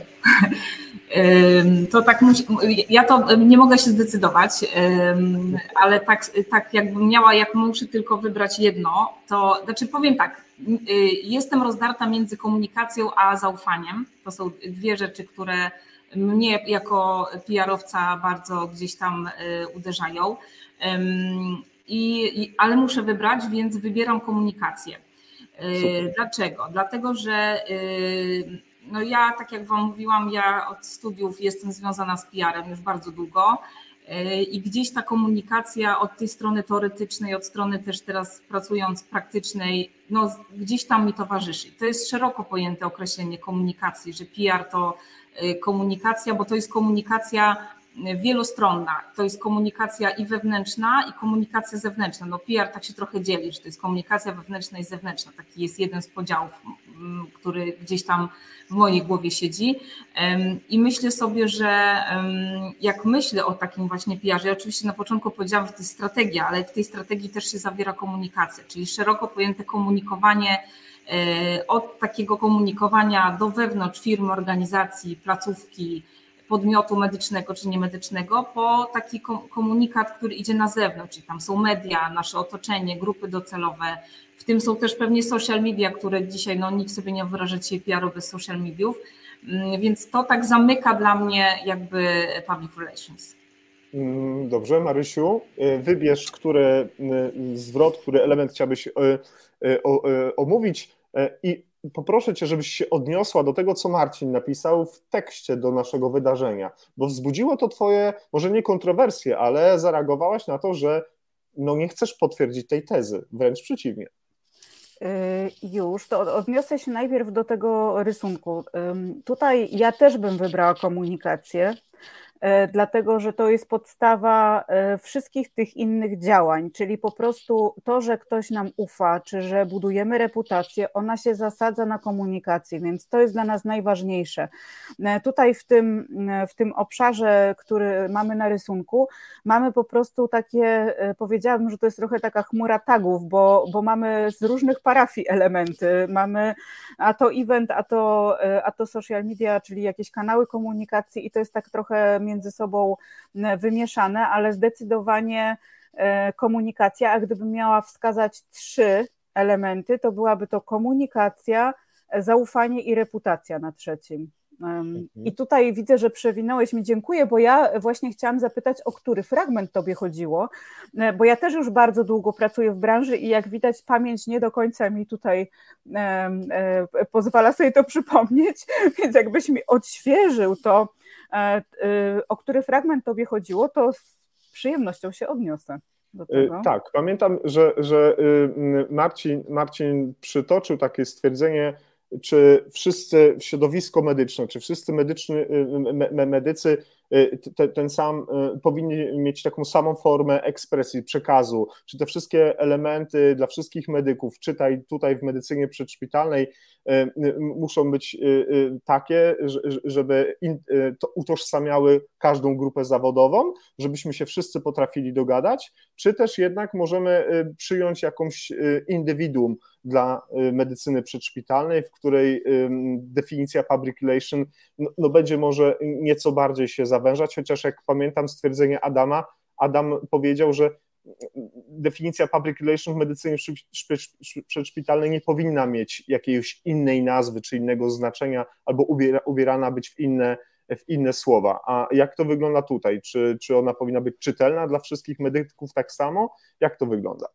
To tak ja to nie mogę się zdecydować, ale tak, tak jakbym miała, jak muszę tylko wybrać jedno, to znaczy powiem tak, y, jestem rozdarta między komunikacją a zaufaniem. To są dwie rzeczy, które mnie jako PR-owca bardzo gdzieś tam y, uderzają. I, ale muszę wybrać, więc wybieram komunikację. Super. Dlaczego? Dlatego, że no ja, tak jak Wam mówiłam, ja od studiów jestem związana z PR-em już bardzo długo e, i gdzieś ta komunikacja od tej strony teoretycznej, od strony też teraz pracując praktycznej, no gdzieś tam mi towarzyszy. To jest szeroko pojęte określenie komunikacji, że PR to e, komunikacja, bo to jest komunikacja wielostronna. To jest komunikacja i wewnętrzna, i komunikacja zewnętrzna. No PR tak się trochę dzieli, że to jest komunikacja wewnętrzna i zewnętrzna. Taki jest jeden z podziałów, mm, który gdzieś tam w mojej głowie siedzi. I myślę sobie, że jak myślę o takim właśnie PR-ze, ja oczywiście na początku powiedziałam, że to jest strategia, ale w tej strategii też się zawiera komunikacja, czyli szeroko pojęte komunikowanie e, od takiego komunikowania do wewnątrz firmy, organizacji, placówki, podmiotu medycznego czy niemedycznego, po taki komunikat, który idzie na zewnątrz, czyli tam są media, nasze otoczenie, grupy docelowe, w tym są też pewnie social media, które dzisiaj, no nikt sobie nie wyraża dzisiaj PR-u bez social mediów, mm, więc to tak zamyka dla mnie jakby public relations. Mm, dobrze, Marysiu, y, wybierz, który y, zwrot, który element chciałbyś y, omówić i poproszę Cię, żebyś się odniosła do tego, co Marcin napisał w tekście do naszego wydarzenia, bo wzbudziło to Twoje, może nie kontrowersje, ale zareagowałaś na to, że no nie chcesz potwierdzić tej tezy, wręcz przeciwnie. Y, już, to odniosę się najpierw do tego rysunku. Tutaj ja też bym wybrała komunikację, dlatego że to jest podstawa e, wszystkich tych innych działań, czyli po prostu to, że ktoś nam ufa, czy że budujemy reputację, ona się zasadza na komunikacji, więc to jest dla nas najważniejsze. E, tutaj w tym, w tym obszarze, który mamy na rysunku, mamy po prostu takie, powiedziałabym, że to jest trochę taka chmura tagów, bo, bo mamy z różnych parafii elementy, mamy a to event, a to, a to social media, czyli jakieś kanały komunikacji i to jest tak trochę między sobą wymieszane, ale zdecydowanie e, komunikacja, a gdybym miała wskazać trzy elementy, to byłaby to komunikacja, zaufanie i reputacja na trzecim. Mhm. I tutaj widzę, że przewinąłeś mi, dziękuję, bo ja właśnie chciałam zapytać, o który fragment Tobie chodziło, e, bo ja też już bardzo długo pracuję w branży i jak widać, pamięć nie do końca mi tutaj e, pozwala sobie to przypomnieć, więc jakbyś mi odświeżył to, o który fragment Tobie chodziło, to z przyjemnością się odniosę. Y, tak, pamiętam, że, że y, Marcin, Marcin przytoczył takie stwierdzenie, czy wszyscy środowisko medyczne, czy wszyscy medyczny, medycy Y, te, ten sam, y, powinni mieć taką samą formę ekspresji, przekazu, czy te wszystkie elementy dla wszystkich medyków, czytaj tutaj w medycynie przedszpitalnej, y, muszą być takie, żeby to utożsamiały każdą grupę zawodową, żebyśmy się wszyscy potrafili dogadać, czy też jednak możemy przyjąć jakąś indywiduum dla medycyny przedszpitalnej, w której definicja public relation no, no będzie może nieco bardziej się zawężać, chociaż jak pamiętam stwierdzenie Adama, Adam powiedział, że definicja public relations w medycynie przedszpitalnej nie powinna mieć jakiejś innej nazwy czy innego znaczenia, albo ubiera, ubierana być w inne, w inne słowa. A jak to wygląda tutaj? Czy, czy ona powinna być czytelna dla wszystkich medyków tak samo? Jak to wygląda?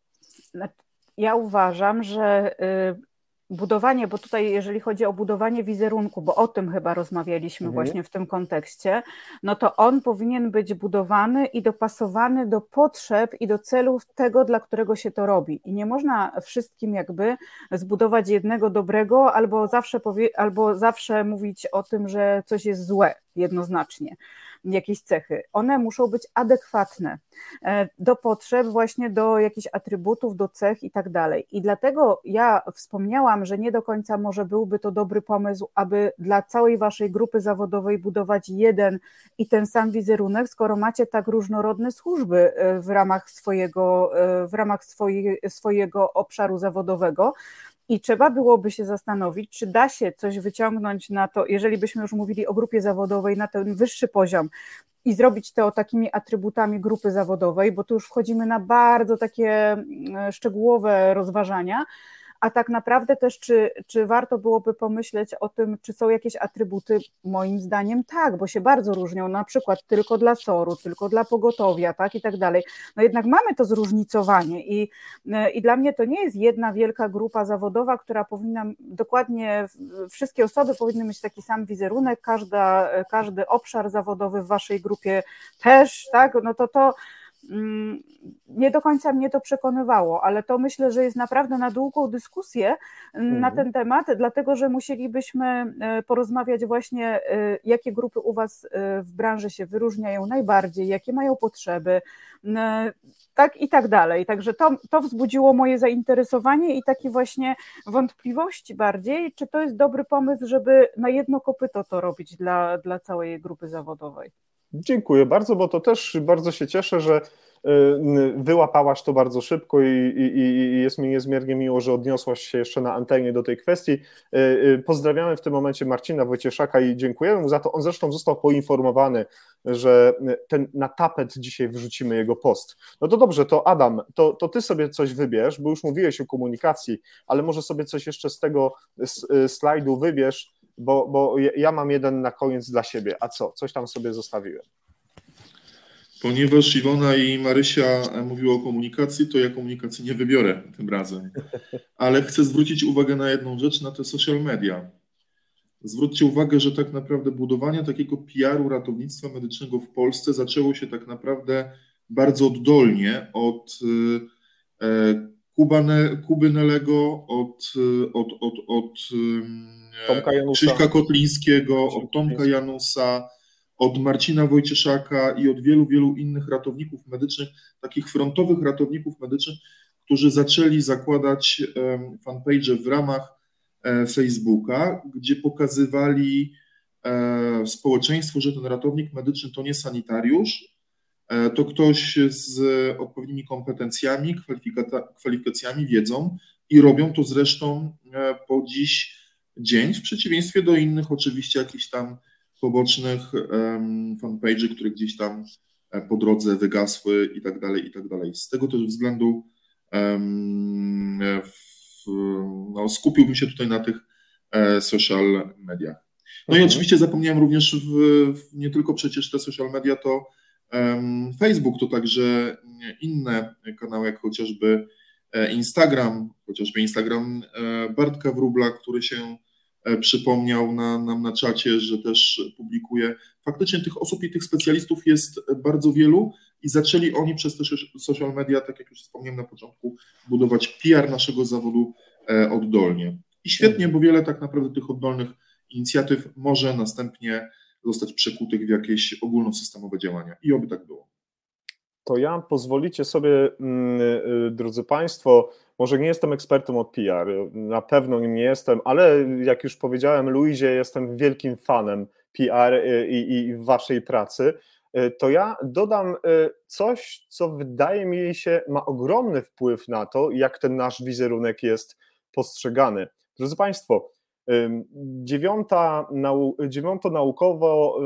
Ja uważam, że y, budowanie, bo tutaj jeżeli chodzi o budowanie wizerunku, bo o tym chyba rozmawialiśmy mhm. właśnie w tym kontekście, no to on powinien być budowany i dopasowany do potrzeb i do celów tego, dla którego się to robi. I nie można wszystkim jakby zbudować jednego dobrego, albo zawsze, powie, albo zawsze mówić o tym, że coś jest złe jednoznacznie jakieś cechy. One muszą być adekwatne e, do potrzeb, właśnie do jakichś atrybutów, do cech i tak dalej. I dlatego ja wspomniałam, że nie do końca może byłby to dobry pomysł, aby dla całej waszej grupy zawodowej budować jeden i ten sam wizerunek, skoro macie tak różnorodne służby e, w ramach swojego, e, w ramach swojego obszaru zawodowego. I trzeba byłoby się zastanowić, czy da się coś wyciągnąć na to, jeżeli byśmy już mówili o grupie zawodowej, na ten wyższy poziom i zrobić to takimi atrybutami grupy zawodowej, bo tu już wchodzimy na bardzo takie mm, szczegółowe rozważania, a tak naprawdę też, czy, czy warto byłoby pomyśleć o tym, czy są jakieś atrybuty? Moim zdaniem tak, bo się bardzo różnią, na przykład tylko dla SOR-u, tylko dla pogotowia, tak i tak dalej. No jednak mamy to zróżnicowanie i, i dla mnie to nie jest jedna wielka grupa zawodowa, która powinna dokładnie, wszystkie osoby powinny mieć taki sam wizerunek, każda, każdy obszar zawodowy w waszej grupie też, tak, no to to nie do końca mnie to przekonywało, ale to myślę, że jest naprawdę na długą dyskusję mm, na mhm. ten temat, dlatego że musielibyśmy e, porozmawiać właśnie, e, jakie grupy u Was e, w branży się wyróżniają najbardziej, jakie mają potrzeby, tak i tak dalej. Także to, to wzbudziło moje zainteresowanie i takie właśnie wątpliwości bardziej, czy to jest dobry pomysł, żeby na jedno kopyto to robić dla, dla całej grupy zawodowej. Dziękuję bardzo, bo to też bardzo się cieszę, że y, wyłapałaś to bardzo szybko i, i, i, jest mi niezmiernie miło, że odniosłaś się jeszcze na antenie do tej kwestii. Y, y, pozdrawiamy w tym momencie Marcina Wojcieszaka i dziękujemy mu za to. On zresztą został poinformowany, że ten, na tapet dzisiaj wrzucimy jego post. No to dobrze, to Adam, to, to ty sobie coś wybierz, bo już mówiłeś o komunikacji, ale może sobie coś jeszcze z tego slajdu wybierz, bo, bo ja mam jeden na koniec dla siebie. A co? Coś tam sobie zostawiłem. Ponieważ Iwona i Marysia mówiły o komunikacji, to ja komunikacji nie wybiorę tym razem. Ale chcę zwrócić uwagę na jedną rzecz, na te social media. Zwróćcie uwagę, że tak naprawdę budowanie takiego PR-u ratownictwa medycznego w Polsce zaczęło się tak naprawdę bardzo oddolnie od e, Kuby Nelego, od, od, od, od Tomka Janusa. Krzyśka Kotlińskiego, od Tomka Janusa, od Marcina Wojcieszaka i od wielu, wielu innych ratowników medycznych, takich frontowych ratowników medycznych, którzy zaczęli zakładać fanpage w ramach e, Facebooka, gdzie pokazywali e, społeczeństwu, że ten ratownik medyczny to nie sanitariusz, to ktoś z odpowiednimi kompetencjami, kwalifikacjami, wiedzą i robią to zresztą po dziś dzień, w przeciwieństwie do innych oczywiście jakichś tam pobocznych fanpage'y, które gdzieś tam e, po drodze wygasły i tak dalej, i tak dalej. Z tego też względu no, skupiłbym się tutaj na tych e, social mediach. No mhm. i oczywiście zapomniałem również w, nie tylko przecież te social media, to Facebook, to także inne kanały, jak chociażby e, Instagram, chociażby Instagram Bartka Wróbla, który się E, przypomniał na, nam na czacie, że też publikuje. Faktycznie tych osób i tych specjalistów jest bardzo wielu i zaczęli oni przez te social media, tak jak już wspomniałem na początku, budować PR naszego zawodu e, oddolnie. I świetnie, bo wiele tak naprawdę tych oddolnych inicjatyw może następnie zostać przekutych w jakieś ogólnosystemowe działania. I oby tak było. To ja pozwolicie sobie, mm, y, drodzy Państwo, może nie jestem ekspertem od PR, na pewno nim nie jestem, ale jak już powiedziałem Luizie, jestem wielkim fanem PR i, i waszej pracy. To ja dodam coś, co wydaje mi się ma ogromny wpływ na to, jak ten nasz wizerunek jest postrzegany. Drodzy Państwo, Dziewiąta, nau, dziewiąto naukowo,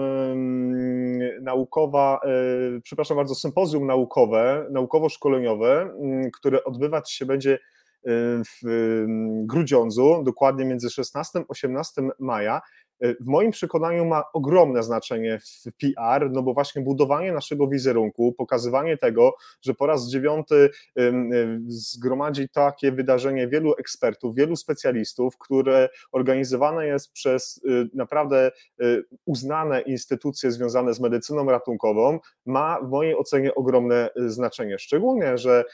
naukowa, e, przepraszam bardzo, sympozjum naukowe, naukowo-szkoleniowe, które odbywać się będzie e, w Grudziądzu, dokładnie między 16 a 18 maja, w moim przekonaniu ma ogromne znaczenie w PR, no bo właśnie budowanie naszego wizerunku, pokazywanie tego, że po raz dziewiąty zgromadzi takie wydarzenie wielu ekspertów, wielu specjalistów, które organizowane jest przez y, naprawdę uznane instytucje związane z medycyną ratunkową, ma w mojej ocenie ogromne znaczenie. Szczególnie, że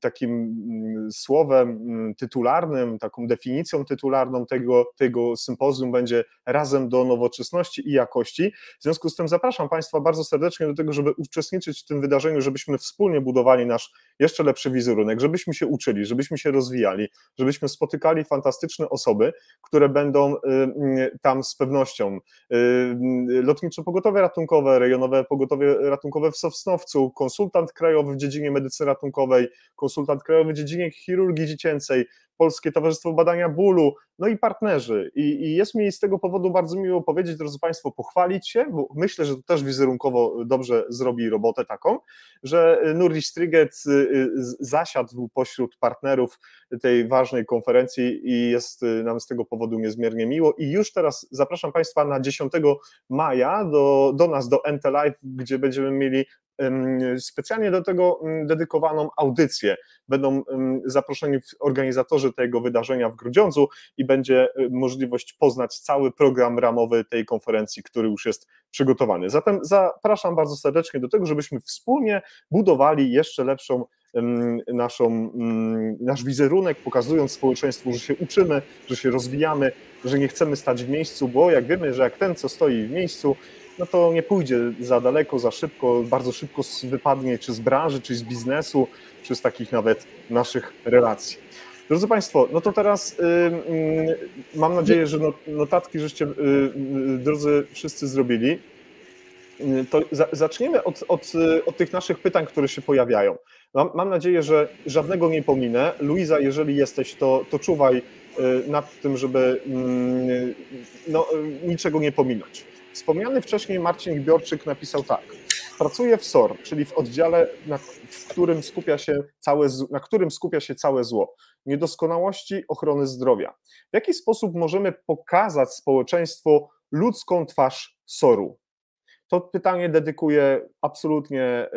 takim mm, słowem mm, tytularnym, taką definicją tytularną tego, tego sympozjum będzie razem do nowoczesności i jakości. W związku z tym zapraszam Państwa bardzo serdecznie do tego, żeby uczestniczyć w tym wydarzeniu, żebyśmy wspólnie budowali nasz jeszcze lepszy wizerunek, żebyśmy się uczyli, żebyśmy się rozwijali, żebyśmy spotykali fantastyczne osoby, które będą y, y, tam z pewnością. Y, lotnicze pogotowie ratunkowe, rejonowe pogotowie ratunkowe w Sosnowcu, konsultant krajowy w dziedzinie medycyny ratunkowej, konsultant krajowy w dziedzinie chirurgii dziecięcej, Polskie Towarzystwo Badania Bólu, no i partnerzy. I, I, jest mi z tego powodu bardzo miło powiedzieć, drodzy Państwo, pochwalić się, bo myślę, że to też wizerunkowo dobrze zrobi robotę taką, że Nuri Striget y, y, zasiadł pośród partnerów tej ważnej konferencji i jest y, nam z tego powodu niezmiernie miło. I już teraz zapraszam Państwa na 10 maja do, do nas, do NT Live, gdzie będziemy mieli specjalnie do tego dedykowaną audycję. Będą zaproszeni organizatorzy tego wydarzenia w Grudziądzu i będzie y, możliwość poznać cały program ramowy tej konferencji, który już jest przygotowany. Zatem zapraszam bardzo serdecznie do tego, żebyśmy wspólnie budowali jeszcze lepszą naszą, nasz wizerunek, pokazując społeczeństwu, że się uczymy, że się rozwijamy, że nie chcemy stać w miejscu, bo jak wiemy, że jak ten, co stoi w miejscu, no to nie pójdzie za daleko, za szybko, bardzo szybko wypadnie czy z branży, czy z biznesu, czy z takich nawet naszych relacji. Drodzy Państwo, no to teraz y, y, mam nadzieję, że notatki żeście, y, y drodzy, wszyscy zrobili. To za, zaczniemy od, od, od, tych naszych pytań, które się pojawiają. Mam, mam nadzieję, że żadnego nie pominę. Luiza, jeżeli jesteś, to, to czuwaj nad tym, żeby mm, no, niczego nie pominąć. Wspomniany wcześniej Marcin Biorczyk napisał tak. Pracuję w SOR, czyli w oddziale, na, w którym skupia się całe, na którym skupia się całe zło, niedoskonałości ochrony zdrowia. W jaki sposób możemy pokazać społeczeństwu ludzką twarz SOR-u? To pytanie dedykuję absolutnie e,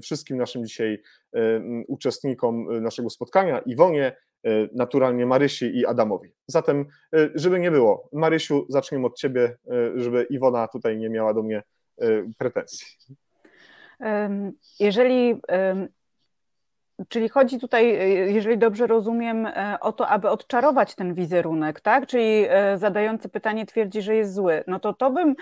wszystkim naszym dzisiaj e, uczestnikom naszego spotkania, Iwonie, E, naturalnie Marysi i Adamowi. Zatem, e, żeby nie było, Marysiu, zaczniemy od Ciebie, e, żeby Iwona tutaj nie miała do mnie pretensji. Jeżeli Czyli chodzi tutaj, jeżeli dobrze rozumiem, o to, aby odczarować ten wizerunek, tak? Czyli zadający pytanie twierdzi, że jest zły. No to to bym,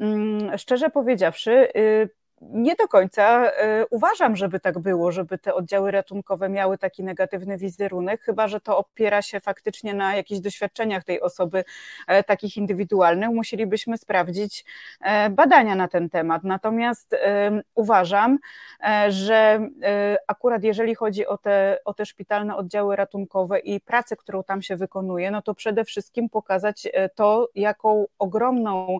mm, szczerze powiedziawszy, y, nie do końca e, uważam, żeby tak było, żeby te oddziały ratunkowe miały taki negatywny wizerunek, chyba że to opiera się faktycznie na jakichś doświadczeniach tej osoby, e, takich indywidualnych. Musielibyśmy sprawdzić e, badania na ten temat. Natomiast uważam, że akurat jeżeli chodzi o te, o te szpitalne oddziały ratunkowe i pracę, którą tam się wykonuje, no to przede wszystkim pokazać to, jaką ogromną,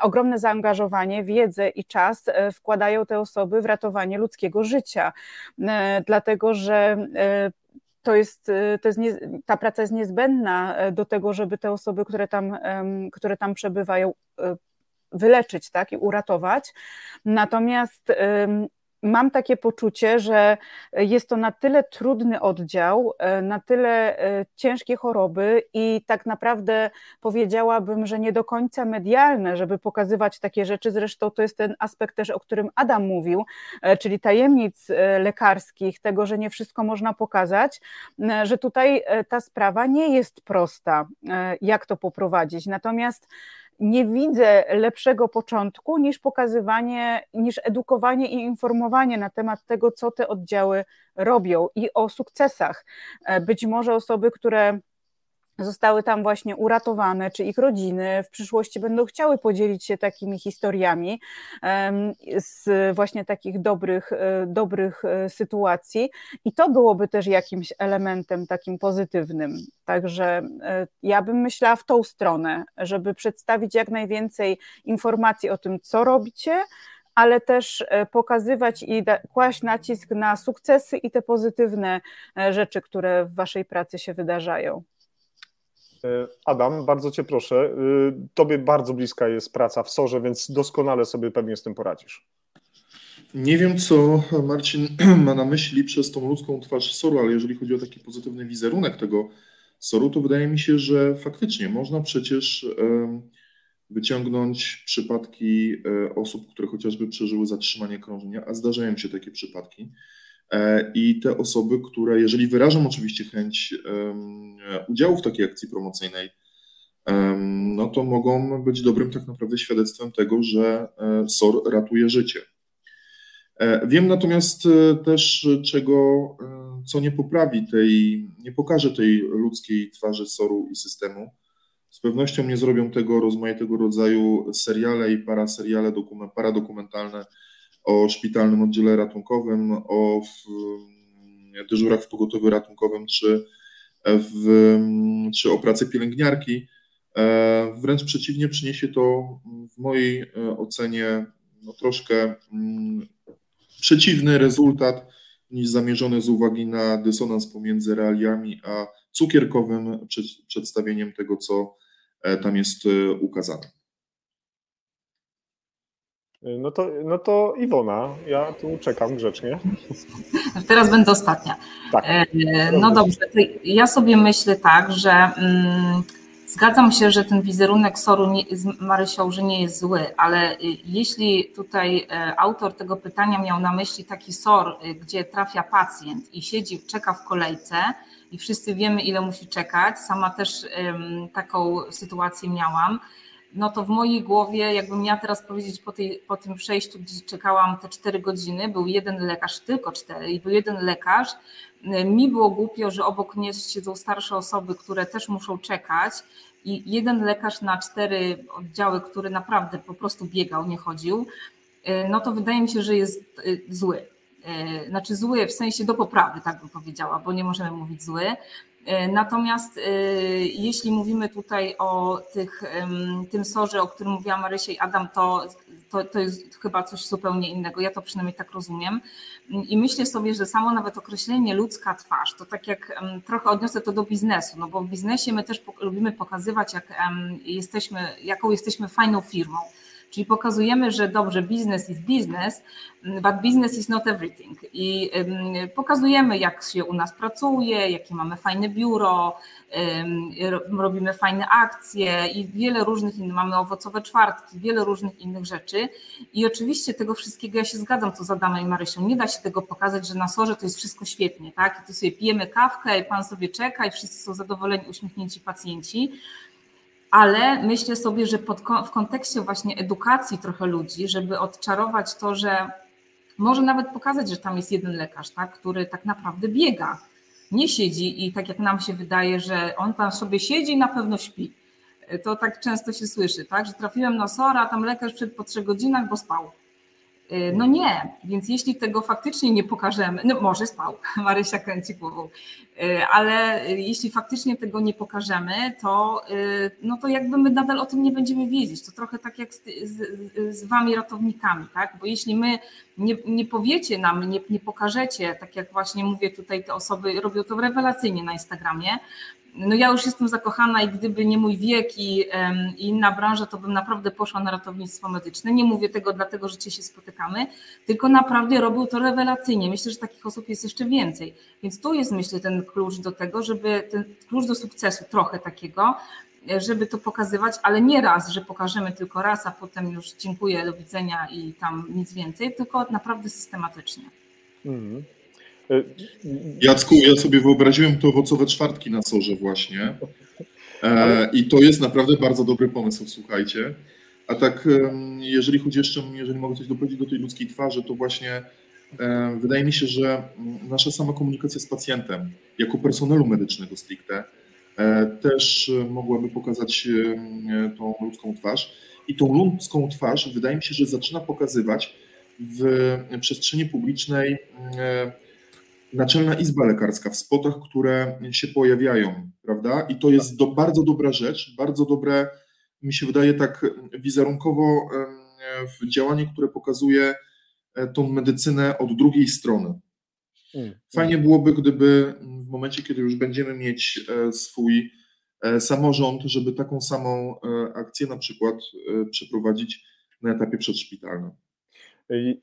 ogromne zaangażowanie, wiedzę i czas w wkładają te osoby w ratowanie ludzkiego życia, e, dlatego że e, to jest, e, to jest nie, ta praca jest niezbędna do tego, żeby te osoby, które tam, które tam przebywają, wyleczyć tak, i uratować. Natomiast mam takie poczucie, że jest to na tyle trudny oddział, e, na tyle e, ciężkie choroby i tak naprawdę powiedziałabym, że nie do końca medialne, żeby pokazywać takie rzeczy. Zresztą to jest ten aspekt też, o którym Adam mówił, e, czyli tajemnic lekarskich, tego, że nie wszystko można pokazać, że tutaj ta sprawa nie jest prosta, jak to poprowadzić. Natomiast nie widzę lepszego początku niż pokazywanie, niż edukowanie i informowanie na temat tego, co te oddziały robią i o sukcesach. E, być może osoby, które zostały tam właśnie uratowane, czy ich rodziny w przyszłości będą chciały podzielić się takimi historiami z właśnie takich dobrych, e, dobrych e, sytuacji i to byłoby też jakimś elementem takim pozytywnym. Także e, ja bym myślała w tą stronę, żeby przedstawić jak najwięcej informacji o tym, co robicie, ale też pokazywać i kłaść nacisk na sukcesy i te pozytywne rzeczy, które w Waszej pracy się wydarzają. E, Adam, bardzo Cię proszę. E, tobie bardzo bliska jest praca w SORze, więc doskonale sobie pewnie z tym poradzisz. Nie wiem, co Marcin ma na myśli przez tą ludzką twarz SOR-u, ale jeżeli chodzi o taki pozytywny wizerunek tego SOR-u, to wydaje mi się, że faktycznie można przecież wyciągnąć przypadki e, osób, które chociażby przeżyły zatrzymanie krążenia, a zdarzają się takie przypadki I te osoby, które, jeżeli wyrażą oczywiście chęć udziału w takiej akcji promocyjnej, no to mogą być dobrym tak naprawdę świadectwem tego, że e, SOR ratuje życie. E, wiem natomiast też, czego, co nie poprawi tej, nie pokaże tej ludzkiej twarzy SOR-u i systemu. Z pewnością nie zrobią tego rozmaitego rodzaju seriale i paraseriale paradokumentalne o szpitalnym oddziale ratunkowym, o dyżurach w pogotowiu ratunkowym czy, w, czy o pracy pielęgniarki. Wręcz przeciwnie, przyniesie to w mojej ocenie no, troszkę przeciwny rezultat niż zamierzony z uwagi na dysonans pomiędzy realiami a cukierkowym przedstawieniem tego, co tam jest ukazane. No to, no to Iwona, ja tu czekam grzecznie. Teraz będę ostatnia. Tak. No dobrze, ja sobie myślę tak, że mm, zgadzam się, że ten wizerunek Soru nie, z Marysią, że nie jest zły, ale jeśli tutaj autor tego pytania miał na myśli taki SOR, gdzie trafia pacjent i siedzi, czeka w kolejce i wszyscy wiemy, ile musi czekać, sama też um, taką sytuację miałam, no to w mojej głowie, jakbym miała teraz powiedzieć po, tej, po tym przejściu, gdzie czekałam te cztery godziny, był jeden lekarz, tylko cztery, i był jeden lekarz. Mi było głupio, że obok mnie siedzą starsze osoby, które też muszą czekać, i jeden lekarz na cztery oddziały, który naprawdę po prostu biegał, nie chodził, no to wydaje mi się, że jest zły. Znaczy zły w sensie do poprawy, tak bym powiedziała, bo nie możemy mówić zły. Natomiast jeśli mówimy tutaj o tych, tym sorze, o którym mówiła Marysia i Adam, to, to, to jest chyba coś zupełnie innego. Ja to przynajmniej tak rozumiem. I myślę sobie, że samo nawet określenie ludzka twarz, to tak jak trochę odniosę to do biznesu, no bo w biznesie my też lubimy pokazywać, jak jesteśmy, jaką jesteśmy fajną firmą. Czyli pokazujemy, że dobrze, business is business, but business is not everything. I pokazujemy, jak się u nas pracuje, jakie mamy fajne biuro, robimy fajne akcje i wiele różnych innych, mamy owocowe czwartki, wiele różnych innych rzeczy. I oczywiście tego wszystkiego ja się zgadzam, co z Adamem i Marysią. Nie da się tego pokazać, że na sorze to jest wszystko świetnie, tak? I tu sobie pijemy kawkę i pan sobie czeka i wszyscy są zadowoleni, uśmiechnięci pacjenci ale myślę sobie, że pod, w kontekście właśnie edukacji trochę ludzi, żeby odczarować to, że może nawet pokazać, że tam jest jeden lekarz, tak, który tak naprawdę biega, nie siedzi i tak jak nam się wydaje, że on tam sobie siedzi i na pewno śpi. To tak często się słyszy, tak, że trafiłem na SOR, a tam lekarz przed po trzech godzinach, bo spał. No nie, więc jeśli tego faktycznie nie pokażemy, no może spał, Marysia kręci głową, ale jeśli faktycznie tego nie pokażemy, to, no to jakby my nadal o tym nie będziemy wiedzieć. To trochę tak jak z, z, z wami ratownikami, tak? Bo jeśli my nie, nie powiecie nam, nie, nie pokażecie, tak jak właśnie mówię tutaj, te osoby robią to rewelacyjnie na Instagramie, no ja już jestem zakochana i gdyby nie mój wiek i, i, inna branża, to bym naprawdę poszła na ratownictwo medyczne. Nie mówię tego dlatego, że cię się spotykamy, tylko naprawdę robił to rewelacyjnie. Myślę, że takich osób jest jeszcze więcej. Więc tu jest myślę ten klucz do tego, żeby ten klucz do sukcesu trochę takiego, żeby to pokazywać, ale nie raz, że pokażemy tylko raz, a potem już dziękuję, do widzenia i tam nic więcej, tylko naprawdę systematycznie. Mm. Jacku, ja sobie wyobraziłem to owocowe czwartki na sorze właśnie. E, I to jest naprawdę bardzo dobry pomysł, słuchajcie. A tak, jeżeli chodzi jeszcze, jeżeli mogę coś dopowiedzieć do tej ludzkiej twarzy, to właśnie e, wydaje mi się, że nasza sama komunikacja z pacjentem, jako personelu medycznego stricte, e, też mogłaby pokazać tą ludzką twarz. I tą ludzką twarz wydaje mi się, że zaczyna pokazywać w przestrzeni publicznej Naczelna Izba Lekarska w spotach, które się pojawiają, prawda? I to jest do, bardzo dobra rzecz, bardzo dobre, mi się wydaje, tak wizerunkowo w działanie, które pokazuje e, tą medycynę od drugiej strony. Mm, Fajnie mm. byłoby, gdyby w momencie, kiedy już będziemy mieć e, swój e, samorząd, żeby taką samą akcję na przykład przeprowadzić na etapie przedszpitalnym.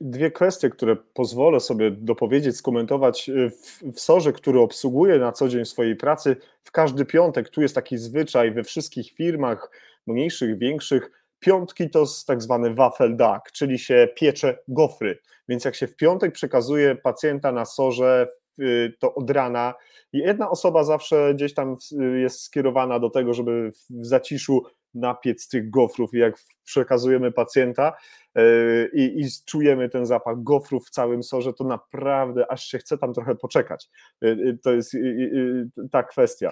Dwie kwestie, które pozwolę sobie dopowiedzieć, skomentować y, w, w SORze, który obsługuję na co dzień swojej pracy. W każdy piątek, tu jest taki zwyczaj we wszystkich firmach, mniejszych, większych, piątki to tak zwany waffeldag, czyli się piecze gofry. Więc jak się w piątek przekazuje pacjenta na sorze, y, to od rana jedna osoba zawsze gdzieś tam y, jest skierowana do tego, żeby w zaciszu napiec tych gofrów i jak przekazujemy pacjenta e, i, i, czujemy ten zapach gofrów w całym sorze, to naprawdę aż się chce tam trochę poczekać. E, e, to jest ta kwestia.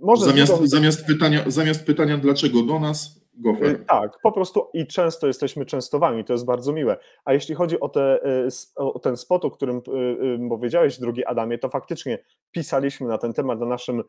Może zamiast, zamiast, pytania, zamiast pytania, dlaczego do nas, Gofer. Y, Tak, po prostu i często jesteśmy częstowani, to jest bardzo miłe. A jeśli chodzi o, te, y, o ten spot, o którym y, powiedziałeś, drugi Adamie, to faktycznie pisaliśmy na ten temat na naszym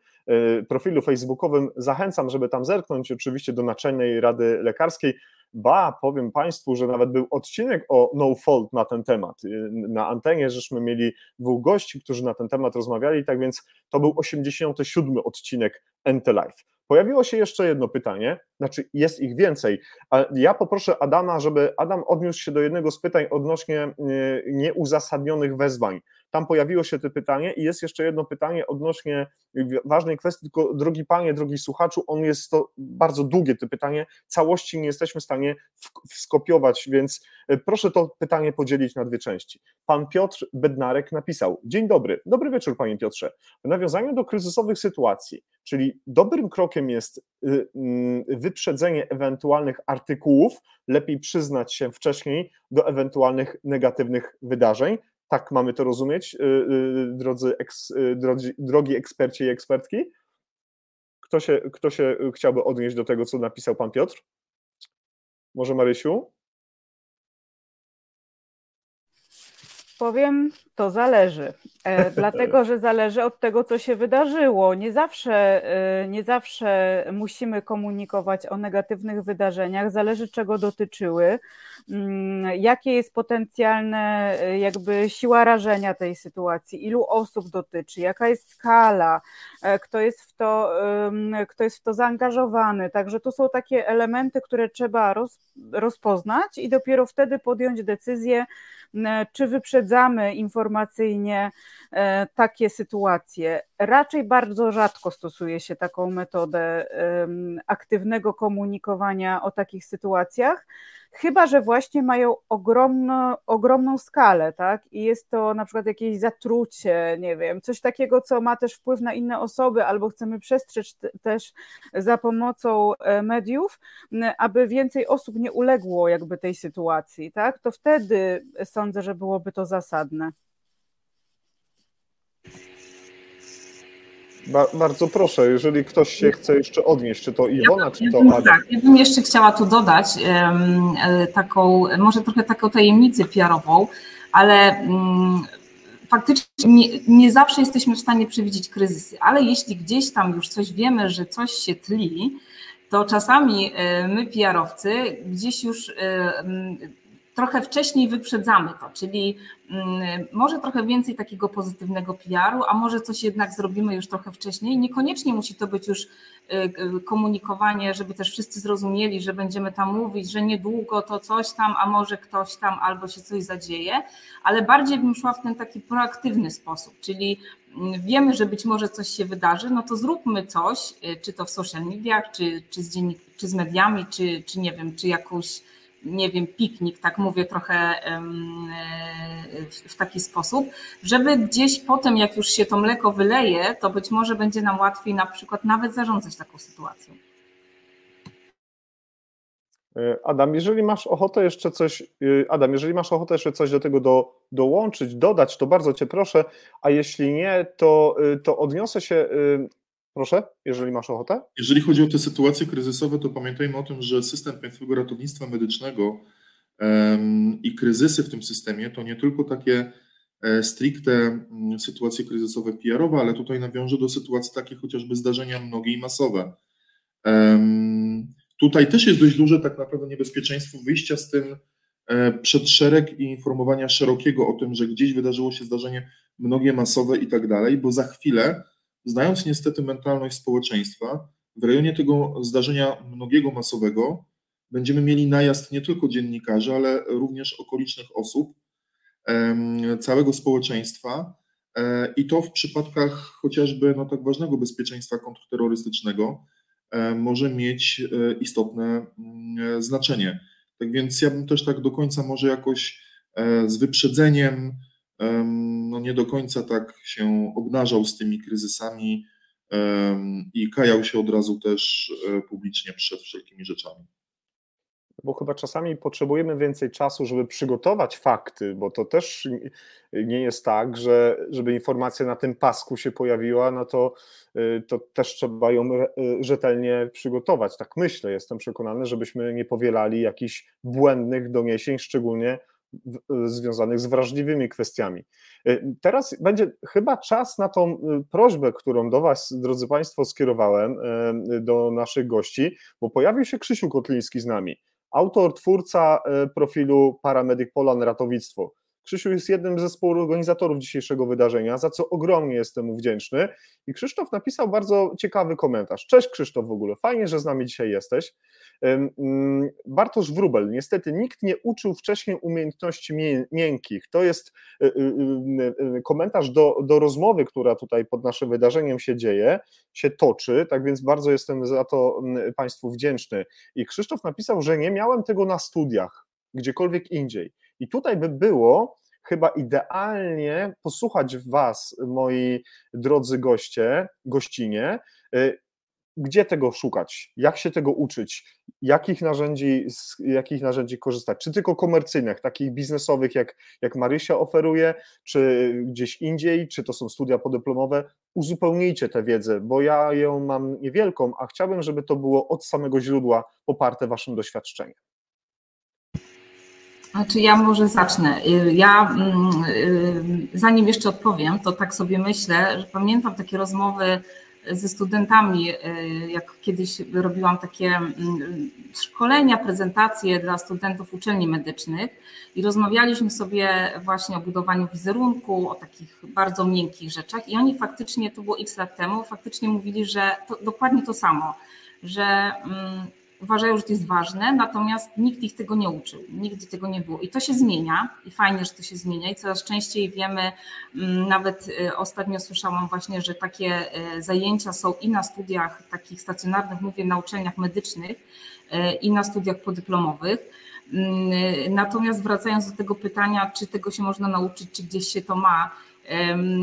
profilu facebookowym. Zachęcam, żeby tam zerknąć, oczywiście do Naczelnej Rady Lekarskiej. Ba, powiem Państwu, że nawet był odcinek o no fault na ten temat. Na antenie żeśmy mieli dwóch gości, którzy na ten temat rozmawiali, tak więc to był 87 odcinek NT Live. Pojawiło się jeszcze jedno pytanie, znaczy jest ich więcej, a ja poproszę Adama, żeby Adam odniósł się do jednego z pytań odnośnie e, nieuzasadnionych wezwań. Tam pojawiło się to pytanie i jest jeszcze jedno pytanie odnośnie ważnej kwestii, tylko drogi panie, drogi słuchaczu, on jest to bardzo długie to pytanie, całości nie jesteśmy w stanie skopiować, więc e, proszę to pytanie podzielić na dwie części. Pan Piotr Bednarek napisał, dzień dobry, dobry wieczór panie Piotrze, w nawiązaniu do kryzysowych sytuacji, czyli dobrym krokiem jest y, mm, wyprzedzenie ewentualnych artykułów, lepiej przyznać się wcześniej do ewentualnych negatywnych wydarzeń. Tak mamy to rozumieć, y, y, drodzy, eks, y, drodzy drogi eksperci i ekspertki? Kto się, kto się chciałby odnieść do tego, co napisał pan Piotr? Może Marysiu? Powiem, to zależy. E, dlatego, że zależy od tego, co się wydarzyło. Nie zawsze, e, nie zawsze musimy komunikować o negatywnych wydarzeniach. Zależy, czego dotyczyły, mm, jakie jest potencjalne, e, jakby siła rażenia tej sytuacji, ilu osób dotyczy, jaka jest skala, kto jest w to, kto jest w to zaangażowany. Także to są takie elementy, które trzeba roz, rozpoznać i dopiero wtedy podjąć decyzję, czy wyprzedzamy informacyjnie e, takie sytuacje. Raczej bardzo rzadko stosuje się taką metodę aktywnego komunikowania o takich sytuacjach, chyba że właśnie mają ogromno, ogromną skalę, tak? I jest to na przykład jakieś zatrucie, nie wiem, coś takiego, co ma też wpływ na inne osoby, albo chcemy przestrzec te- też za pomocą e, mediów, aby więcej osób nie uległo jakby tej sytuacji, tak? To wtedy sądzę, że byłoby to zasadne. Ba, bardzo proszę, jeżeli ktoś się chce jeszcze odnieść, czy to Iwona, czy Ja to bym, Adam. tak, ja bym jeszcze chciała tu dodać e, taką, może trochę taką tajemnicę PR-ową, ale mm, faktycznie nie, nie zawsze jesteśmy w stanie przewidzieć kryzysy, ale jeśli gdzieś tam już coś wiemy, że coś się tli, to czasami e, my PR-owcy gdzieś już e, trochę wcześniej wyprzedzamy to, czyli mm, może trochę więcej takiego pozytywnego PR-u, a może coś jednak zrobimy już trochę wcześniej. Niekoniecznie musi to być już y, y, komunikowanie, żeby też wszyscy zrozumieli, że będziemy tam mówić, że niedługo to coś tam, a może ktoś tam albo się coś zadzieje, ale bardziej bym szła w ten taki proaktywny sposób, czyli mm, wiemy, że być może coś się wydarzy, no to zróbmy coś, y, czy to w social mediach, czy, czy, z, czy z mediami, czy, czy nie wiem, czy jakąś nie wiem, piknik, tak mówię trochę e, w, taki sposób, żeby gdzieś potem, jak już się to mleko wyleje, to być może będzie nam łatwiej na przykład nawet zarządzać taką sytuacją. E, Adam, jeżeli masz ochotę jeszcze coś, y, Adam, jeżeli masz ochotę jeszcze coś do tego do, dołączyć, dodać, to bardzo cię proszę, a jeśli nie, to, to odniosę się, proszę, jeżeli masz ochotę. Jeżeli chodzi o te sytuacje kryzysowe, to pamiętajmy o tym, że system Państwowego Ratownictwa Medycznego i kryzysy w tym systemie to nie tylko takie e, stricte sytuacje kryzysowe PR-owe, ale tutaj nawiążę do sytuacji takich chociażby zdarzenia mnogie i masowe. Tutaj też jest dość duże tak naprawdę niebezpieczeństwo wyjścia z tym e, przed szereg i informowania szerokiego o tym, że gdzieś wydarzyło się zdarzenie mnogie masowe i tak dalej, bo za chwilę, znając niestety mentalność społeczeństwa, w rejonie tego zdarzenia mnogiego masowego będziemy mieli najazd nie tylko dziennikarzy, ale również okolicznych osób, całego społeczeństwa. E, I to w przypadkach chociażby no, tak ważnego bezpieczeństwa kontrterrorystycznego e, może mieć e, istotne mm, znaczenie. Tak więc ja bym też tak do końca może jakoś z wyprzedzeniem, em, no nie do końca tak się obnażał z tymi kryzysami i kajał się od razu też e, publicznie przed wszelkimi rzeczami. bo chyba czasami potrzebujemy więcej czasu, żeby przygotować fakty, bo to też nie jest tak, że żeby informacja na tym pasku się pojawiła, no to, y, to też trzeba ją y, rzetelnie przygotować. Tak myślę, jestem przekonany, żebyśmy nie powielali jakichś błędnych doniesień, szczególnie związanych z wrażliwymi kwestiami. Y, teraz będzie chyba czas na tą prośbę, którą do Was, drodzy Państwo, skierowałem, do naszych gości, bo pojawił się Krzysiu Kotliński z nami autor, twórca e, profilu Paramedyk Polan Ratownictwo. Krzysiu jest jednym ze współorganizatorów dzisiejszego wydarzenia, za co ogromnie jestem mu wdzięczny. I Krzysztof napisał bardzo ciekawy komentarz. Cześć Krzysztof w ogóle, fajnie, że z nami dzisiaj jesteś. Mm, Bartosz Wrubel, niestety nikt nie uczył wcześniej umiejętności miękkich. To jest y, y, y, komentarz do, do rozmowy, która tutaj pod naszym wydarzeniem się dzieje, się toczy, tak więc bardzo jestem za to mm, Państwu wdzięczny. I Krzysztof napisał, że nie miałem tego na studiach, gdziekolwiek indziej. I tutaj by było chyba idealnie posłuchać Was, moi drodzy goście, gościnie, y, gdzie tego szukać, jak się tego uczyć, jakich narzędzi, z jakich narzędzi korzystać, czy tylko komercyjnych, takich biznesowych, jak, jak Marysia oferuje, czy gdzieś indziej, czy to są studia podyplomowe, uzupełnijcie tę wiedzę, bo ja ją mam niewielką, a chciałbym, żeby to było od samego źródła poparte Waszym doświadczeniem. Znaczy ja może zacznę. Y, ja mm, y, zanim jeszcze odpowiem, to tak sobie myślę, że pamiętam takie rozmowy ze studentami, y, jak kiedyś robiłam takie mm, szkolenia, prezentacje dla studentów uczelni medycznych i rozmawialiśmy sobie właśnie o budowaniu wizerunku, o takich bardzo miękkich rzeczach i oni faktycznie, to było x lat temu, faktycznie mówili, że to dokładnie to samo, że mm, uważają, że to jest ważne, natomiast nikt ich tego nie uczył, nigdy tego nie było. I to się zmienia i fajnie, że to się zmienia i coraz częściej wiemy, mm, nawet y, ostatnio słyszałam właśnie, że takie y, zajęcia są i na studiach takich stacjonarnych, mówię na uczelniach medycznych y, i na studiach podyplomowych. Mm, natomiast wracając do tego pytania, czy tego się można nauczyć, czy gdzieś się to ma,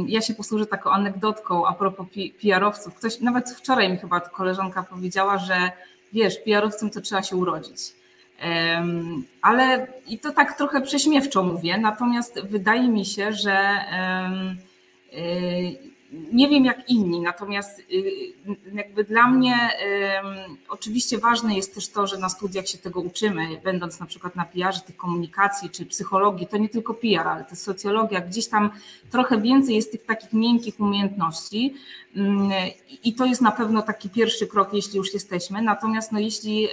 ja się posłużę taką anegdotką a propos PR-owców. Ktoś, nawet wczoraj mi chyba koleżanka powiedziała, że wiesz, PR-owcem to trzeba się urodzić. Ale i to tak trochę prześmiewczo mówię, natomiast wydaje mi się, że y, nie wiem jak inni, natomiast y, jakby dla mnie oczywiście ważne jest też to, że na studiach się tego uczymy, będąc na przykład na PR-ze tych komunikacji czy psychologii, to nie tylko PR, ale to socjologia, gdzieś tam trochę więcej jest tych takich miękkich umiejętności i to jest na pewno taki pierwszy krok, jeśli już jesteśmy. Natomiast no, jeśli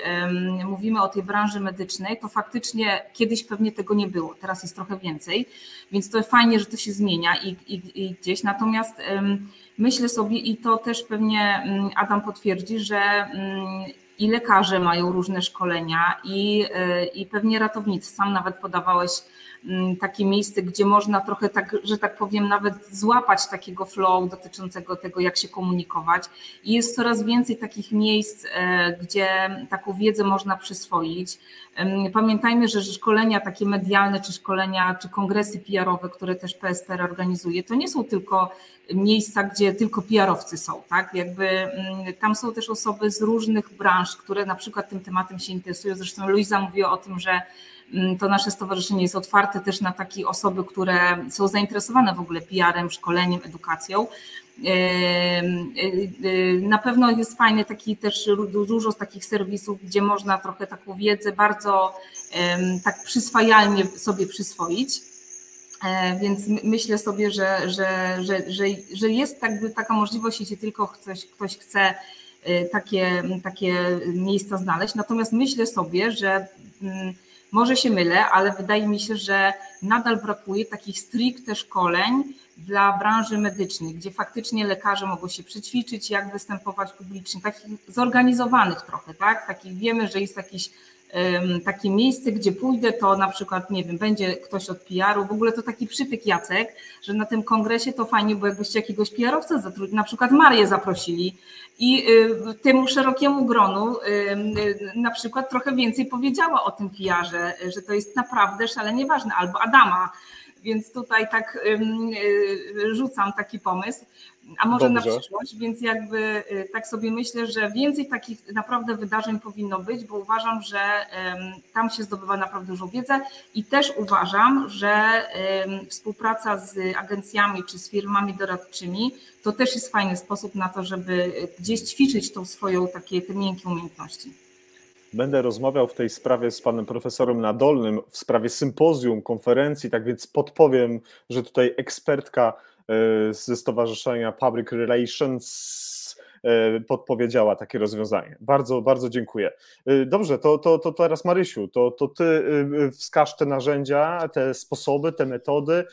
mówimy o tej branży medycznej, to faktycznie kiedyś pewnie tego nie było, teraz jest trochę więcej, więc to fajnie, że to się zmienia i, i, i gdzieś. Natomiast myślę sobie, i to też pewnie mm, Adam potwierdzi, że mm, i lekarze mają różne szkolenia, i, y, i pewnie ratownicy. Sam nawet podawałeś takie miejsce, gdzie można trochę tak, że tak powiem, nawet złapać takiego flow dotyczącego tego, jak się komunikować. I jest coraz więcej takich miejsc, e, gdzie taką wiedzę można przyswoić. Pamiętajmy, że szkolenia takie medialne, czy szkolenia, czy kongresy PR-owe, które też PSPR organizuje, to nie są tylko miejsca, gdzie tylko PR-owcy są, tak? Jakby mm, tam są też osoby z różnych branż, które na przykład tym tematem się interesują. Zresztą Luisa mówiła o tym, że mm, to nasze stowarzyszenie jest otwarte też na takie osoby, które są zainteresowane w ogóle PR-em, szkoleniem, edukacją. Na pewno jest fajny taki też dużo z takich serwisów, gdzie można trochę taką wiedzę bardzo tak przyswajalnie sobie przyswoić. E, więc myślę sobie, że, że, że, że, że jest jakby taka możliwość, jeśli tylko ktoś, ktoś chce e, takie, takie miejsca znaleźć. Natomiast myślę sobie, że mm, może się mylę, ale wydaje mi się, że nadal brakuje takich stricte szkoleń dla branży medycznej, gdzie faktycznie lekarze mogą się przećwiczyć, jak występować publicznie, takich zorganizowanych trochę, tak? Takich wiemy, że jest jakiś takie miejsce, gdzie pójdę, to na przykład, nie wiem, będzie ktoś od PR-u, w ogóle to taki przytyk Jacek, że na tym kongresie to fajnie, bo jakbyście jakiegoś PR-owca zatrudnili, na przykład Marię zaprosili i y, temu szerokiemu gronu y, na przykład trochę więcej powiedziała o tym PR-ze, że to jest naprawdę szalenie ważne, albo Adama, więc tutaj tak y, rzucam taki pomysł. a może Dobrze. na przyszłość, więc jakby tak sobie myślę, że więcej takich naprawdę wydarzeń powinno być, bo uważam, że tam się zdobywa naprawdę dużą wiedzę i też uważam, że współpraca z agencjami czy z firmami doradczymi to też jest fajny sposób na to, żeby gdzieś ćwiczyć tą swoją takie te miękkie umiejętności. Będę rozmawiał w tej sprawie z panem profesorem Nadolnym w sprawie sympozjum, konferencji, tak więc podpowiem, że tutaj ekspertka e, ze Stowarzyszenia Public Relations podpowiedziała takie rozwiązanie. Bardzo, bardzo dziękuję. E, Dobrze, to, to, to teraz Marysiu, to, to ty e, wskaż te narzędzia, te sposoby, te metody e,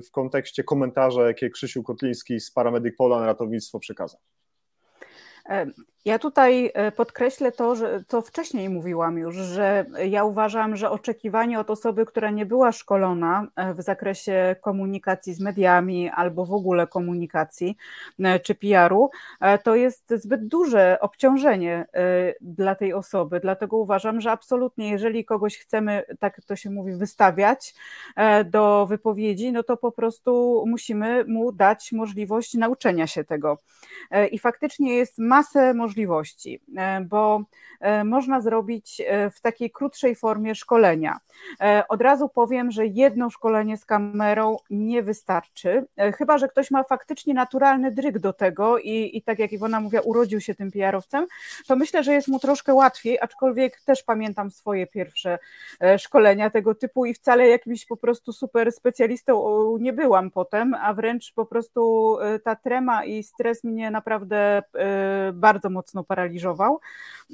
w kontekście komentarza, jakie Krzysiu Kotliński z Paramedic Pola na ratownictwo przekazał. Ja tutaj e, podkreślę to, że to wcześniej mówiłam już, że ja uważam, że oczekiwanie od osoby, która nie była szkolona e, w zakresie komunikacji z mediami albo w ogóle komunikacji e, czy PR-u, to jest zbyt duże obciążenie dla tej osoby. Dlatego uważam, że absolutnie, jeżeli kogoś chcemy, tak to się mówi, wystawiać do wypowiedzi, no to po prostu musimy mu dać możliwość nauczenia się tego. I faktycznie jest masę możliwości, e, bo e, można zrobić e, w takiej krótszej formie szkolenia. Od razu powiem, że jedno szkolenie z kamerą nie wystarczy, chyba że ktoś ma faktycznie naturalny dryg do tego i, i tak jak Iwona mówiła, urodził się tym PR-owcem, to myślę, że jest mu troszkę łatwiej, aczkolwiek też pamiętam swoje pierwsze szkolenia tego typu i wcale jakimś po prostu super specjalistą nie byłam potem, a wręcz po prostu ta trema i stres mnie naprawdę bardzo mocno paraliżował.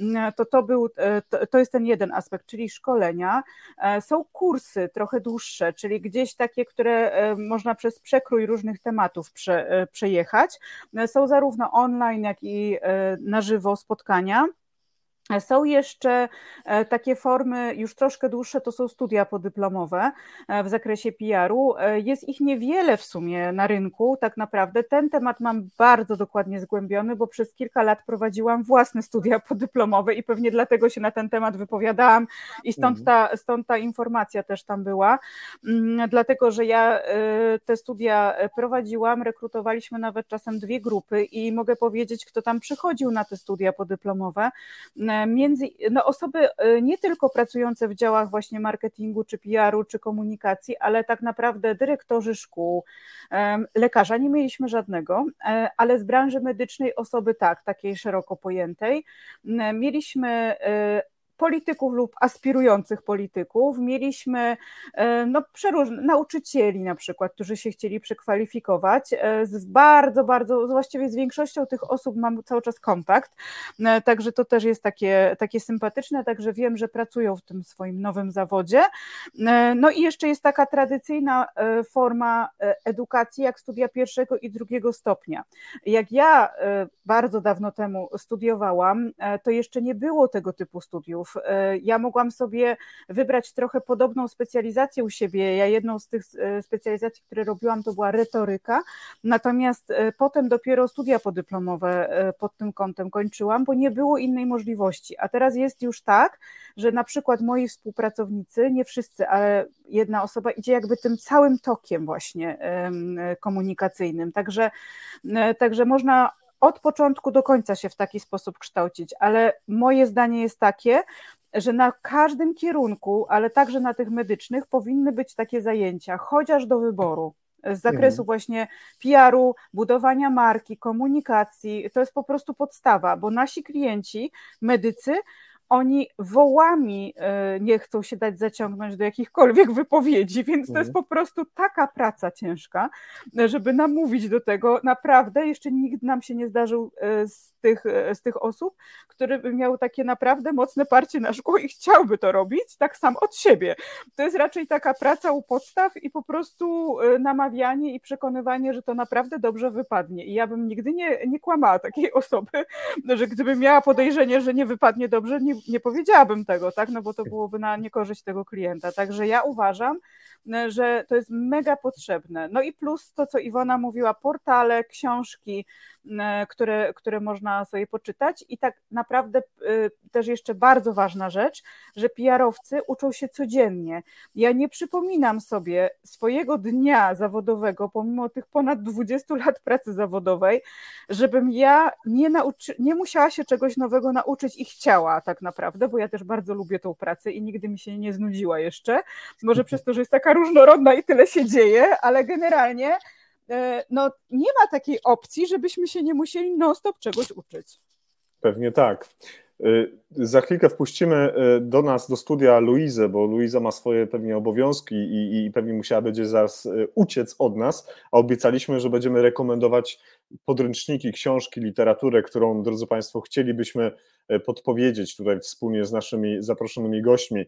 Mm, To, to, był, e, to, to jest ten jeden aspekt, czyli szkolenia. E, Są kursy trochę dłuższe, czyli gdzieś takie, które e, można przez przekrój różnych tematów prze, przejechać. Są zarówno online, jak i na żywo spotkania. Są jeszcze e, takie formy już troszkę dłuższe, to są studia podyplomowe e, w zakresie PR-u. E, Jest ich niewiele w sumie na rynku, tak naprawdę. Ten temat mam bardzo dokładnie zgłębiony, bo przez kilka lat prowadziłam własne studia podyplomowe i pewnie dlatego się na ten temat wypowiadałam i stąd ta, stąd ta informacja też tam była. Mm, Dlatego, że ja te studia prowadziłam, rekrutowaliśmy nawet czasem dwie grupy i mogę powiedzieć, kto tam przychodził na te studia podyplomowe między no osoby e, nie tylko pracujące w działach właśnie marketingu, czy PR-u, czy komunikacji, ale tak naprawdę dyrektorzy szkół, lekarza nie mieliśmy żadnego, e, ale z branży medycznej osoby tak, takiej szeroko pojętej. Mieliśmy e, polityków lub aspirujących polityków, mieliśmy e, no, przeróżne, nauczycieli na przykład, którzy się chcieli przekwalifikować. E, Z bardzo, bardzo, właściwie z większością tych osób mam cały czas kontakt, E, także to też jest takie, takie sympatyczne, także wiem, że pracują w tym swoim nowym zawodzie. No i jeszcze jest taka tradycyjna forma edukacji, jak studia pierwszego i drugiego stopnia. Jak ja bardzo dawno temu studiowałam, to jeszcze nie było tego typu studiów. E, Ja mogłam sobie wybrać trochę podobną specjalizację u siebie. Ja jedną z tych e, specjalizacji, które robiłam, to była retoryka, natomiast e, potem dopiero studia podyplomowe pod tym kątem kończyłam, bo nie było innej możliwości. A teraz jest już tak, że na przykład moi współpracownicy, nie wszyscy, ale jedna osoba idzie jakby tym całym tokiem właśnie komunikacyjnym. Także, także można od początku do końca się w taki sposób kształcić, ale moje zdanie jest takie, że na każdym kierunku, ale także na tych medycznych, powinny być takie zajęcia, chociaż do wyboru. Z zakresu Mhm. właśnie PR-u, budowania marki, komunikacji, to jest po prostu podstawa, bo nasi klienci, medycy, oni wołami e, nie chcą się dać zaciągnąć do jakichkolwiek wypowiedzi, więc to jest Mhm. po prostu taka praca ciężka, żeby namówić do tego. Naprawdę jeszcze nikt nam się nie zdarzył e, z tych, e, z tych osób, który by miał takie naprawdę mocne parcie na szkło i chciałby to robić tak sam od siebie. To jest raczej taka praca u podstaw i po prostu namawianie i przekonywanie, że to naprawdę dobrze wypadnie. I ja bym nigdy nie, nie kłamała takiej osoby, że gdybym miała podejrzenie, że nie wypadnie dobrze, nie, nie powiedziałabym tego, tak? No bo to byłoby na niekorzyść tego klienta. Także ja uważam, że to jest mega potrzebne. No i plus to, co Iwona mówiła, portale, książki, które, które można sobie poczytać i tak naprawdę też jeszcze bardzo ważna rzecz, że PR-owcy uczą się codziennie. Ja nie przypominam sobie swojego dnia zawodowego, pomimo tych ponad 20 lat pracy zawodowej, żebym ja nie, nauczy, nie musiała się czegoś nowego nauczyć i chciała tak naprawdę, bo ja też bardzo lubię tą pracę i nigdy mi się nie znudziła jeszcze. Może przez to, że jest taka różnorodna i tyle się dzieje, ale generalnie e, no, nie ma takiej opcji, żebyśmy się nie musieli non-stop czegoś uczyć. Pewnie tak. Y, za chwilkę wpuścimy y, do nas, do studia Luizę, bo Luiza ma swoje pewnie obowiązki i, i pewnie musiała będzie zaraz y, uciec od nas, a obiecaliśmy, że będziemy rekomendować podręczniki, książki, literaturę, którą, drodzy Państwo, chcielibyśmy podpowiedzieć tutaj wspólnie z naszymi zaproszonymi gośćmi.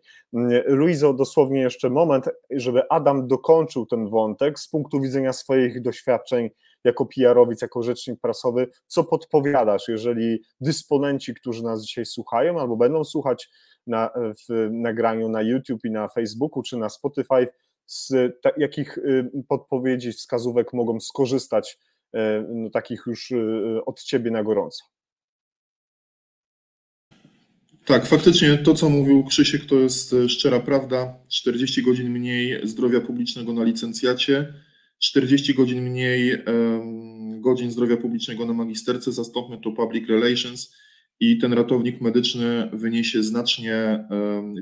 Luizo, dosłownie jeszcze moment, żeby Adam dokończył ten wątek z punktu widzenia swoich doświadczeń jako PR-owiec, jako rzecznik prasowy, co podpowiadasz, jeżeli dysponenci, którzy nas dzisiaj słuchają albo będą słuchać na, w nagraniu na YouTube i na Facebooku czy na Spotify, z ta, jakich y, podpowiedzi, wskazówek mogą skorzystać, y, no, takich już y, od Ciebie na gorąco? Tak, faktycznie to, co mówił Krzysiek, to jest szczera prawda. 40 godzin mniej zdrowia publicznego na licencjacie, 40 godzin mniej godzin zdrowia publicznego na magisterce, zastąpmy to public relations i ten ratownik medyczny wyniesie znacznie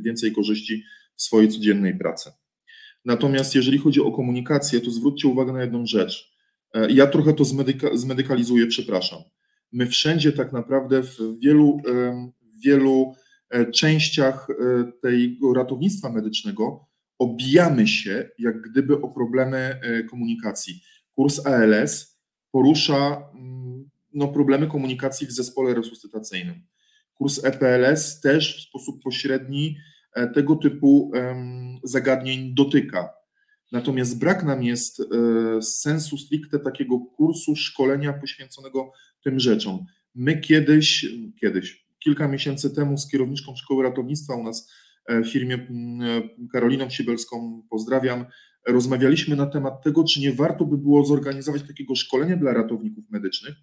więcej korzyści w swojej codziennej pracy. Natomiast jeżeli chodzi o komunikację, to zwróćcie uwagę na jedną rzecz. E, ja trochę to zmedyka, zmedykalizuję, przepraszam. My wszędzie tak naprawdę w wielu, w wielu e, częściach e, tego ratownictwa medycznego obijamy się jak gdyby o problemy e, komunikacji. Kurs ALS porusza mm, no, problemy komunikacji w zespole resuscytacyjnym. Kurs EPLS też w sposób pośredni e, tego typu zagadnień dotyka. Natomiast brak nam jest e, sensu stricte takiego kursu, szkolenia poświęconego tym rzeczom. My kiedyś, kiedyś, kilka miesięcy temu z kierowniczką szkoły ratownictwa u nas firmie mm, e, Karoliną Siebelską, pozdrawiam, rozmawialiśmy na temat tego, czy nie warto by było zorganizować takiego szkolenia dla ratowników medycznych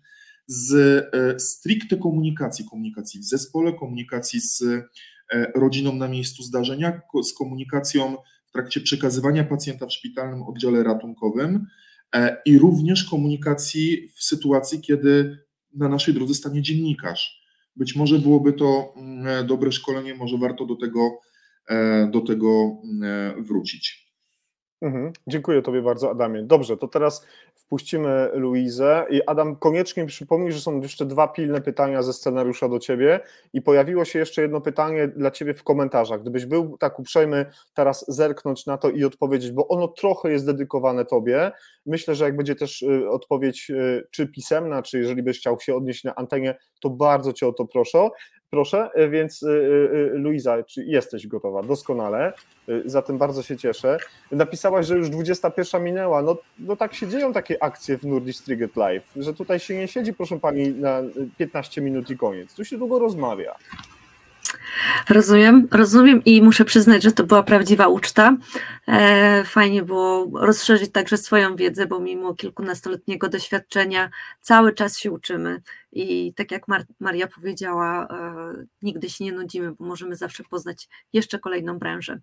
z e, stricte komunikacji, komunikacji w zespole, komunikacji z rodziną na miejscu zdarzenia, z komunikacją w trakcie przekazywania pacjenta w szpitalnym oddziale ratunkowym i również komunikacji w sytuacji, kiedy na naszej drodze stanie dziennikarz. Być może byłoby to dobre szkolenie, może warto do tego E, do tego e, wrócić. Mhm. Dziękuję Tobie bardzo, Adamie. Dobrze, to teraz wpuścimy Luizę i Adam, koniecznie przypomnij, że są jeszcze dwa pilne pytania ze scenariusza do Ciebie i pojawiło się jeszcze jedno pytanie dla Ciebie w komentarzach. Gdybyś był tak uprzejmy teraz zerknąć na to i odpowiedzieć, bo ono trochę jest dedykowane Tobie. Myślę, że jak będzie też y, odpowiedź y, czy pisemna, czy jeżeli byś chciał się odnieść na antenie, to bardzo Cię o to proszę. Proszę, e, więc e, e, Luiza, czy jesteś gotowa? Doskonale, zatem bardzo się cieszę. Napisałaś, że już 21 minęła, no, no tak się dzieją takie akcje w Nordic Triget Live, że tutaj się nie siedzi, proszę pani, na 15 minut i koniec, tu się długo rozmawia. Rozumiem, rozumiem i muszę przyznać, że to była prawdziwa uczta. E, fajnie było rozszerzyć także swoją wiedzę, bo mimo kilkunastoletniego doświadczenia cały czas się uczymy i tak jak Mar Maria powiedziała, e, nigdy się nie nudzimy, bo możemy zawsze poznać jeszcze kolejną branżę.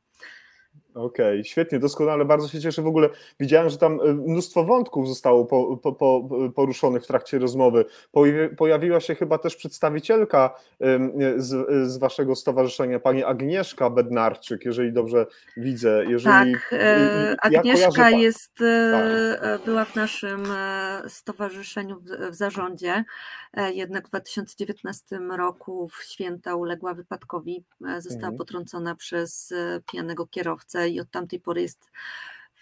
Okej, okay, świetnie, doskonale, bardzo się cieszę. W ogóle widziałem, że tam e, mnóstwo wątków zostało po, po, po, poruszonych w trakcie rozmowy. Pojawiła się chyba też przedstawicielka z, z waszego stowarzyszenia, pani Agnieszka Bednarczyk, jeżeli dobrze widzę. Jeżeli, tak, e, Agnieszka jest, e, tak. była w naszym stowarzyszeniu w, w zarządzie, jednak w 2019 roku w święta uległa wypadkowi, została mhm. potrącona przez pijanego kierowcę i od tamtej pory jest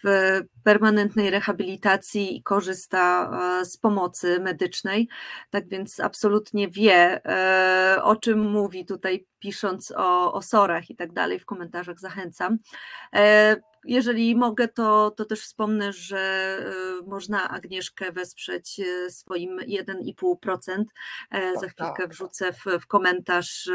w permanentnej rehabilitacji i korzysta e, z pomocy medycznej. Tak więc absolutnie wie, e, o czym mówi tutaj, pisząc o, o sorach i tak dalej. W komentarzach zachęcam. E, jeżeli mogę, to, to też wspomnę, że można Agnieszkę wesprzeć swoim 1,5%. Za Tak, chwilkę tak. wrzucę w, w komentarz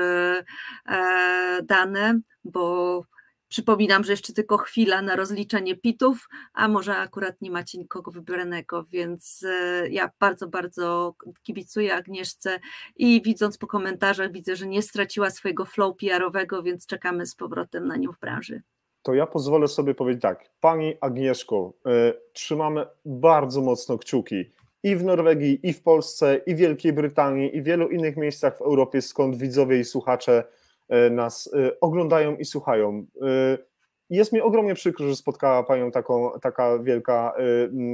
dane, bo Przypominam, że jeszcze tylko chwila na rozliczenie pitów, a może akurat nie macie nikogo wybranego, więc ja bardzo, bardzo kibicuję Agnieszce i widząc po komentarzach, widzę, że nie straciła swojego flow PR-owego, więc czekamy z powrotem na nią w branży. To ja pozwolę sobie powiedzieć tak. Pani Agnieszko, y, trzymamy bardzo mocno kciuki i w Norwegii, i w Polsce, i w Wielkiej Brytanii, i w wielu innych miejscach w Europie, skąd widzowie i słuchacze nas y, oglądają i słuchają. Jest mi ogromnie przykro, że spotkała Panią taką, taka wielka,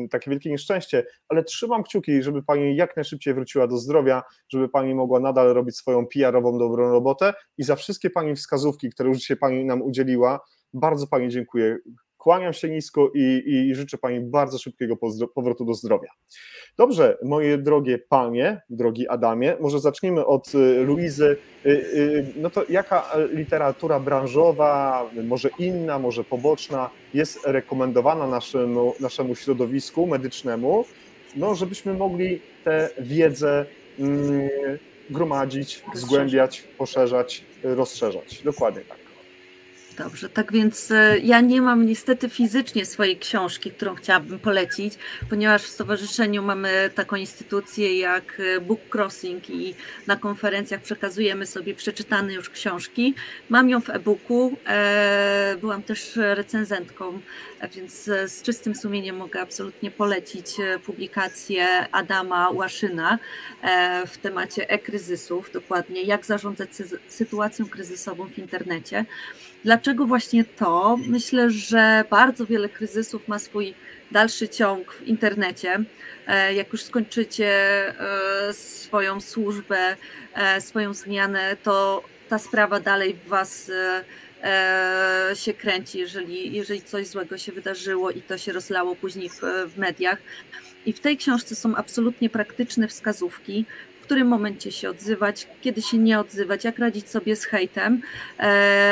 takie wielkie nieszczęście, ale trzymam kciuki, żeby Pani jak najszybciej wróciła do zdrowia, żeby Pani mogła nadal robić swoją PR-ową dobrą robotę i za wszystkie Pani wskazówki, które już dzisiaj Pani nam udzieliła, bardzo Pani dziękuję. Kłaniam się nisko i, i życzę Pani bardzo szybkiego powrotu do zdrowia. Dobrze, moje drogie Panie, drogi Adamie, może zacznijmy od Luizy. No to jaka literatura branżowa, może inna, może poboczna, jest rekomendowana naszemu, naszemu środowisku medycznemu, no żebyśmy mogli tę wiedzę mm, gromadzić, zgłębiać, poszerzać, rozszerzać. Dokładnie tak. Dobrze, tak więc ja nie mam niestety fizycznie swojej książki, którą chciałabym polecić, ponieważ w stowarzyszeniu mamy taką instytucję jak Book Crossing i na konferencjach przekazujemy sobie przeczytane już książki. Mam ją w e-booku, byłam też recenzentką, więc z czystym sumieniem mogę absolutnie polecić publikację Adama Łaszyna w temacie e-kryzysów, dokładnie jak zarządzać sytuacją kryzysową w internecie. Dlaczego właśnie to? Myślę, że bardzo wiele kryzysów ma swój dalszy ciąg w internecie. Jak już skończycie swoją służbę, swoją zmianę, to ta sprawa dalej w Was się kręci, jeżeli, jeżeli coś złego się wydarzyło i to się rozlało później w, w mediach. I w tej książce są absolutnie praktyczne wskazówki, którym momencie się odzywać, kiedy się nie odzywać, jak radzić sobie z hejtem.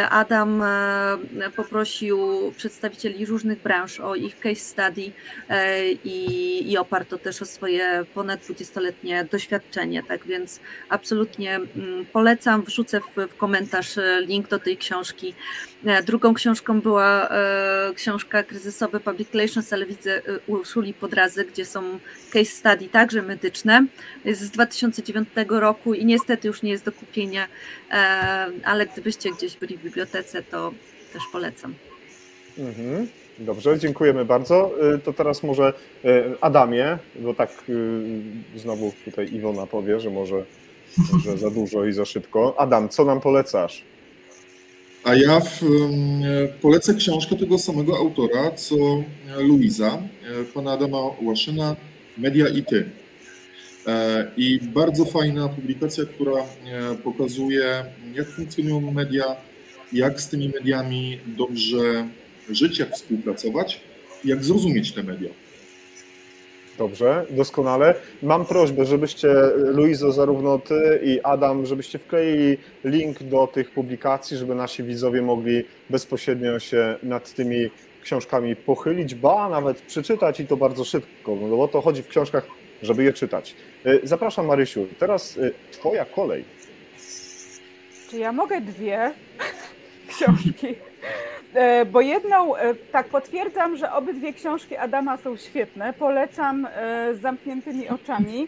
Adam poprosił przedstawicieli różnych branż o ich case study i, i oparto też o swoje ponad 20-letnie doświadczenie. Tak więc absolutnie polecam, wrzucę w, w komentarz link do tej książki. Drugą książką była książka kryzysowe Public Relations, ale widzę Urszuli Podrazy, gdzie są case study także medyczne. Jest z 2009 roku i niestety już nie jest do kupienia, ale gdybyście gdzieś byli w bibliotece, to też polecam. Mhm. Dobrze, dziękujemy bardzo. To teraz może Adamie, bo tak znowu tutaj Iwona powie, że może że za dużo i za szybko. Adam, co nam polecasz? A ja w, polecę książkę tego samego autora, co Luiza, pana Adama Łaszyna, Media i Ty. I bardzo fajna publikacja, która pokazuje, jak funkcjonują media, jak z tymi mediami dobrze żyć, jak współpracować, jak zrozumieć te media. Dobrze, doskonale. Mam prośbę, żebyście, Luizo, zarówno ty i Adam, żebyście wkleili link do tych publikacji, żeby nasi widzowie mogli bezpośrednio się nad tymi książkami pochylić, ba nawet przeczytać i to bardzo szybko, no bo to chodzi w książkach, żeby je czytać. Zapraszam Marysiu, teraz twoja kolej. Czy ja mogę dwie książki? Bo jedną, tak potwierdzam, że obydwie książki Adama są świetne. Polecam z zamkniętymi oczami.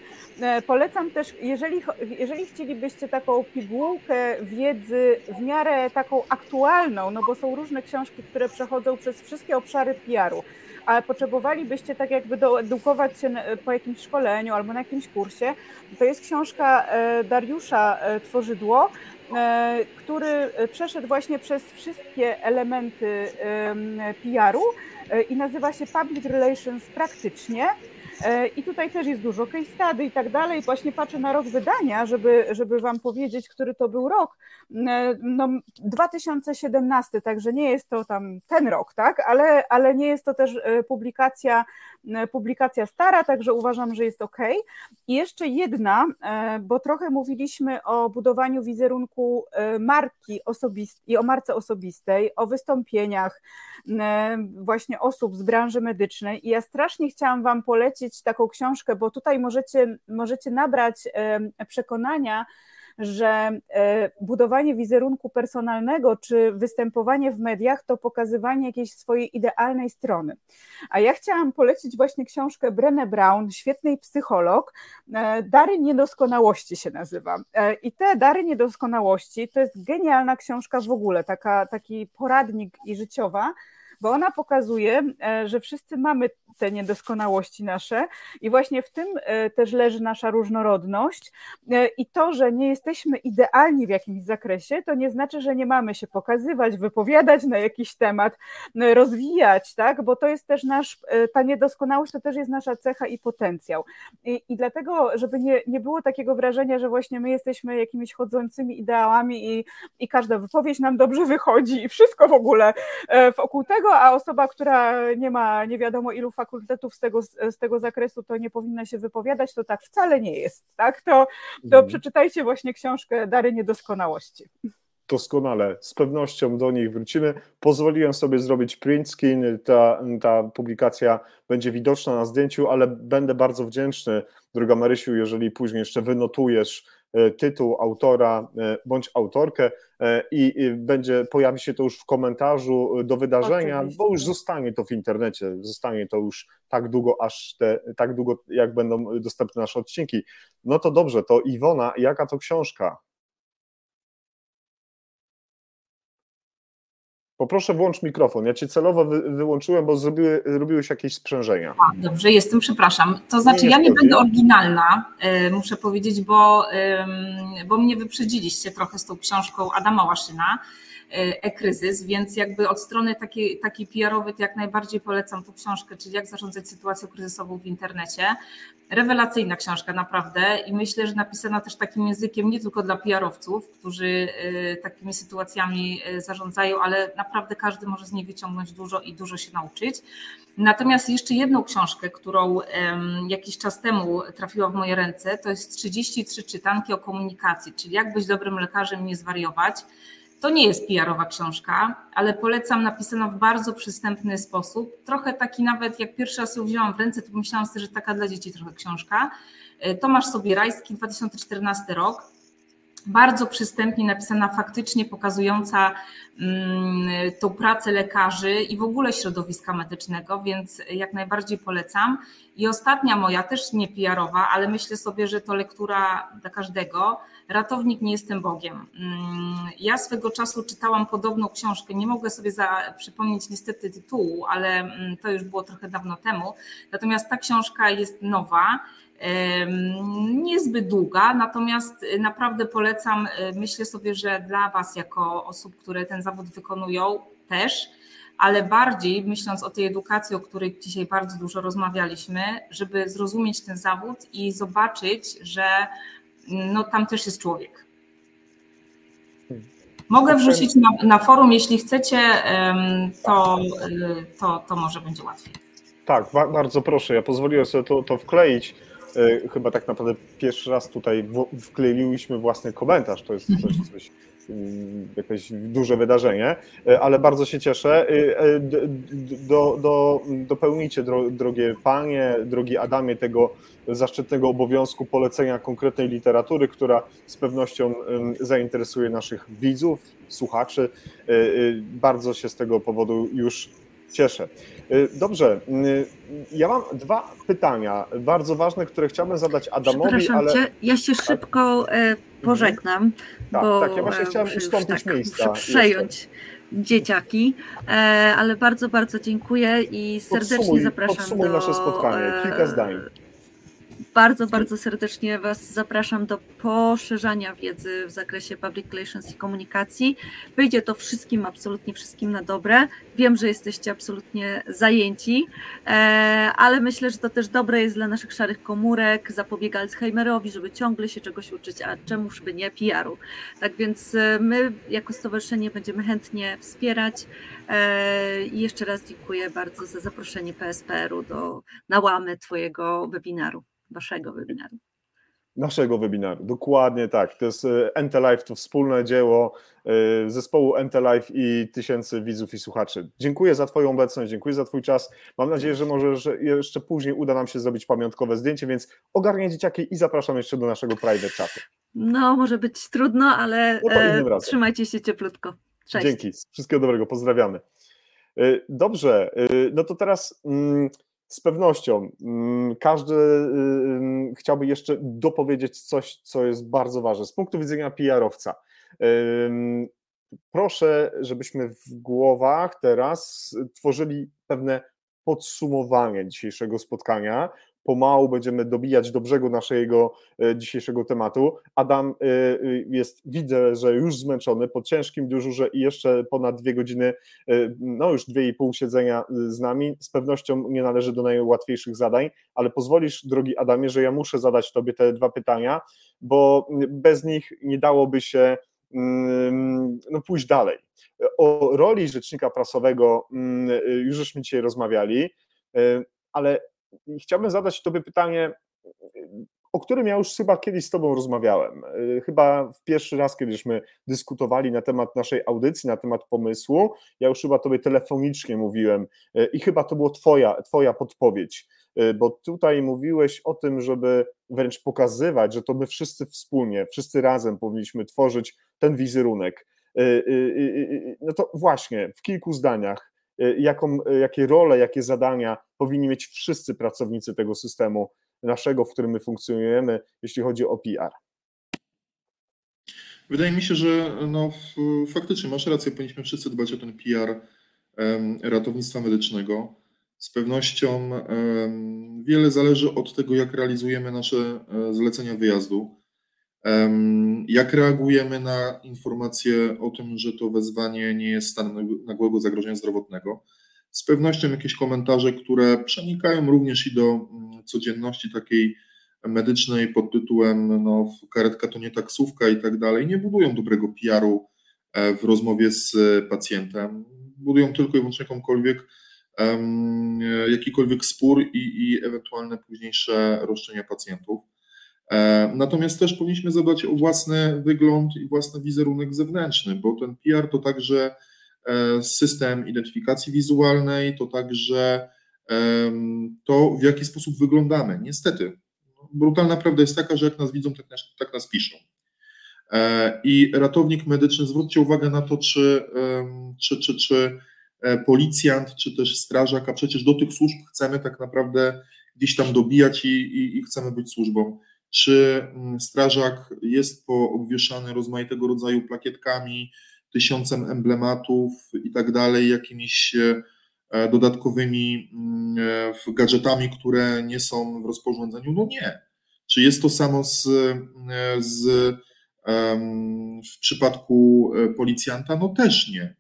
Polecam też, jeżeli, jeżeli chcielibyście taką pigułkę wiedzy w miarę taką aktualną, no bo są różne książki, które przechodzą przez wszystkie obszary PR-u, ale potrzebowalibyście tak jakby doedukować się po jakimś szkoleniu albo na jakimś kursie, to jest książka Dariusza Tworzydło, który przeszedł właśnie przez wszystkie elementy PR-u i nazywa się Public Relations praktycznie. E, I tutaj też jest dużo case study i tak dalej. Właśnie patrzę na rok wydania, żeby, żeby Wam powiedzieć, który to był rok. E, no, 2017, także nie jest to tam ten rok, tak? Ale, ale nie jest to też e, publikacja, publikacja stara, także uważam, że jest ok. I jeszcze jedna, bo trochę mówiliśmy o budowaniu wizerunku marki osobistej i o marce osobistej, o wystąpieniach właśnie osób z branży medycznej. I ja strasznie chciałam Wam polecić taką książkę, bo tutaj możecie, możecie nabrać przekonania, że e, budowanie wizerunku personalnego czy występowanie w mediach to pokazywanie jakiejś swojej idealnej strony. A ja chciałam polecić właśnie książkę Brené Brown, świetnej psycholog, e, Dary Niedoskonałości się nazywa. E, I te Dary Niedoskonałości to jest genialna książka w ogóle, taka, taki poradnik i życiowa, bo ona pokazuje, że wszyscy mamy te niedoskonałości nasze i właśnie w tym e, też leży nasza różnorodność. E, i to, że nie jesteśmy idealni w jakimś zakresie, to nie znaczy, że nie mamy się pokazywać, wypowiadać na jakiś temat, e, rozwijać, tak, bo to jest też nasz, ta niedoskonałość to też jest nasza cecha i potencjał. I, i dlatego, żeby nie, nie było takiego wrażenia, że właśnie my jesteśmy jakimiś chodzącymi ideałami i, i każda wypowiedź nam dobrze wychodzi i wszystko w ogóle wokół tego, a osoba, która nie ma nie wiadomo ilu fakultetów z tego, z tego zakresu to nie powinna się wypowiadać, to tak wcale nie jest. Tak? To, to mhm. przeczytajcie właśnie książkę Dary Niedoskonałości. Doskonale, z pewnością do nich wrócimy. Pozwoliłem sobie zrobić print screen, ta, ta publikacja będzie widoczna na zdjęciu, ale będę bardzo wdzięczny, droga Marysiu, jeżeli później jeszcze wynotujesz tytuł autora e, bądź autorkę e, i będzie pojawi się to już w komentarzu do wydarzenia, Oczywiście. bo już zostanie to w internecie, zostanie to już tak długo, aż te, tak długo, jak będą dostępne nasze odcinki. No to dobrze, to Iwona, jaka to książka? Poproszę włącz mikrofon. Ja cię celowo wy, wyłączyłem, bo zrobiły, robiłeś jakieś sprzężenia. A, dobrze, jestem, przepraszam. To znaczy, nie ja nie będę oryginalna, y, muszę powiedzieć, bo, y, bo mnie wyprzedziliście trochę z tą książką Adama Łaszyna e-kryzys, więc jakby od strony takiej, takiej PR-owej to jak najbardziej polecam tą książkę, czyli jak zarządzać sytuacją kryzysową w internecie. Rewelacyjna książka naprawdę i myślę, że napisana też takim językiem nie tylko dla PR-owców, którzy e, takimi sytuacjami e, zarządzają, ale naprawdę każdy może z niej wyciągnąć dużo i dużo się nauczyć. Natomiast jeszcze jedną książkę, którą jakiś czas temu trafiła w moje ręce, to jest 33 czytanki o komunikacji, czyli jak być dobrym lekarzem, nie zwariować. To nie jest PR-owa książka, ale polecam napisaną w bardzo przystępny sposób. Trochę taki nawet, jak pierwszy raz ją wzięłam w ręce, to pomyślałam sobie, że taka dla dzieci trochę książka. E, Tomasz Sobierajski, 2014 rok. Bardzo przystępnie napisana, faktycznie pokazująca mm, tą pracę lekarzy i w ogóle środowiska medycznego, więc jak najbardziej polecam. I ostatnia moja, też nie PR-owa, ale myślę sobie, że to lektura dla każdego Ratownik nie jestem Bogiem. Mm, ja swego czasu czytałam podobną książkę, nie mogę sobie za, przypomnieć niestety tytułu, ale mm, to już było trochę dawno temu. Natomiast ta książka jest nowa, niezbyt długa, natomiast naprawdę polecam. E, myślę sobie, że dla Was, jako osób, które ten zawód wykonują, też ale bardziej myśląc o tej edukacji, o której dzisiaj bardzo dużo rozmawialiśmy, żeby zrozumieć ten zawód i zobaczyć, że no tam też jest człowiek. Mogę wrzucić na, na forum, jeśli chcecie, to, y, to, to może będzie łatwiej. Tak, bardzo proszę. Ja pozwoliłem sobie to, to wkleić. Y, chyba tak naprawdę pierwszy raz tutaj wkleiliśmy własny komentarz. To jest coś, coś Mm, jakieś duże wydarzenie, e, ale bardzo się cieszę. E, e, do, do, dopełnijcie, drogie panie, drogi Adamie, tego zaszczytnego obowiązku polecenia konkretnej literatury, która z pewnością zainteresuje naszych widzów, słuchaczy. Bardzo się z tego powodu już cieszę. Dobrze, ja mam dwa pytania, bardzo ważne, które chciałbym zadać Adamowi, ale... Cię, ja się szybko pożegnam, tak, bo tak, ja właśnie chciałam ustąpić tak, miejsca. Muszę przejąć jeszcze. dzieciaki, e, ale bardzo, bardzo dziękuję i serdecznie podsumuj, zapraszam podsumuj do... nasze spotkanie, kilka zdań. Bardzo, bardzo serdecznie Was zapraszam do poszerzania wiedzy w zakresie public relations i komunikacji. Wyjdzie to wszystkim, absolutnie wszystkim na dobre. Wiem, że jesteście absolutnie zajęci, e, ale myślę, że to też dobre jest dla naszych szarych komórek, zapobiega Alzheimerowi, żeby ciągle się czegoś uczyć, a czemuż by nie PR-u. Tak więc e, my jako stowarzyszenie będziemy chętnie wspierać e, i jeszcze raz dziękuję bardzo za zaproszenie PSPR-u do, na łamy Twojego webinaru waszego webinaru. Naszego webinaru, dokładnie tak. To jest e, Life, to wspólne dzieło e, zespołu Life i tysięcy widzów i słuchaczy. Dziękuję za Twoją obecność, dziękuję za Twój czas. Mam nadzieję, że może że jeszcze później uda nam się zrobić pamiątkowe zdjęcie, więc ogarnię dzieciaki i zapraszam jeszcze do naszego private chatu. No, może być trudno, ale no e, trzymajcie się cieplutko. Cześć. Dzięki, wszystkiego dobrego, pozdrawiamy. E, dobrze, no to teraz. Mm, z pewnością mm, każdy y, chciałby jeszcze dopowiedzieć coś, co jest bardzo ważne z punktu widzenia PR-owca. Proszę, żebyśmy w głowach teraz tworzyli pewne podsumowanie dzisiejszego spotkania, pomału będziemy dobijać do brzegu naszego e, dzisiejszego tematu. Adam e, e, jest, widzę, że już zmęczony po ciężkim dyżurze i jeszcze ponad dwie godziny, no już dwie i pół siedzenia z nami. Z pewnością nie należy do najłatwiejszych zadań, ale pozwolisz, drogi Adamie, że ja muszę zadać Tobie te dwa pytania, bo bez nich nie dałoby się mm, no, pójść dalej. O roli rzecznika prasowego mm, już żeśmy dzisiaj rozmawiali, ale chciałbym zadać Tobie pytanie, o którym ja już chyba kiedyś z Tobą rozmawiałem. Y, chyba w pierwszy raz, kiedyśmy dyskutowali na temat naszej audycji, na temat pomysłu. Ja już chyba Tobie telefonicznie mówiłem y, i chyba to była Twoja, twoja podpowiedź, y, bo tutaj mówiłeś o tym, żeby wręcz pokazywać, że to my wszyscy wspólnie, wszyscy razem powinniśmy tworzyć ten wizerunek. No to właśnie, w kilku zdaniach, jaką, y, jakie role, jakie zadania powinni mieć wszyscy pracownicy tego systemu naszego, w którym my funkcjonujemy, jeśli chodzi o PR. Wydaje mi się, że no, faktycznie masz rację, powinniśmy wszyscy dbać o ten PR ratownictwa medycznego. Z pewnością wiele zależy od tego, jak realizujemy nasze e, zlecenia wyjazdu. Jak reagujemy na informacje o tym, że to wezwanie nie jest stanem nagłego zagrożenia zdrowotnego? Z pewnością jakieś komentarze, które przenikają również i do mm, codzienności takiej medycznej pod tytułem no, karetka to nie taksówka i tak dalej, nie budują dobrego PR-u e, w rozmowie z pacjentem. Budują tylko i wyłącznie jakąkolwiek, jakikolwiek spór i, i ewentualne późniejsze roszczenia pacjentów. E, natomiast też powinniśmy zadbać o własny wygląd i własny wizerunek zewnętrzny, bo ten PR to także e, system identyfikacji wizualnej, to także to, w jaki sposób wyglądamy. Niestety, brutalna prawda jest taka, że jak nas widzą, tak nas, tak nas piszą. E, I ratownik medyczny, zwróćcie uwagę na to, czy, czy, czy, czy policjant, czy też strażak, a przecież do tych służb chcemy tak naprawdę gdzieś tam dobijać i, i, i chcemy być służbą czy mm, strażak jest poobwieszany rozmaitego rodzaju plakietkami, tysiącem emblematów i tak dalej, jakimiś e, dodatkowymi mm, e, gadżetami, które nie są w rozporządzeniu? No nie. Czy jest to samo z, e, z w przypadku policjanta? No też nie.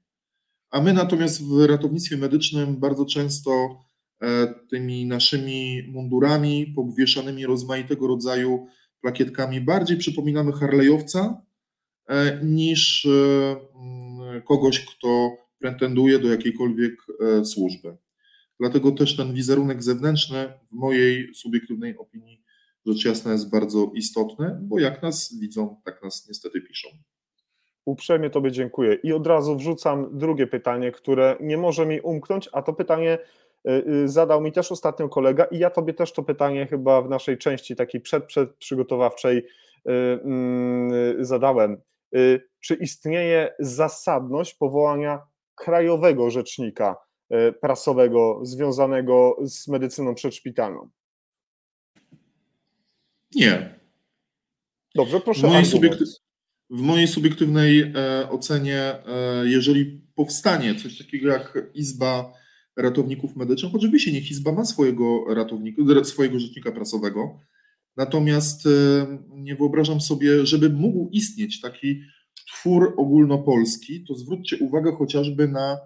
A my natomiast w ratownictwie medycznym bardzo często E, tymi naszymi mundurami powieszanymi rozmaitego rodzaju plakietkami bardziej przypominamy Harley'owca e, niż e, mm, kogoś, kto pretenduje do jakiejkolwiek służby. Dlatego też ten wizerunek zewnętrzny w mojej subiektywnej opinii rzecz jasna jest bardzo istotny, bo jak nas widzą, tak nas niestety piszą. Uprzejmie Tobie dziękuję. I od razu wrzucam drugie pytanie, które nie może mi umknąć, a to pytanie zadał mi też ostatnio kolega i ja tobie też to pytanie chyba w naszej części takiej przed, przed przygotowawczej y, mm, zadałem. Czy istnieje zasadność powołania krajowego rzecznika prasowego związanego z medycyną przedszpitalną? Nie. Dobrze, proszę. W mojej, subiekty- w mojej subiektywnej e, ocenie, e, jeżeli powstanie coś takiego jak Izba ratowników medycznych. Oczywiście niech Izba ma swojego ratownika, swojego rzecznika prasowego, Natomiast nie wyobrażam sobie, żeby mógł istnieć taki twór ogólnopolski, to zwróćcie uwagę chociażby na,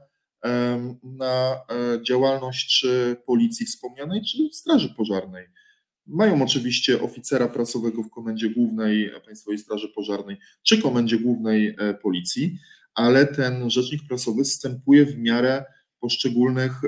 na e, działalność czy policji wspomnianej, czy Straży Pożarnej. Mają oczywiście oficera prasowego w Komendzie Głównej Państwowej Straży Pożarnej czy Komendzie Głównej e, Policji, ale ten rzecznik prasowy wstępuje w miarę poszczególnych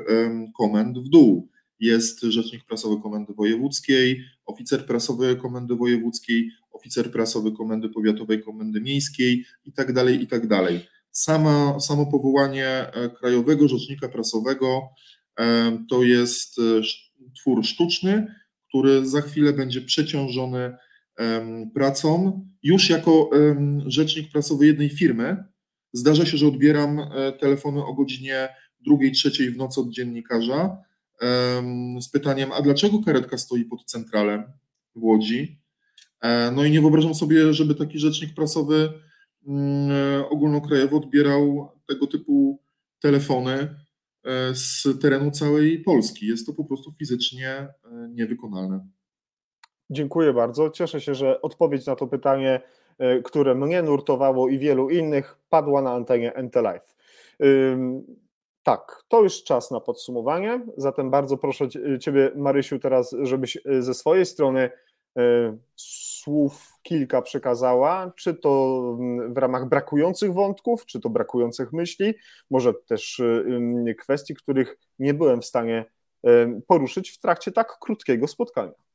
komend w dół. Jest rzecznik prasowy Komendy Wojewódzkiej, oficer prasowy Komendy Wojewódzkiej, oficer prasowy Komendy Powiatowej, Komendy Miejskiej i tak dalej, i tak dalej. Sama, samo powołanie e, Krajowego Rzecznika Prasowego e, to jest e, twór sztuczny, który za chwilę będzie przeciążony pracą. Już jako rzecznik prasowy jednej firmy zdarza się, że odbieram telefony o godzinie drugiej, trzeciej w nocy od dziennikarza z pytaniem, a dlaczego karetka stoi pod centralem w Łodzi? E, no i nie wyobrażam sobie, żeby taki rzecznik prasowy mm, e, ogólnokrajowy odbierał tego typu telefony e, z terenu całej Polski. Jest to po prostu fizycznie niewykonalne. Dziękuję bardzo. Cieszę się, że odpowiedź na to pytanie, które mnie nurtowało i wielu innych, padła na antenie NT Live. Tak, to już czas na podsumowanie. Zatem bardzo proszę Ciebie, Marysiu, teraz, żebyś ze swojej strony słów kilka przekazała, czy to mm, w ramach brakujących wątków, czy to brakujących myśli, może też y, kwestii, których nie byłem w stanie poruszyć w trakcie tak krótkiego spotkania.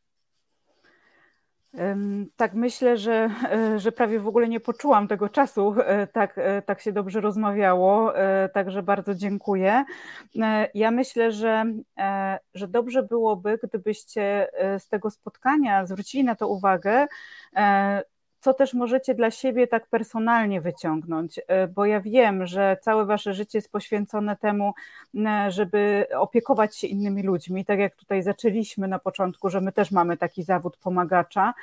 Tak, myślę, że, e, że prawie w ogóle nie poczułam tego czasu, e, tak, e, tak się dobrze rozmawiało, także bardzo dziękuję. Ja myślę, że, że dobrze byłoby, gdybyście z tego spotkania zwrócili na to uwagę, co też możecie dla siebie tak personalnie wyciągnąć, e, bo ja wiem, że całe wasze życie jest poświęcone temu, żeby opiekować się innymi ludźmi, tak jak tutaj zaczęliśmy na początku, że my też mamy taki zawód pomagacza,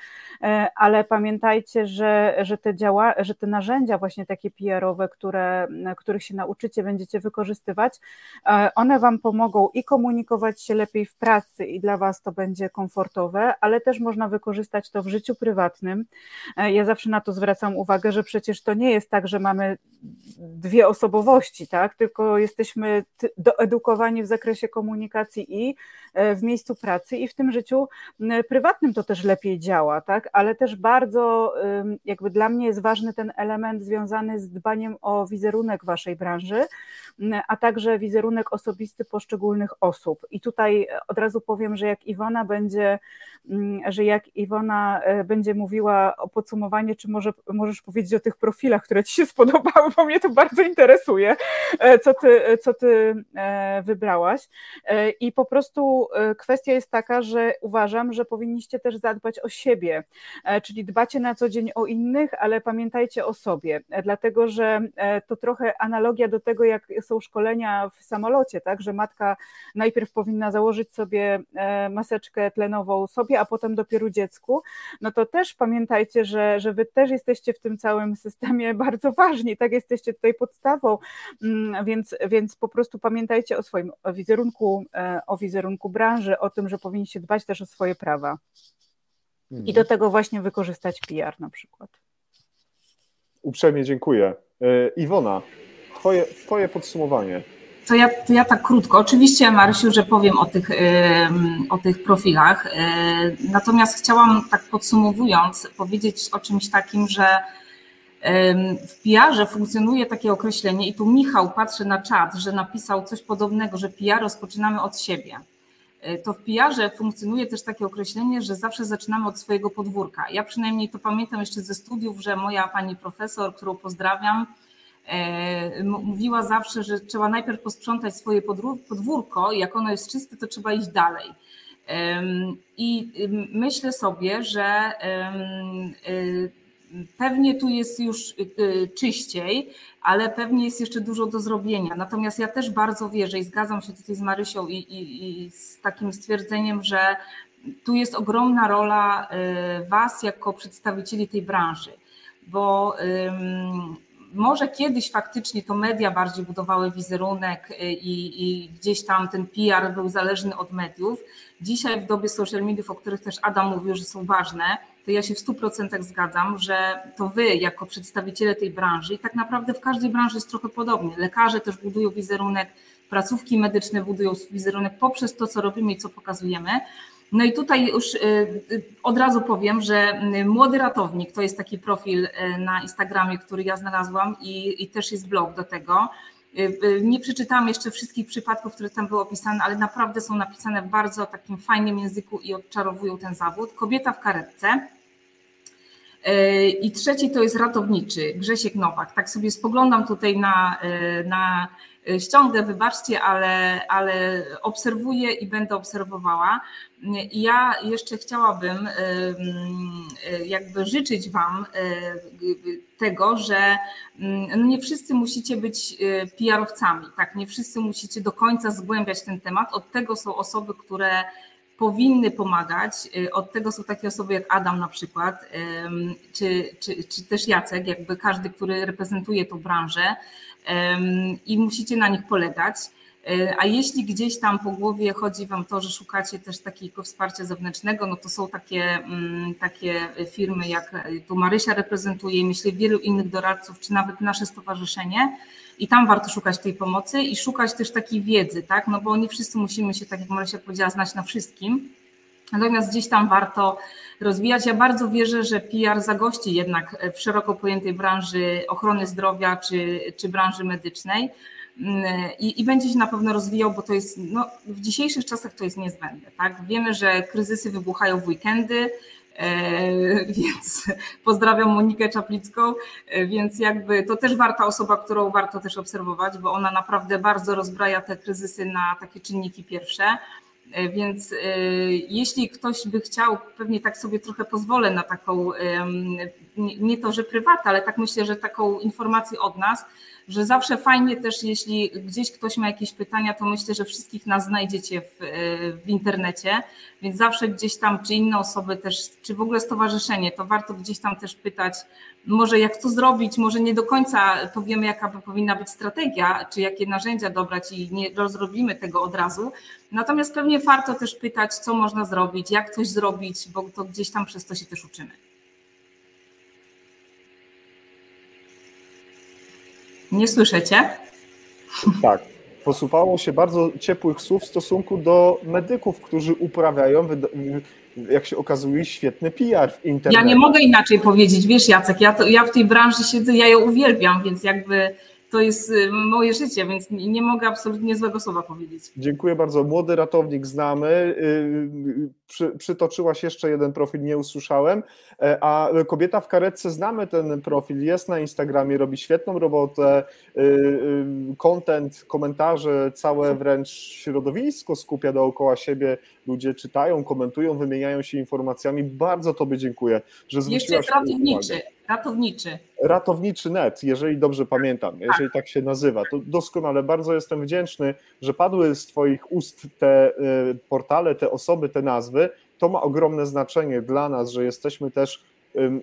e, ale pamiętajcie, że, że, te, działa, że te narzędzia właśnie takie PR-owe, które, których się nauczycie, będziecie wykorzystywać, e, one wam pomogą i komunikować się lepiej w pracy i dla was to będzie komfortowe, ale też można wykorzystać to w życiu prywatnym ja zawsze na to zwracam uwagę, że przecież to nie jest tak, że mamy dwie osobowości, tak? tylko jesteśmy doedukowani w zakresie komunikacji i e, w miejscu pracy i w tym życiu prywatnym to też lepiej działa, tak? ale też bardzo jakby dla mnie jest ważny ten element związany z dbaniem o wizerunek waszej branży, a także wizerunek osobisty poszczególnych osób. I tutaj od razu powiem, że jak Iwona będzie, że jak Iwona e, będzie mówiła o podsumowanie, czy może, możesz powiedzieć o tych profilach, które Ci się spodobały, bo mnie to bardzo interesuje, e, co Ty, co ty e, wybrałaś. E, I po prostu kwestia jest taka, że uważam, że powinniście też zadbać o siebie, czyli dbacie na co dzień o innych, ale pamiętajcie o sobie, dlatego że to trochę analogia do tego, jak są szkolenia w samolocie, tak, że matka najpierw powinna założyć sobie maseczkę tlenową sobie, a potem dopiero dziecku, no to też pamiętajcie, że, że wy też jesteście w tym całym systemie bardzo ważni, tak jesteście tutaj podstawą, mm, więc, więc po prostu pamiętajcie o swoim wizerunku, e, o wizerunku branży, o tym, że powinniście dbać też o swoje prawa. I do mhm. tego właśnie wykorzystać PR na przykład. Uprzejmie dziękuję. E, Iwona, twoje, twoje podsumowanie. To ja, to ja tak krótko. Oczywiście, Marysiu, że powiem o tych, o tych profilach. E, natomiast chciałam tak podsumowując powiedzieć o czymś takim, że w PR-ze funkcjonuje takie określenie, i tu Michał patrzy na czat, że napisał coś podobnego, że PR rozpoczynamy od siebie. E, to w PR-ze funkcjonuje też takie określenie, że zawsze zaczynamy od swojego podwórka. Ja przynajmniej to pamiętam jeszcze ze studiów, że moja pani profesor, którą pozdrawiam, mówiła zawsze, że trzeba najpierw posprzątać swoje podwórko i jak ono jest czyste, to trzeba iść dalej. I myślę sobie, że y, pewnie tu jest już y, czyściej, ale pewnie jest jeszcze dużo do zrobienia. Natomiast ja też bardzo wierzę i zgadzam się tutaj z Marysią i, i, i z takim stwierdzeniem, że tu jest ogromna rola Was jako przedstawicieli tej branży, bo może kiedyś faktycznie to media bardziej budowały wizerunek i, i, gdzieś tam ten PR był zależny od mediów. Dzisiaj w dobie social mediów, o których też Adam mówił, że są ważne, to ja się w 100% zgadzam, że to wy jako przedstawiciele tej branży i tak naprawdę w każdej branży jest trochę podobnie. Lekarze też budują wizerunek, placówki medyczne budują wizerunek poprzez to, co robimy i co pokazujemy. No i tutaj już y, y, od razu powiem, że y, Młody Ratownik to jest taki profil na Instagramie, który ja znalazłam i, i też jest blog do tego. Nie przeczytałam jeszcze wszystkich przypadków, które tam były opisane, ale naprawdę są napisane w bardzo takim fajnym języku i odczarowują ten zawód. Kobieta w karetce. I trzeci to jest ratowniczy, Grzesiek Nowak. Tak sobie spoglądam tutaj na, na ściągnę, wybaczcie, ale, ale obserwuję i będę obserwowała. Ja jeszcze chciałabym jakby życzyć Wam tego, że no nie wszyscy musicie być PR-owcami, tak? Nie wszyscy musicie do końca zgłębiać ten temat. Od tego są osoby, które powinny pomagać. Od tego są takie osoby jak Adam na przykład, czy, czy, czy też Jacek, jakby każdy, który reprezentuje tą branżę i musicie na nich polegać. E, a jeśli gdzieś tam po głowie chodzi Wam to, że szukacie też takiego wsparcia zewnętrznego, no to są takie, mm, takie firmy, jak e, tu Marysia reprezentuje, myślę wielu innych doradców, czy nawet nasze stowarzyszenie. I tam warto szukać tej pomocy i szukać też takiej wiedzy, tak? No bo nie wszyscy musimy się, tak jak Marysia powiedziała, znać na wszystkim. Natomiast gdzieś tam warto rozwijać. Ja bardzo wierzę, że PR zagości jednak w szeroko pojętej branży ochrony zdrowia czy, czy branży medycznej. I, I, będzie się na pewno rozwijał, bo to jest no, w dzisiejszych czasach to jest niezbędne. Tak? Wiemy, że kryzysy wybuchają w weekendy, e, więc pozdrawiam Monikę Czaplicką, e, więc jakby to też warta osoba, którą warto też obserwować, bo ona naprawdę bardzo rozbraja te kryzysy na takie czynniki pierwsze. E, więc jeśli ktoś by chciał, pewnie tak sobie trochę pozwolę na taką, nie to, że prywatę, ale tak myślę, że taką informację od nas, że zawsze fajnie też, jeśli gdzieś ktoś ma jakieś pytania, to myślę, że wszystkich nas znajdziecie w, w internecie, więc zawsze gdzieś tam, czy inne osoby też, czy w ogóle stowarzyszenie, to warto gdzieś tam też pytać, może jak to zrobić, może nie do końca powiemy, jaka powinna być strategia, czy jakie narzędzia dobrać i nie rozrobimy tego od razu. Natomiast pewnie warto też pytać, co można zrobić, jak coś zrobić, bo to gdzieś tam przez to się też uczymy. Nie słyszycie? Tak. Posuwało się bardzo ciepłych słów w stosunku do medyków, którzy uprawiają, jak się okazuje, świetny PR w internecie. Ja nie mogę inaczej powiedzieć, wiesz Jacek, ja, to, ja w tej branży siedzę, ja ją uwielbiam, więc jakby to jest y, moje życie, więc nie mogę absolutnie złego słowa powiedzieć. Dziękuję bardzo. Młody ratownik znamy. Y, y, przy, przytoczyłaś jeszcze jeden profil, nie usłyszałem. E, a kobieta w karetce znamy ten profil, jest na Instagramie, robi świetną robotę. Content, komentarze, całe wręcz środowisko skupia dookoła siebie. Ludzie czytają, komentują, wymieniają się informacjami. Bardzo Tobie dziękuję, że zwróciłaś Jeszcze jest ratowniczy. Ratowniczy. Net, jeżeli dobrze pamiętam, jeżeli tak się nazywa, to doskonale bardzo jestem wdzięczny, że padły z Twoich ust te y, portale, te osoby, te nazwy. To ma ogromne znaczenie dla nas, że jesteśmy też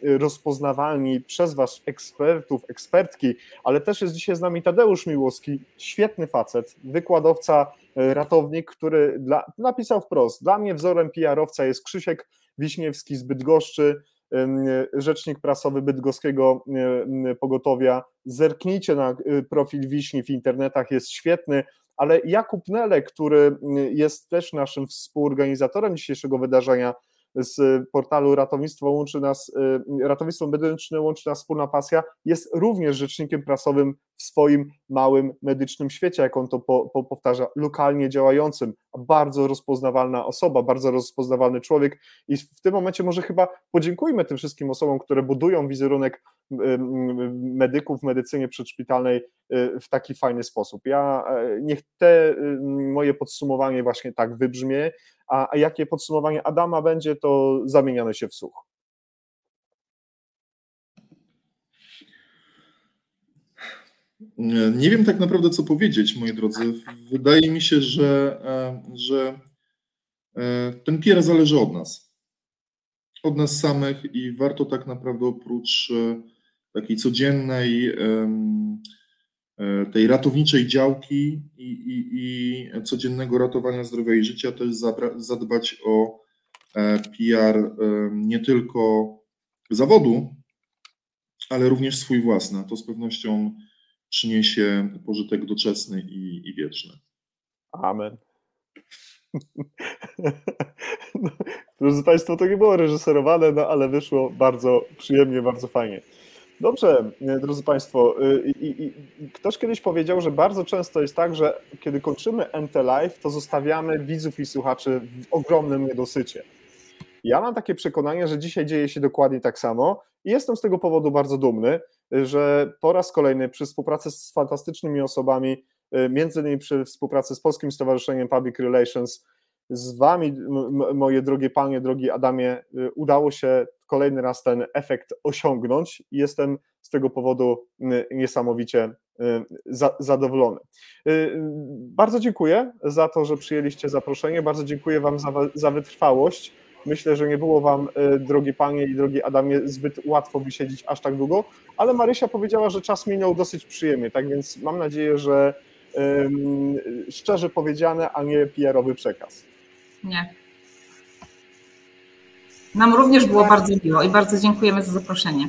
rozpoznawalni przez Was ekspertów, ekspertki, ale też jest dzisiaj z nami Tadeusz Miłowski, świetny facet, wykładowca, y, ratownik, który dla, napisał wprost, dla mnie wzorem PR-owca jest Krzysiek Wiśniewski z Bydgoszczy, rzecznik prasowy bydgoskiego pogotowia. Zerknijcie na y, profil Wiśni w internetach, jest świetny, ale Jakub Nele, który jest też naszym współorganizatorem dzisiejszego wydarzenia, z portalu Ratownictwo łączy nas, y, Ratownictwo Medyczne łączy nas wspólna pasja, jest również rzecznikiem prasowym w swoim małym medycznym świecie, jak on to po, po, powtarza, lokalnie działającym, bardzo rozpoznawalna osoba, bardzo rozpoznawalny człowiek i w tym momencie może chyba podziękujmy tym wszystkim osobom, które budują wizerunek medyków w medycynie przedszpitalnej y, w taki fajny sposób. Ja e, niech te y, moje podsumowanie właśnie tak wybrzmie, a, jakie podsumowanie Adama będzie, to zamieniane się w słuch. Nie wiem tak naprawdę, co powiedzieć, moi drodzy. Wydaje mi się, że, e, że e, ten PR zależy od nas. Od nas samych i warto tak naprawdę oprócz takiej codziennej, e, tej ratowniczej działki i, i, i codziennego ratowania zdrowia i życia, zabra- zadbać o e, PR em, nie tylko zawodu, ale również swój własny. To z pewnością przyniesie pożytek doczesny i, i wieczny. Amen. No, drodzy Państwo, to nie było reżyserowane, no ale wyszło bardzo przyjemnie, bardzo fajnie. Dobrze, e, drodzy Państwo, y, i, i, ktoś kiedyś powiedział, że bardzo często jest tak, że kiedy kończymy NT Live, to zostawiamy widzów i słuchaczy w ogromnym niedosycie. Ja mam takie przekonanie, że dzisiaj dzieje się dokładnie tak samo i jestem z tego powodu bardzo dumny, że po raz kolejny przy współpracy z fantastycznymi osobami, między innymi przy współpracy z Polskim Stowarzyszeniem Public Relations, z Wami, moje drogie Panie, drogi Adamie, y, udało się kolejny raz ten efekt osiągnąć i jestem z tego powodu y, niesamowicie y, za- zadowolony. Bardzo dziękuję za to, że przyjęliście zaproszenie, bardzo dziękuję Wam za, za wytrwałość. Myślę, że nie było Wam, drogie Panie i drogi Adamie, zbyt łatwo wysiedzieć aż tak długo, ale Marysia powiedziała, że czas minął dosyć przyjemnie, tak więc mam nadzieję, że szczerze powiedziane, a nie PR-owy przekaz. Nie. Nam również było bardzo miło i bardzo dziękujemy za zaproszenie.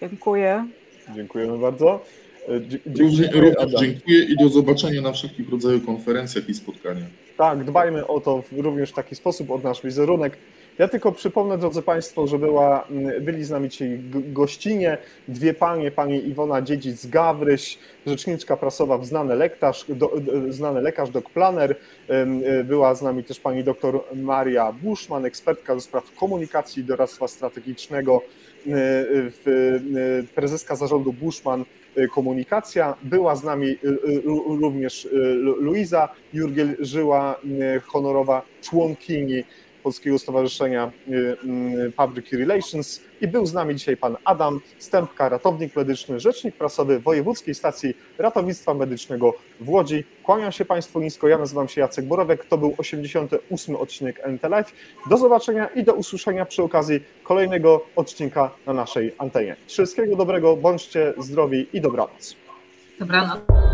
Dziękuję. Dziękujemy bardzo. Również, Dziękuję, również dziękuję i do zobaczenia na wszelkich rodzajach konferencjach i spotkaniach. Tak, dbajmy o to w również w taki sposób, o nasz wizerunek. Ja tylko przypomnę, drodzy Państwo, że była, mm, byli z nami dzisiaj gościnie, dwie panie, pani Iwona Dziedzic-Gawryś, rzeczniczka prasowa w znany lekarz, do, znany lekarz, dok planer, e, była z nami też pani doktor Maria Buszman, ekspertka do spraw komunikacji i doradztwa strategicznego, e, w, e, prezeska zarządu Buszman Komunikacja. Była z nami ró- również Lu- Luiza Jurgiel-Żyła, honorowa członkini Polskiego Stowarzyszenia y, mm, Public Relations i był z nami dzisiaj pan Adam Stępka, ratownik medyczny, rzecznik prasowy Wojewódzkiej Stacji Ratownictwa Medycznego w Łodzi. Kłaniam się Państwu nisko, ja nazywam się Jacek Borowek, to był 88 odcinek NT Live. Do zobaczenia i do usłyszenia przy okazji kolejnego odcinka na naszej antenie. Wszystkiego dobrego, bądźcie zdrowi i dobranoc. Dobranoc.